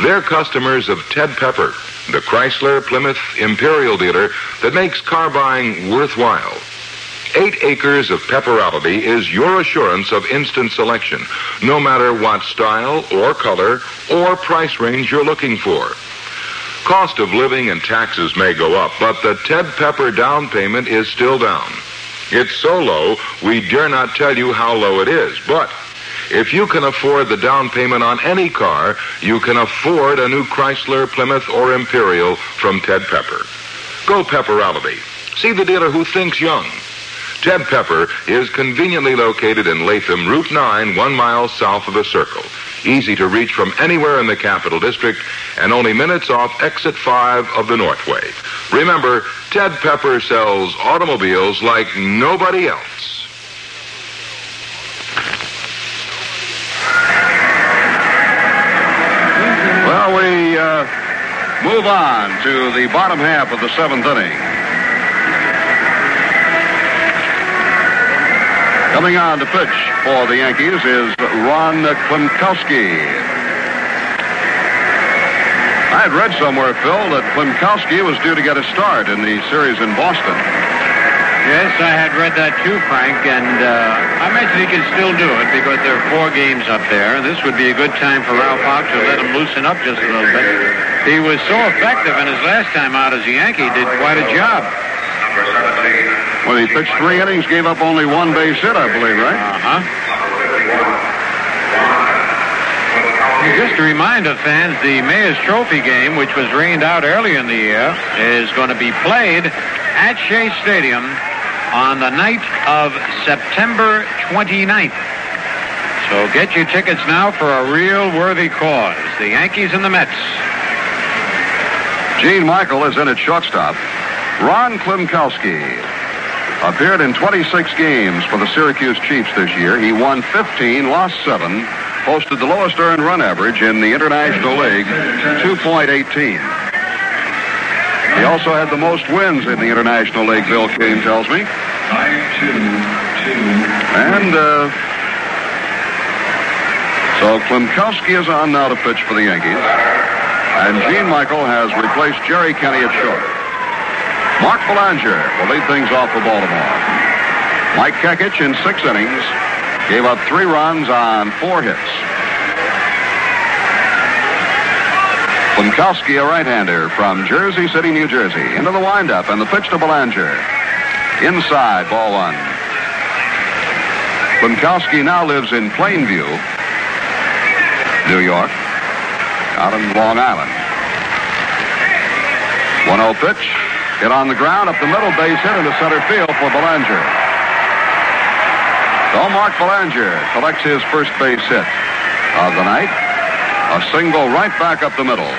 They're customers of Ted Pepper, the Chrysler Plymouth Imperial dealer that makes car buying worthwhile. Eight acres of pepperality is your assurance of instant selection, no matter what style or color or price range you're looking for. Cost of living and taxes may go up, but the Ted Pepper down payment is still down. It's so low, we dare not tell you how low it is, but if you can afford the down payment on any car, you can afford a new Chrysler, Plymouth, or Imperial from Ted Pepper. Go Pepperality. See the dealer who thinks young. Ted Pepper is conveniently located in Latham, Route 9, one mile south of the Circle. Easy to reach from anywhere in the Capital District and only minutes off Exit 5 of the Northway. Remember, Ted Pepper sells automobiles like nobody else. Well, we uh, move on to the bottom half of the seventh inning. Coming on to pitch for the Yankees is Ron Klimkowski. I had read somewhere, Phil, that Klimkowski was due to get a start in the series in Boston. Yes, I had read that too, Frank, and uh, I imagine he can still do it because there are four games up there, this would be a good time for Ralph Houk to let him loosen up just a little bit. He was so effective in his last time out as a Yankee, did quite a job. Well, he pitched three innings, gave up only one base hit, I believe, right? Uh-huh. Just to remind the fans, the Mayor's Trophy game, which was rained out earlier in the year, is going to be played at Shea Stadium on the night of September 29th. So get your tickets now for a real worthy cause. The Yankees and the Mets. Gene Michael is in at shortstop. Ron Klimkowski appeared in 26 games for the Syracuse Chiefs this year. He won 15, lost 7, posted the lowest earned run average in the International League, 2.18. He also had the most wins in the International League, Bill Kane tells me. And uh, so Klimkowski is on now to pitch for the Yankees. And Gene Michael has replaced Jerry Kenney at short. Mark Belanger will lead things off for Baltimore. Mike Kekich in six innings gave up three runs on four hits. Klimkowski, a right-hander from Jersey City, New Jersey, into the windup and the pitch to Belanger. Inside, ball one. Klimkowski now lives in Plainview, New York, out in Long Island. 1-0 pitch. Hit on the ground, up the middle, base hit into center field for Belanger. So Mark Belanger collects his first base hit of the night. A single right back up the middle.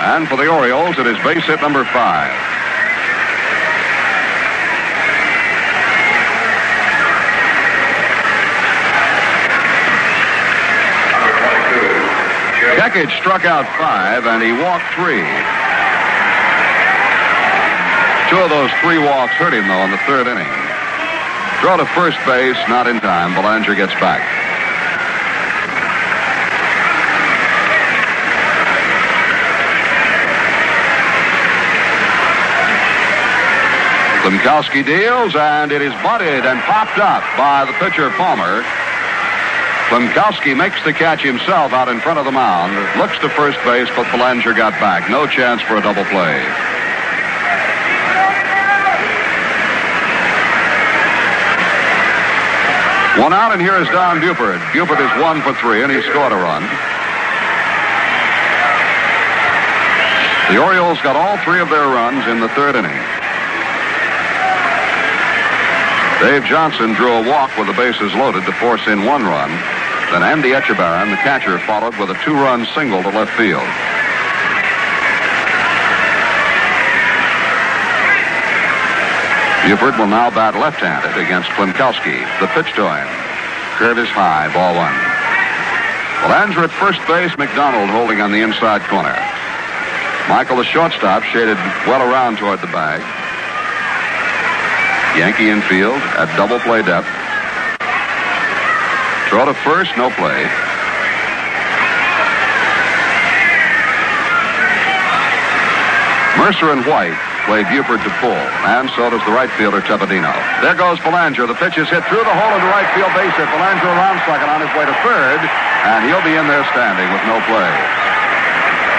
And for the Orioles, it is base hit number five. Kekich struck out five, and he walked three. Two of those three walks hurt him, though, in the third inning. Throw to first base, not in time. Belanger gets back. Klimkowski deals, and it is butted and popped up by the pitcher, Palmer. Klimkowski makes the catch himself out in front of the mound. Looks to first base, but Belanger got back. No chance for a double play. One out, and here is Don Buford. Buford is one for three, and he scored a run. The Orioles got all three of their runs in the third inning. Dave Johnson drew a walk with the bases loaded to force in one run. Then Andy Etchebarren, the catcher, followed with a two-run single to left field. Buford will now bat left-handed against Klimkowski. The pitch to him. Curve is high, ball one. Belanger at first base, McDonald holding on the inside corner. Michael, the shortstop, shaded well around toward the bag. Yankee infield at double play depth. Throw to first, no play. Murcer and White play Buford to pull, and so does the right fielder Tepedino. There goes Belanger. The pitch is hit through the hole in the right field base hit. Belanger around second on his way to third, and he'll be in there standing with no play.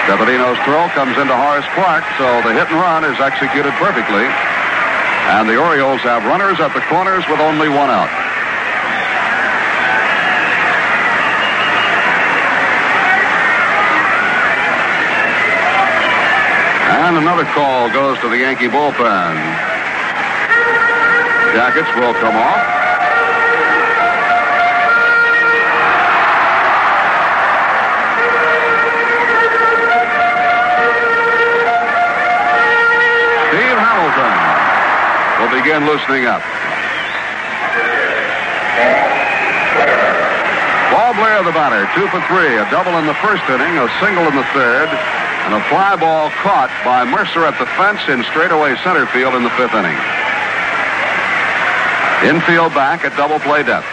Tepedino's throw comes into Horace Clarke, so the hit and run is executed perfectly. And the Orioles have runners at the corners with only one out. And another call goes to the Yankee bullpen. Jackets will come off. Steve Hamilton will begin loosening up. Paul Blair, the batter, two for three. A double in the first inning, a single in the third, and a fly ball caught by Murcer at the fence in straightaway center field in the fifth inning. Infield back at double play depth.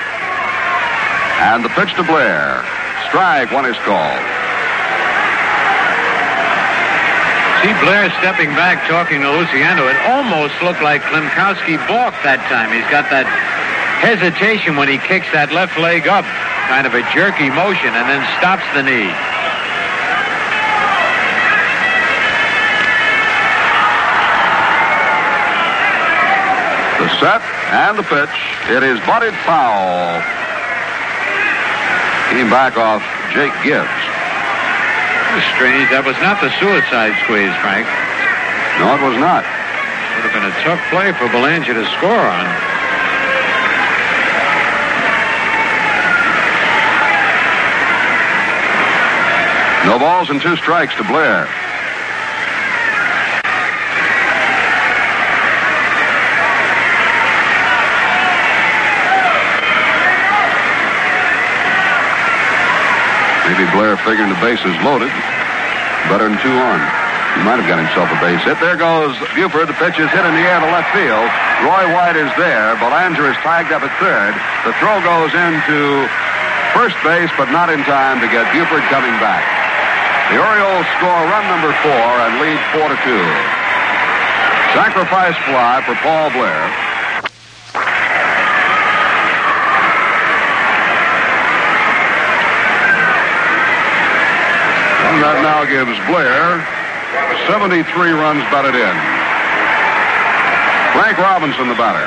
And the pitch to Blair. Strike one is called. See Blair stepping back, talking to Luciano. It almost looked like Klimkowski balked that time. He's got that hesitation when he kicks that left leg up, kind of a jerky motion, and then stops the knee. Set and the pitch. It is butted foul. Came back off Jake Gibbs. That's strange. That was not the suicide squeeze, Frank. No, it was not. Would have been a tough play for Belanger to score on. No balls and two strikes to Blair. Blair figuring the bases loaded. Better than two on. He might have got himself a base hit. There goes Buford. The pitch is hit in the air to left field. Roy White is there. Belanger is tagged up at third. The throw goes into first base, but not in time to get Buford coming back. The Orioles score run number four and lead four to two. Sacrifice fly for Paul Blair. That now gives Blair 73 runs batted in. Frank Robinson, the batter.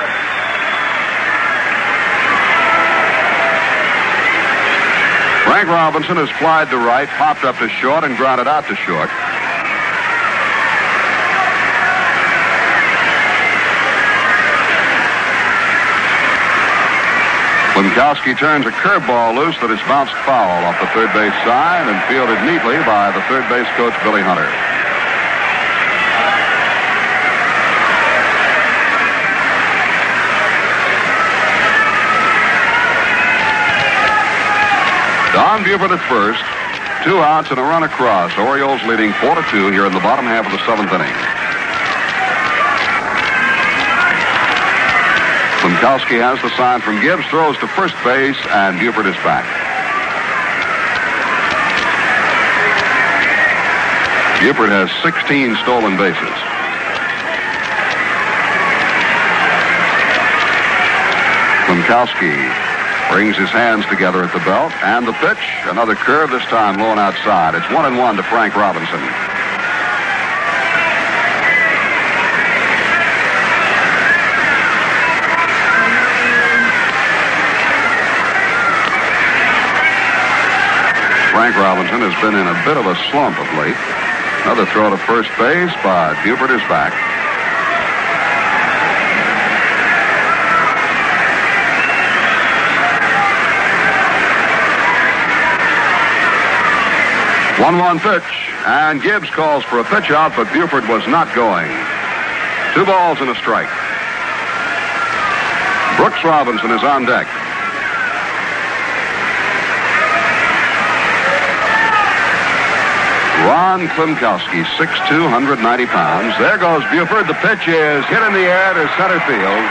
Frank Robinson has flied to right, popped up to short, and grounded out to short. Klimkowski turns a curveball loose that is bounced foul off the third base side and fielded neatly by the third base coach, Billy Hunter. Don Buford at first. Two outs and a run across. Orioles leading 4 to 2 here in the bottom half of the seventh inning. Klimkowski has the sign from Gibbs, throws to first base, and Buford is back. Buford has 16 stolen bases. Klimkowski brings his hands together at the belt, and the pitch, another curve, this time low and outside. It's one and one to Frank Robinson. Frank Robinson has been in a bit of a slump of late. Another throw to first base, but Buford is back. One-one pitch, and Gibbs calls for a pitch out, but Buford was not going. Two balls and a strike. Brooks Robinson is on deck. Ron Klimkowski, 6'2", 190 pounds. There goes Buford. The pitch is hit in the air to center field.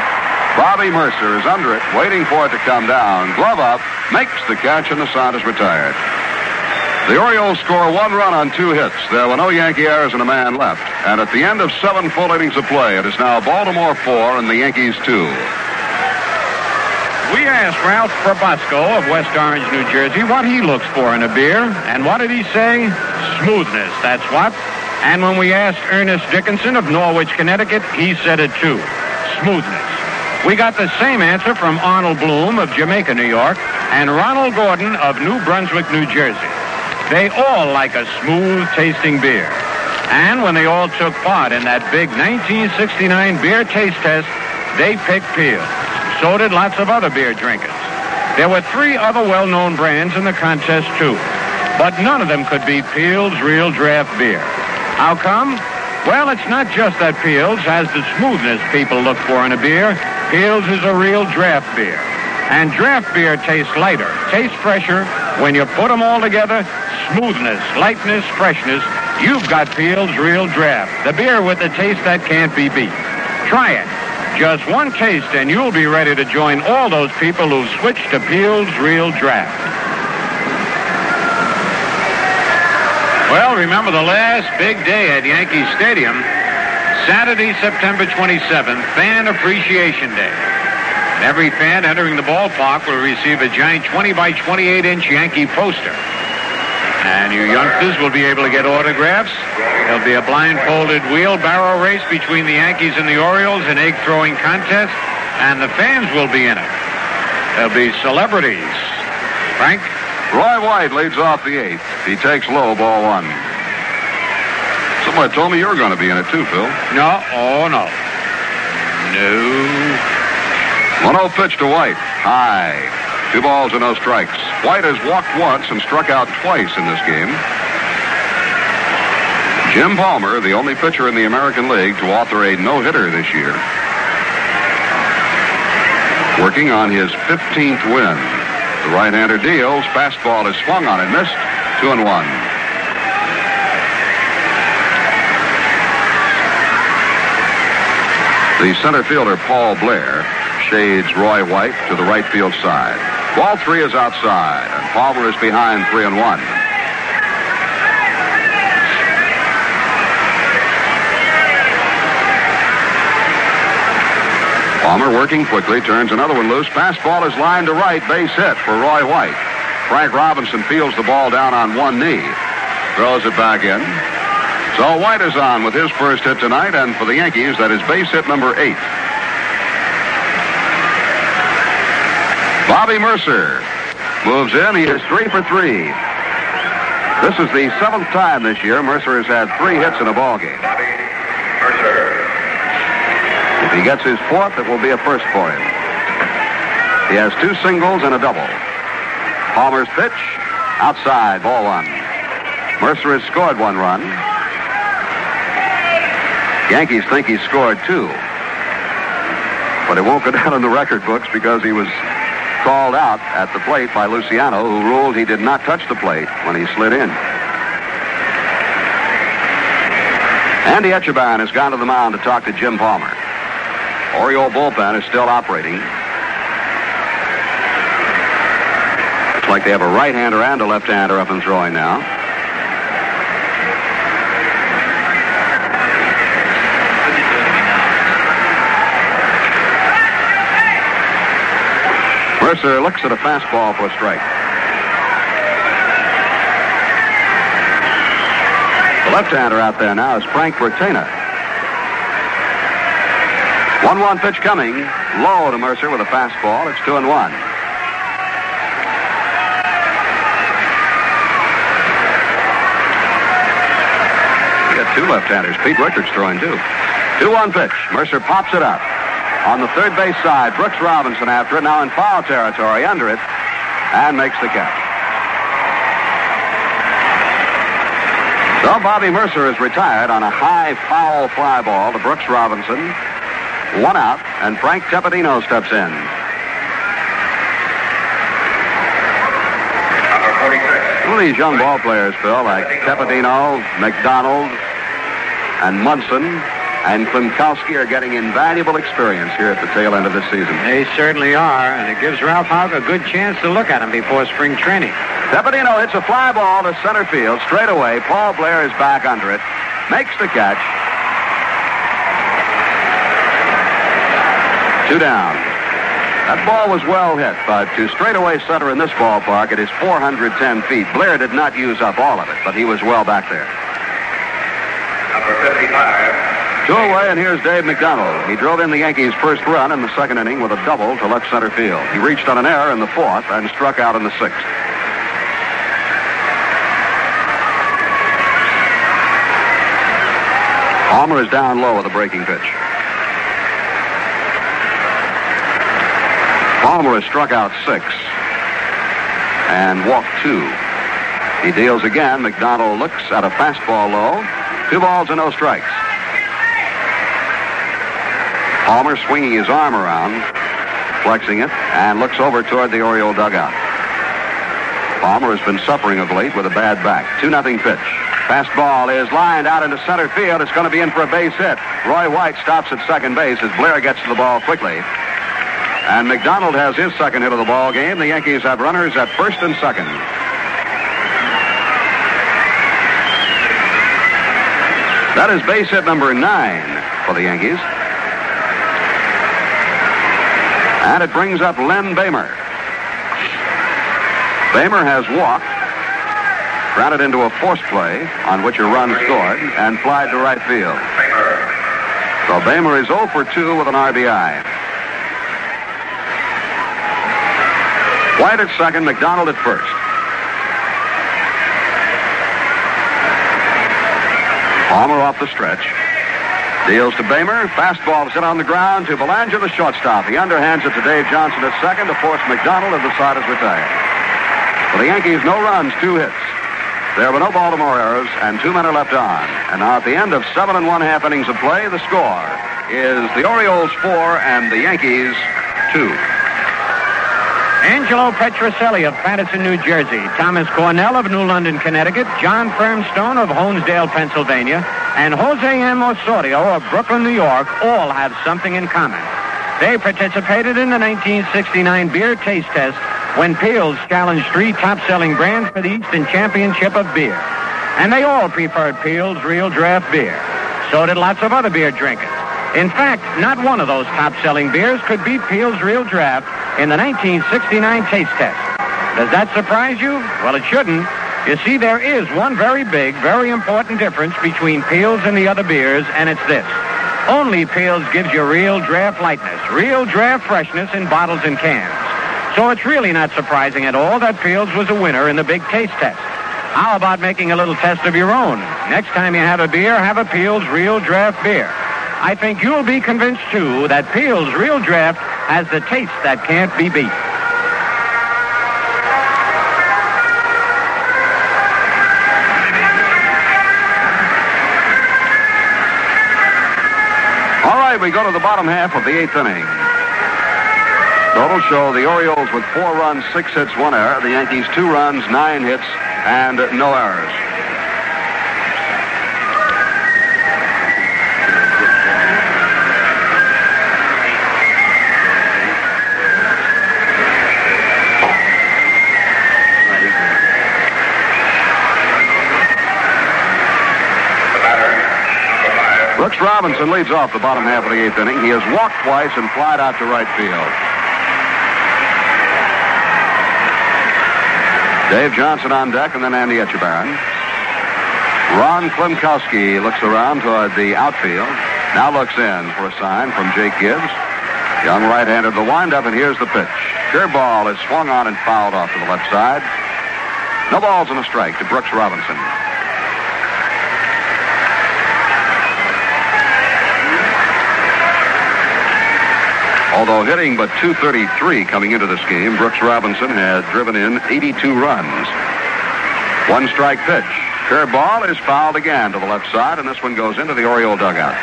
Bobby Murcer is under it, waiting for it to come down. Glove up, makes the catch, and the side is retired. The Orioles score one run on two hits. There were no Yankee errors and a man left. And at the end of seven full innings of play, it is now Baltimore four and the Yankees two. We asked Ralph Probosco of West Orange, New Jersey, what he looks for in a beer. And what did he say? Smoothness, that's what. And when we asked Ernest Dickinson of Norwich, Connecticut, he said it too. Smoothness. We got the same answer from Arnold Bloom of Jamaica, New York, and Ronald Gordon of New Brunswick, New Jersey. They all like a smooth tasting beer. And when they all took part in that big 1969 beer taste test, they picked Piel. So did lots of other beer drinkers. There were three other well-known brands in the contest, too. But none of them could beat Piels Real Draft Beer. How come? Well, it's not just that Piels has the smoothness people look for in a beer. Piels is a real draft beer. And draft beer tastes lighter, tastes fresher. When you put them all together, smoothness, lightness, freshness, you've got Piels Real Draft, the beer with the taste that can't be beat. Try it. Just one taste, and you'll be ready to join all those people who've switched to Piels Real Draft. Well, remember the last big day at Yankee Stadium, Saturday, September 27th, Fan Appreciation Day. Every fan entering the ballpark will receive a giant 20 by 28 inch Yankee poster. And you youngsters will be able to get autographs. There'll be a blindfolded wheelbarrow race between the Yankees and the Orioles, an egg throwing contest, and the fans will be in it. There'll be celebrities. Frank? Roy White leads off the eighth. He takes low, ball one. Somebody told me you were going to be in it too, Phil. No, oh no. No. 1-0 pitch to White. High. Two balls and no strikes. White has walked once and struck out twice in this game. Jim Palmer, the only pitcher in the American League to author a no-hitter this year. Working on his 15th win. The right-hander deals. Fastball is swung on and missed. Two and one. The center fielder, Paul Blair, shades Roy White to the right field side. Ball three is outside, and Palmer is behind three and one. Palmer working quickly, turns another one loose. Fastball is lined to right, base hit for Roy White. Frank Robinson fields the ball down on one knee, throws it back in. So White is on with his first hit tonight, and for the Yankees, that is base hit number eight. Bobby Murcer moves in. He is three for three. This is the seventh time this year Murcer has had three hits in a ball game. If he gets his fourth, it will be a first for him. He has two singles and a double. Palmer's pitch, outside, ball one. Murcer has scored one run. Yankees think he scored two. But it won't go down in the record books because he was called out at the plate by Luciano, who ruled he did not touch the plate when he slid in. Andy Etchebarren has gone to the mound to talk to Jim Palmer. Oriole bullpen is still operating. Looks like they have a right-hander and a left-hander up and throwing now. Murcer looks at a fastball for a strike. The left-hander out there now is Frank Bertaina. 1-1 pitch coming. Low to Murcer with a fastball. It's 2 and 1. We got two left-handers. Pete Richert throwing too. 2-1 pitch. Murcer pops it up. On the third base side, Brooks Robinson after it, now in foul territory under it, and makes the catch. So Bobby Murcer is retired on a high foul fly ball to Brooks Robinson. One out, and Frank Tepedino steps in. Some of these young ball players, Phil, like Tepedino, McDonald, and Munson, and Klimkowski are getting invaluable experience here at the tail end of this season. They certainly are, and it gives Ralph Houk a good chance to look at him before spring training. Tepedino hits a fly ball to center field straight away. Paul Blair is back under it, makes the catch. Two down. That ball was well hit, but to straightaway center in this ballpark, it is 410 feet. Blair did not use up all of it, but he was well back there. Number 55. Two away, and here's Dave McDonald. He drove in the Yankees' first run in the second inning with a double to left center field. He reached on an error in the fourth and struck out in the sixth. Palmer is down low with a breaking pitch. Palmer has struck out six and walked two. He deals again. McDonald looks at a fastball low. Two balls and no strikes. Palmer swinging his arm around, flexing it, and looks over toward the Oriole dugout. Palmer has been suffering of late with a bad back. 2 nothing pitch. Fastball is lined out into center field. It's going to be in for a base hit. Roy White stops at second base as Blair gets to the ball quickly. And McDonald has his second hit of the ball game. The Yankees have runners at first and second. That is base hit number nine for the Yankees. And it brings up Len Boehmer. Boehmer has walked, grounded into a force play on which a run scored, and flied to right field. So Boehmer is 0 for 2 with an RBI. White at second, McDonald at first. Palmer off the stretch. Deals to Boehmer. Fastball is hit on the ground to Belanger, the shortstop. He underhands it to Dave Johnson at second to force McDonald, and the side is retired. For the Yankees, no runs, two hits. There were no Baltimore errors, and two men are left on. And now at the end of seven and one half innings of play, the score is the Orioles four and the Yankees two. Angelo Petrocelli of Paterson, New Jersey, Thomas Cornell of New London, Connecticut, John Firmstone of Honesdale, Pennsylvania, and Jose M. Osorio of Brooklyn, New York all have something in common. They participated in the 1969 beer taste test when Piels challenged three top-selling brands for the Eastern Championship of Beer. And they all preferred Piels Real Draft Beer. So did lots of other beer drinkers. In fact, not one of those top-selling beers could beat Piels Real Draft in the 1969 taste test. Does that surprise you? Well, it shouldn't. You see, there is one very big, very important difference between Piels and the other beers, and it's this. Only Piels gives you real draft lightness, real draft freshness in bottles and cans. So it's really not surprising at all that Piels was a winner in the big taste test. How about making a little test of your own? Next time you have a beer, have a Piels Real Draft beer. I think you'll be convinced, too, that Piels Real Draft has the taste that can't be beat. All right, we go to the bottom half of the eighth inning. Total show the Orioles with four runs, six hits, one error. The Yankees two runs, nine hits, and no errors. Brooks Robinson leads off the bottom half of the eighth inning. He has walked twice and flied out to right field. Dave Johnson on deck and then Andy Etchebarren. Ron Klimkowski looks around toward the outfield. Now looks in for a sign from Jake Gibbs. Young right-hander the windup, and here's the pitch. Curveball is swung on and fouled off to the left side. No balls and a strike to Brooks Robinson. Although hitting but 233 coming into this game, Brooks Robinson has driven in 82 runs. One strike pitch. Curveball is fouled again to the left side, and this one goes into the Oriole dugout.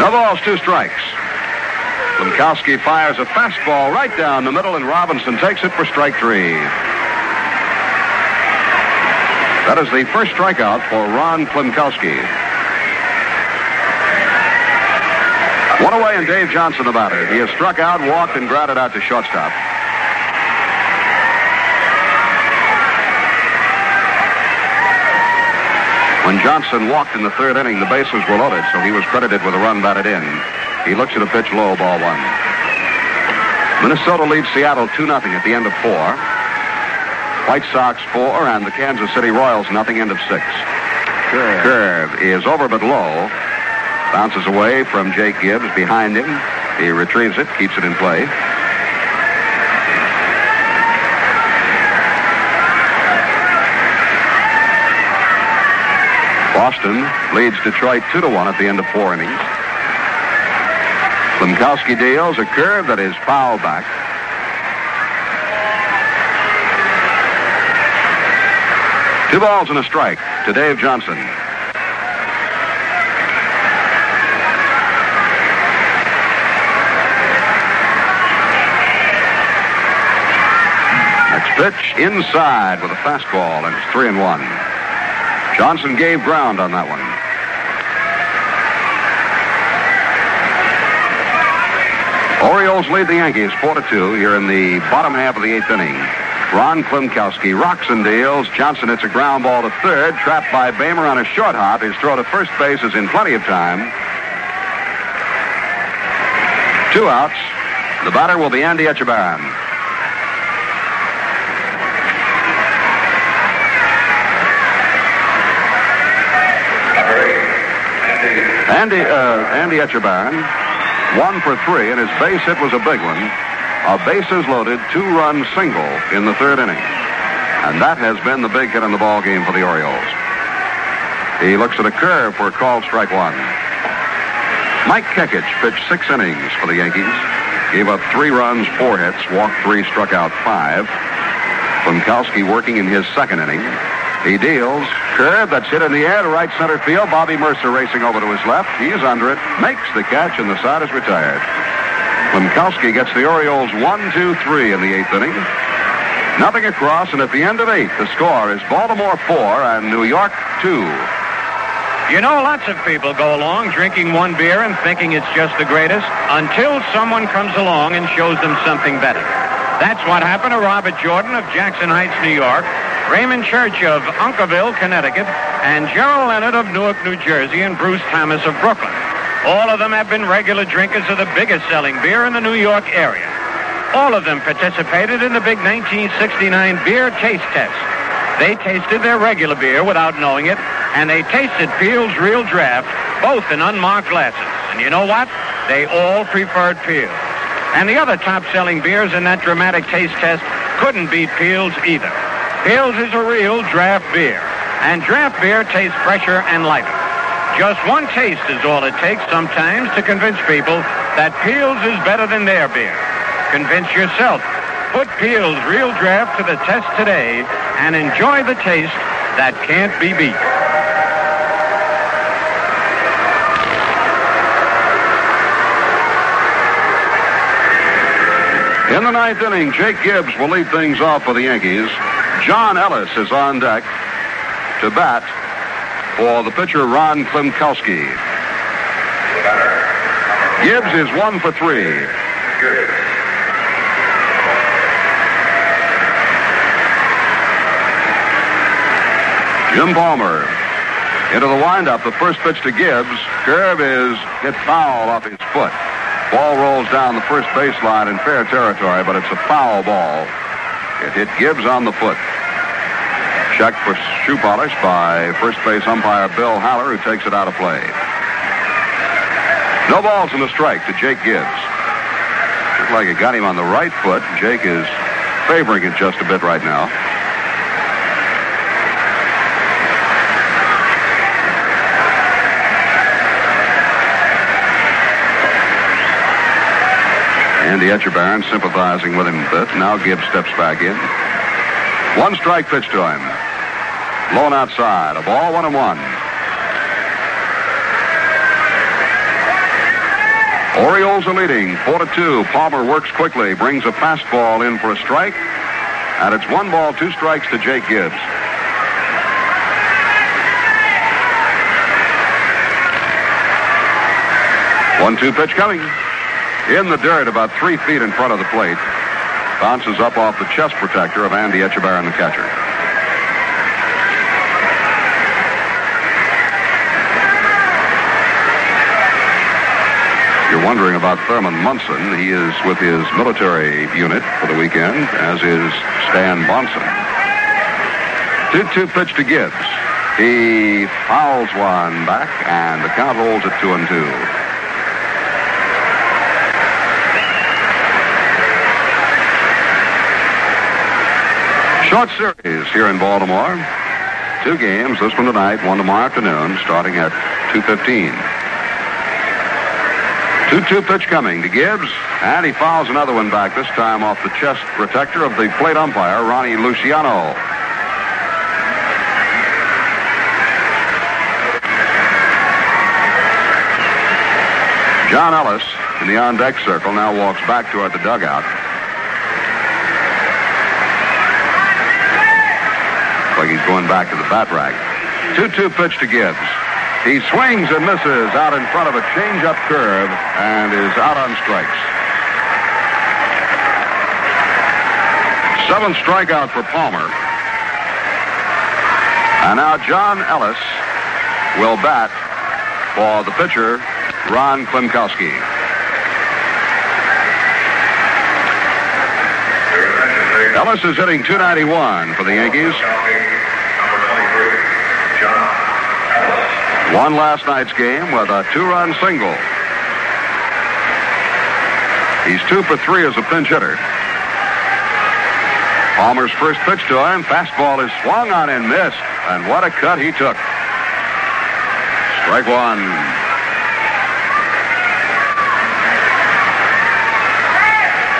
No balls, two strikes. Klimkowski fires a fastball right down the middle, and Robinson takes it for strike three. That is the first strikeout for Ron Klimkowski. One away, and Dave Johnson the batter. He has struck out, walked, and grounded out to shortstop. When Johnson walked in the third inning, the bases were loaded, so he was credited with a run batted in. He looks at a pitch low, ball one. Minnesota leads Seattle 2 0 at the end of four. White Sox four, and the Kansas City Royals nothing, end of six. Curve. Curve is over but low. Bounces away from Jake Gibbs behind him. He retrieves it, keeps it in play. Boston leads Detroit 2 to 1 at the end of four innings. Klimkowski deals a curve that is foul back. Two balls and a strike to Dave Johnson. Next pitch inside with a fastball, and it's three and one. Johnson gave ground on that one. Orioles lead the Yankees 4 to 2 here in the bottom half of the eighth inning. Ron Klimkowski rocks and deals. Johnson hits a ground ball to third, trapped by Boehmer on a short hop. His throw to first base is in plenty of time. Two outs. The batter will be Andy Etchebarren. Andy, uh, Andy Etchebarren, one for three, and his base hit was a big one. A bases loaded, two-run single in the third inning. And that has been the big hit in the ball game for the Orioles. He looks at a curve for a called strike one. Mike Kekich pitched six innings for the Yankees. Gave up three runs, four hits, walked three, struck out five. Klimkowski working in his second inning. He deals. Curve that's hit in the air to right center field. Bobby Murcer racing over to his left. He's under it. Makes the catch, and the side is retired. Klimkowski gets the Orioles one, two, three in the eighth inning. Nothing across, and at the end of eight, the score is Baltimore four and New York two. You know, lots of people go along drinking one beer and thinking it's just the greatest until someone comes along and shows them something better. That's what happened to Robert Jordan of Jackson Heights, New York, Raymond Church of Uncasville, Connecticut, and Gerald Leonard of Newark, New Jersey, and Bruce Thomas of Brooklyn. All of them have been regular drinkers of the biggest selling beer in the New York area. All of them participated in the big 1969 beer taste test. They tasted their regular beer without knowing it, and they tasted Piels Real Draft, both in unmarked glasses. And you know what? They all preferred Piel. And the other top-selling beers in that dramatic taste test couldn't beat Piels either. Piels is a real draft beer, and draft beer tastes fresher and lighter. Just one taste is all it takes sometimes to convince people that Piels is better than their beer. Convince yourself. Put Piels Real Draft to the test today and enjoy the taste that can't be beat. In the ninth inning, Jake Gibbs will lead things off for the Yankees. John Ellis is on deck to bat for the pitcher Ron Klimkowski. Gibbs is one for three. Jim Palmer into the windup. The first pitch to Gibbs. Curve is hit foul off his foot. Ball rolls down the first baseline in fair territory, but it's a foul ball. It hit Gibbs on the foot. Checked for shoe polish by first base umpire Bill Haller, who takes it out of play. No balls and a strike to Jake Gibbs. Looks like it got him on the right foot. Jake is favoring it just a bit right now. Andy Etchebarren sympathizing with him a bit. Now Gibbs steps back in. One strike pitch to him. Blown outside. A ball, one and one. Orioles are leading, four to two. Palmer works quickly, brings a fastball in for a strike, and it's one ball, two strikes to Jake Gibbs. One-two pitch coming. In the dirt, about three feet in front of the plate. Bounces up off the chest protector of Andy Etchebarren, the catcher. You're wondering about Thurman Munson. He is with his military unit for the weekend, as is Stan Bahnsen. 2-2 pitch to Gibbs. He fouls one back, and the count holds at two and two. Short series here in Baltimore. Two games, this one tonight, one tomorrow afternoon, starting at 2.15. 2-2 pitch coming to Gibbs, and he fouls another one back, this time off the chest protector of the plate umpire, Ronnie Luciano. John Ellis in the on-deck circle now walks back toward the dugout. Like he's going back to the bat rack. 2-2 pitch to Gibbs. He swings and misses out in front of a change-up curve and is out on strikes. Seventh strikeout for Palmer. And now John Ellis will bat for the pitcher, Ron Klimkowski. Ellis is hitting 291 for the Yankees. Won last night's game with a two-run single. He's two for three as a pinch hitter. Palmer's first pitch to him. Fastball is swung on and missed. And what a cut he took. Strike one.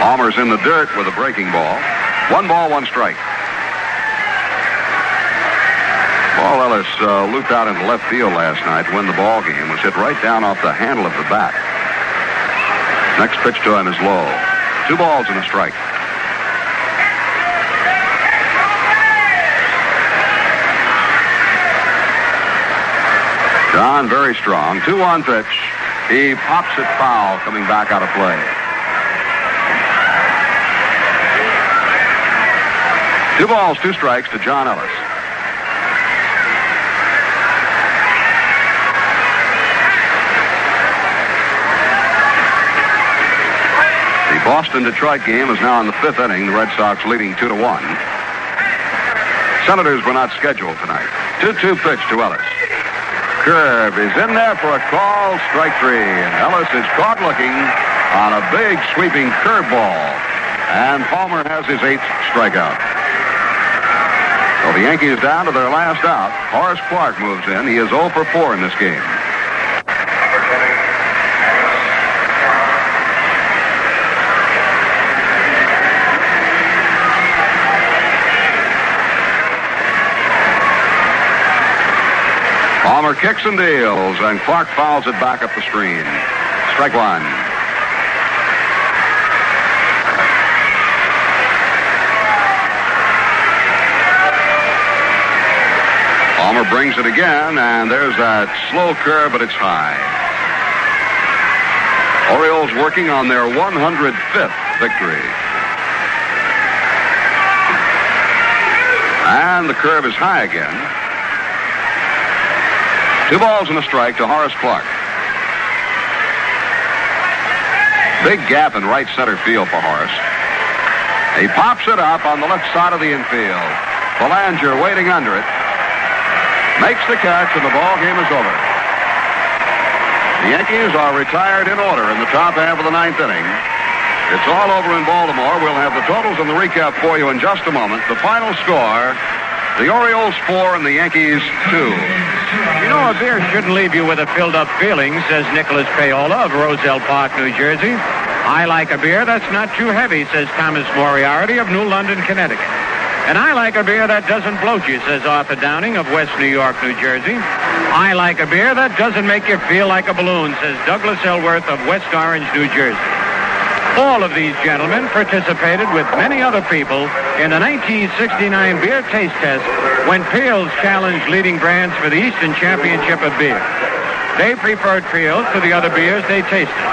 Palmer's in the dirt with a breaking ball. One ball, one strike. Ellis uh, looped out into left field last night to win the ball game. Was hit right down off the handle of the bat. Next pitch to him is low. Two balls and a strike. John very strong. 2-1 pitch. He pops it foul coming back out of play. Two balls, two strikes to John Ellis. Boston-Detroit game is now in the fifth inning. The Red Sox leading two to one. Senators were not scheduled tonight. 2-2 pitch to Ellis. Curve is in there for a call, strike three. And Ellis is caught looking on a big sweeping curveball. And Palmer has his eighth strikeout. So the Yankees down to their last out. Horace Clarke moves in. He is 0 for 4 in this game. Kicks and deals, and Clarke fouls it back up the screen. Strike one. Palmer brings it again, and there's that slow curve, but it's high. Orioles working on their 105th victory. And the curve is high again. Two balls and a strike to Horace Clarke. Big gap in right center field for Horace. He pops it up on the left side of the infield. Belanger waiting under it. Makes the catch, and the ball game is over. The Yankees are retired in order in the top half of the ninth inning. It's all over in Baltimore. We'll have the totals and the recap for you in just a moment. The final score, the Orioles four and the Yankees two. You know, a beer shouldn't leave you with a filled-up feeling, says Nicholas Payola of Roselle Park, New Jersey. I like a beer that's not too heavy, says Thomas Moriarty of New London, Connecticut. And I like a beer that doesn't bloat you, says Arthur Downing of West New York, New Jersey. I like a beer that doesn't make you feel like a balloon, says Douglas Elworth of West Orange, New Jersey. All of these gentlemen participated with many other people in the 1969 beer taste test when Piels challenged leading brands for the Eastern Championship of Beer. They preferred Piels to the other beers they tasted.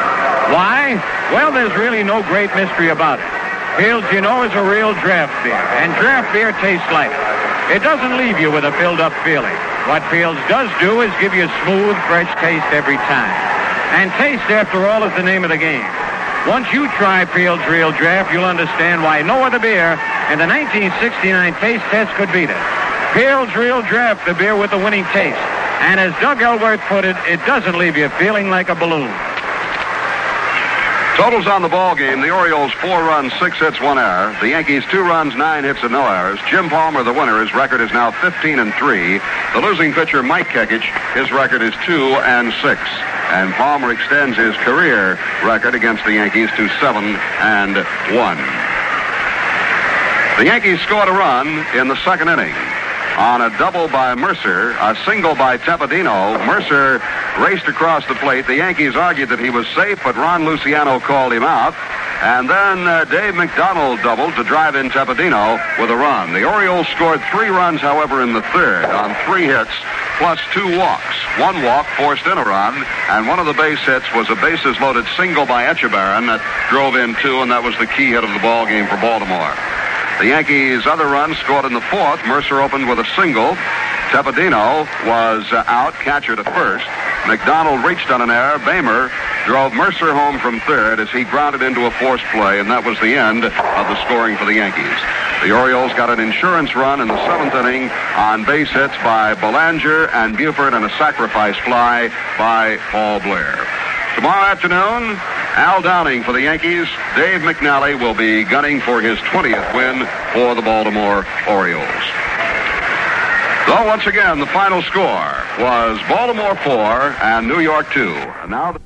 Why? Well, there's really no great mystery about it. Piels, you know, is a real draft beer, and draft beer tastes like it. It doesn't leave you with a filled-up feeling. What Piels does do is give you a smooth, fresh taste every time. And taste, after all, is the name of the game. Once you try Piels Real Draft, you'll understand why no other beer in the 1969 taste test could beat it. Piels Real Draft, the beer with the winning taste. And as Doug Elworth put it, it doesn't leave you feeling like a balloon. Totals on the ball game: the Orioles four runs, six hits, one error. The Yankees two runs, nine hits, and no errors. Jim Palmer, the winner, his record is now 15 and three. The losing pitcher, Mike Kekich, his record is two and six. And Palmer extends his career record against the Yankees to seven and one. The Yankees scored a run in the second inning on a double by Murcer, a single by Tepedino. Murcer raced across the plate. The Yankees argued that he was safe, but Ron Luciano called him out. And then uh, Dave McDonald doubled to drive in Tepedino with a run. The Orioles scored three runs, however, in the third on three hits plus two walks. One walk forced in a run, and one of the base hits was a bases loaded single by Etchebarren that drove in two, and that was the key hit of the ball game for Baltimore. The Yankees' other run scored in the fourth. Murcer opened with a single. Tepedino was uh, out, catcher to first. McDonald reached on an error. Boehmer drove Murcer home from third as he grounded into a forced play, and that was the end of the scoring for the Yankees. The Orioles got an insurance run in the seventh inning on base hits by Belanger and Buford and a sacrifice fly by Paul Blair. Tomorrow afternoon, Al Downing for the Yankees. Dave McNally will be gunning for his 20th win for the Baltimore Orioles. So once again, the final score was Baltimore 4 and New York 2. And now. The-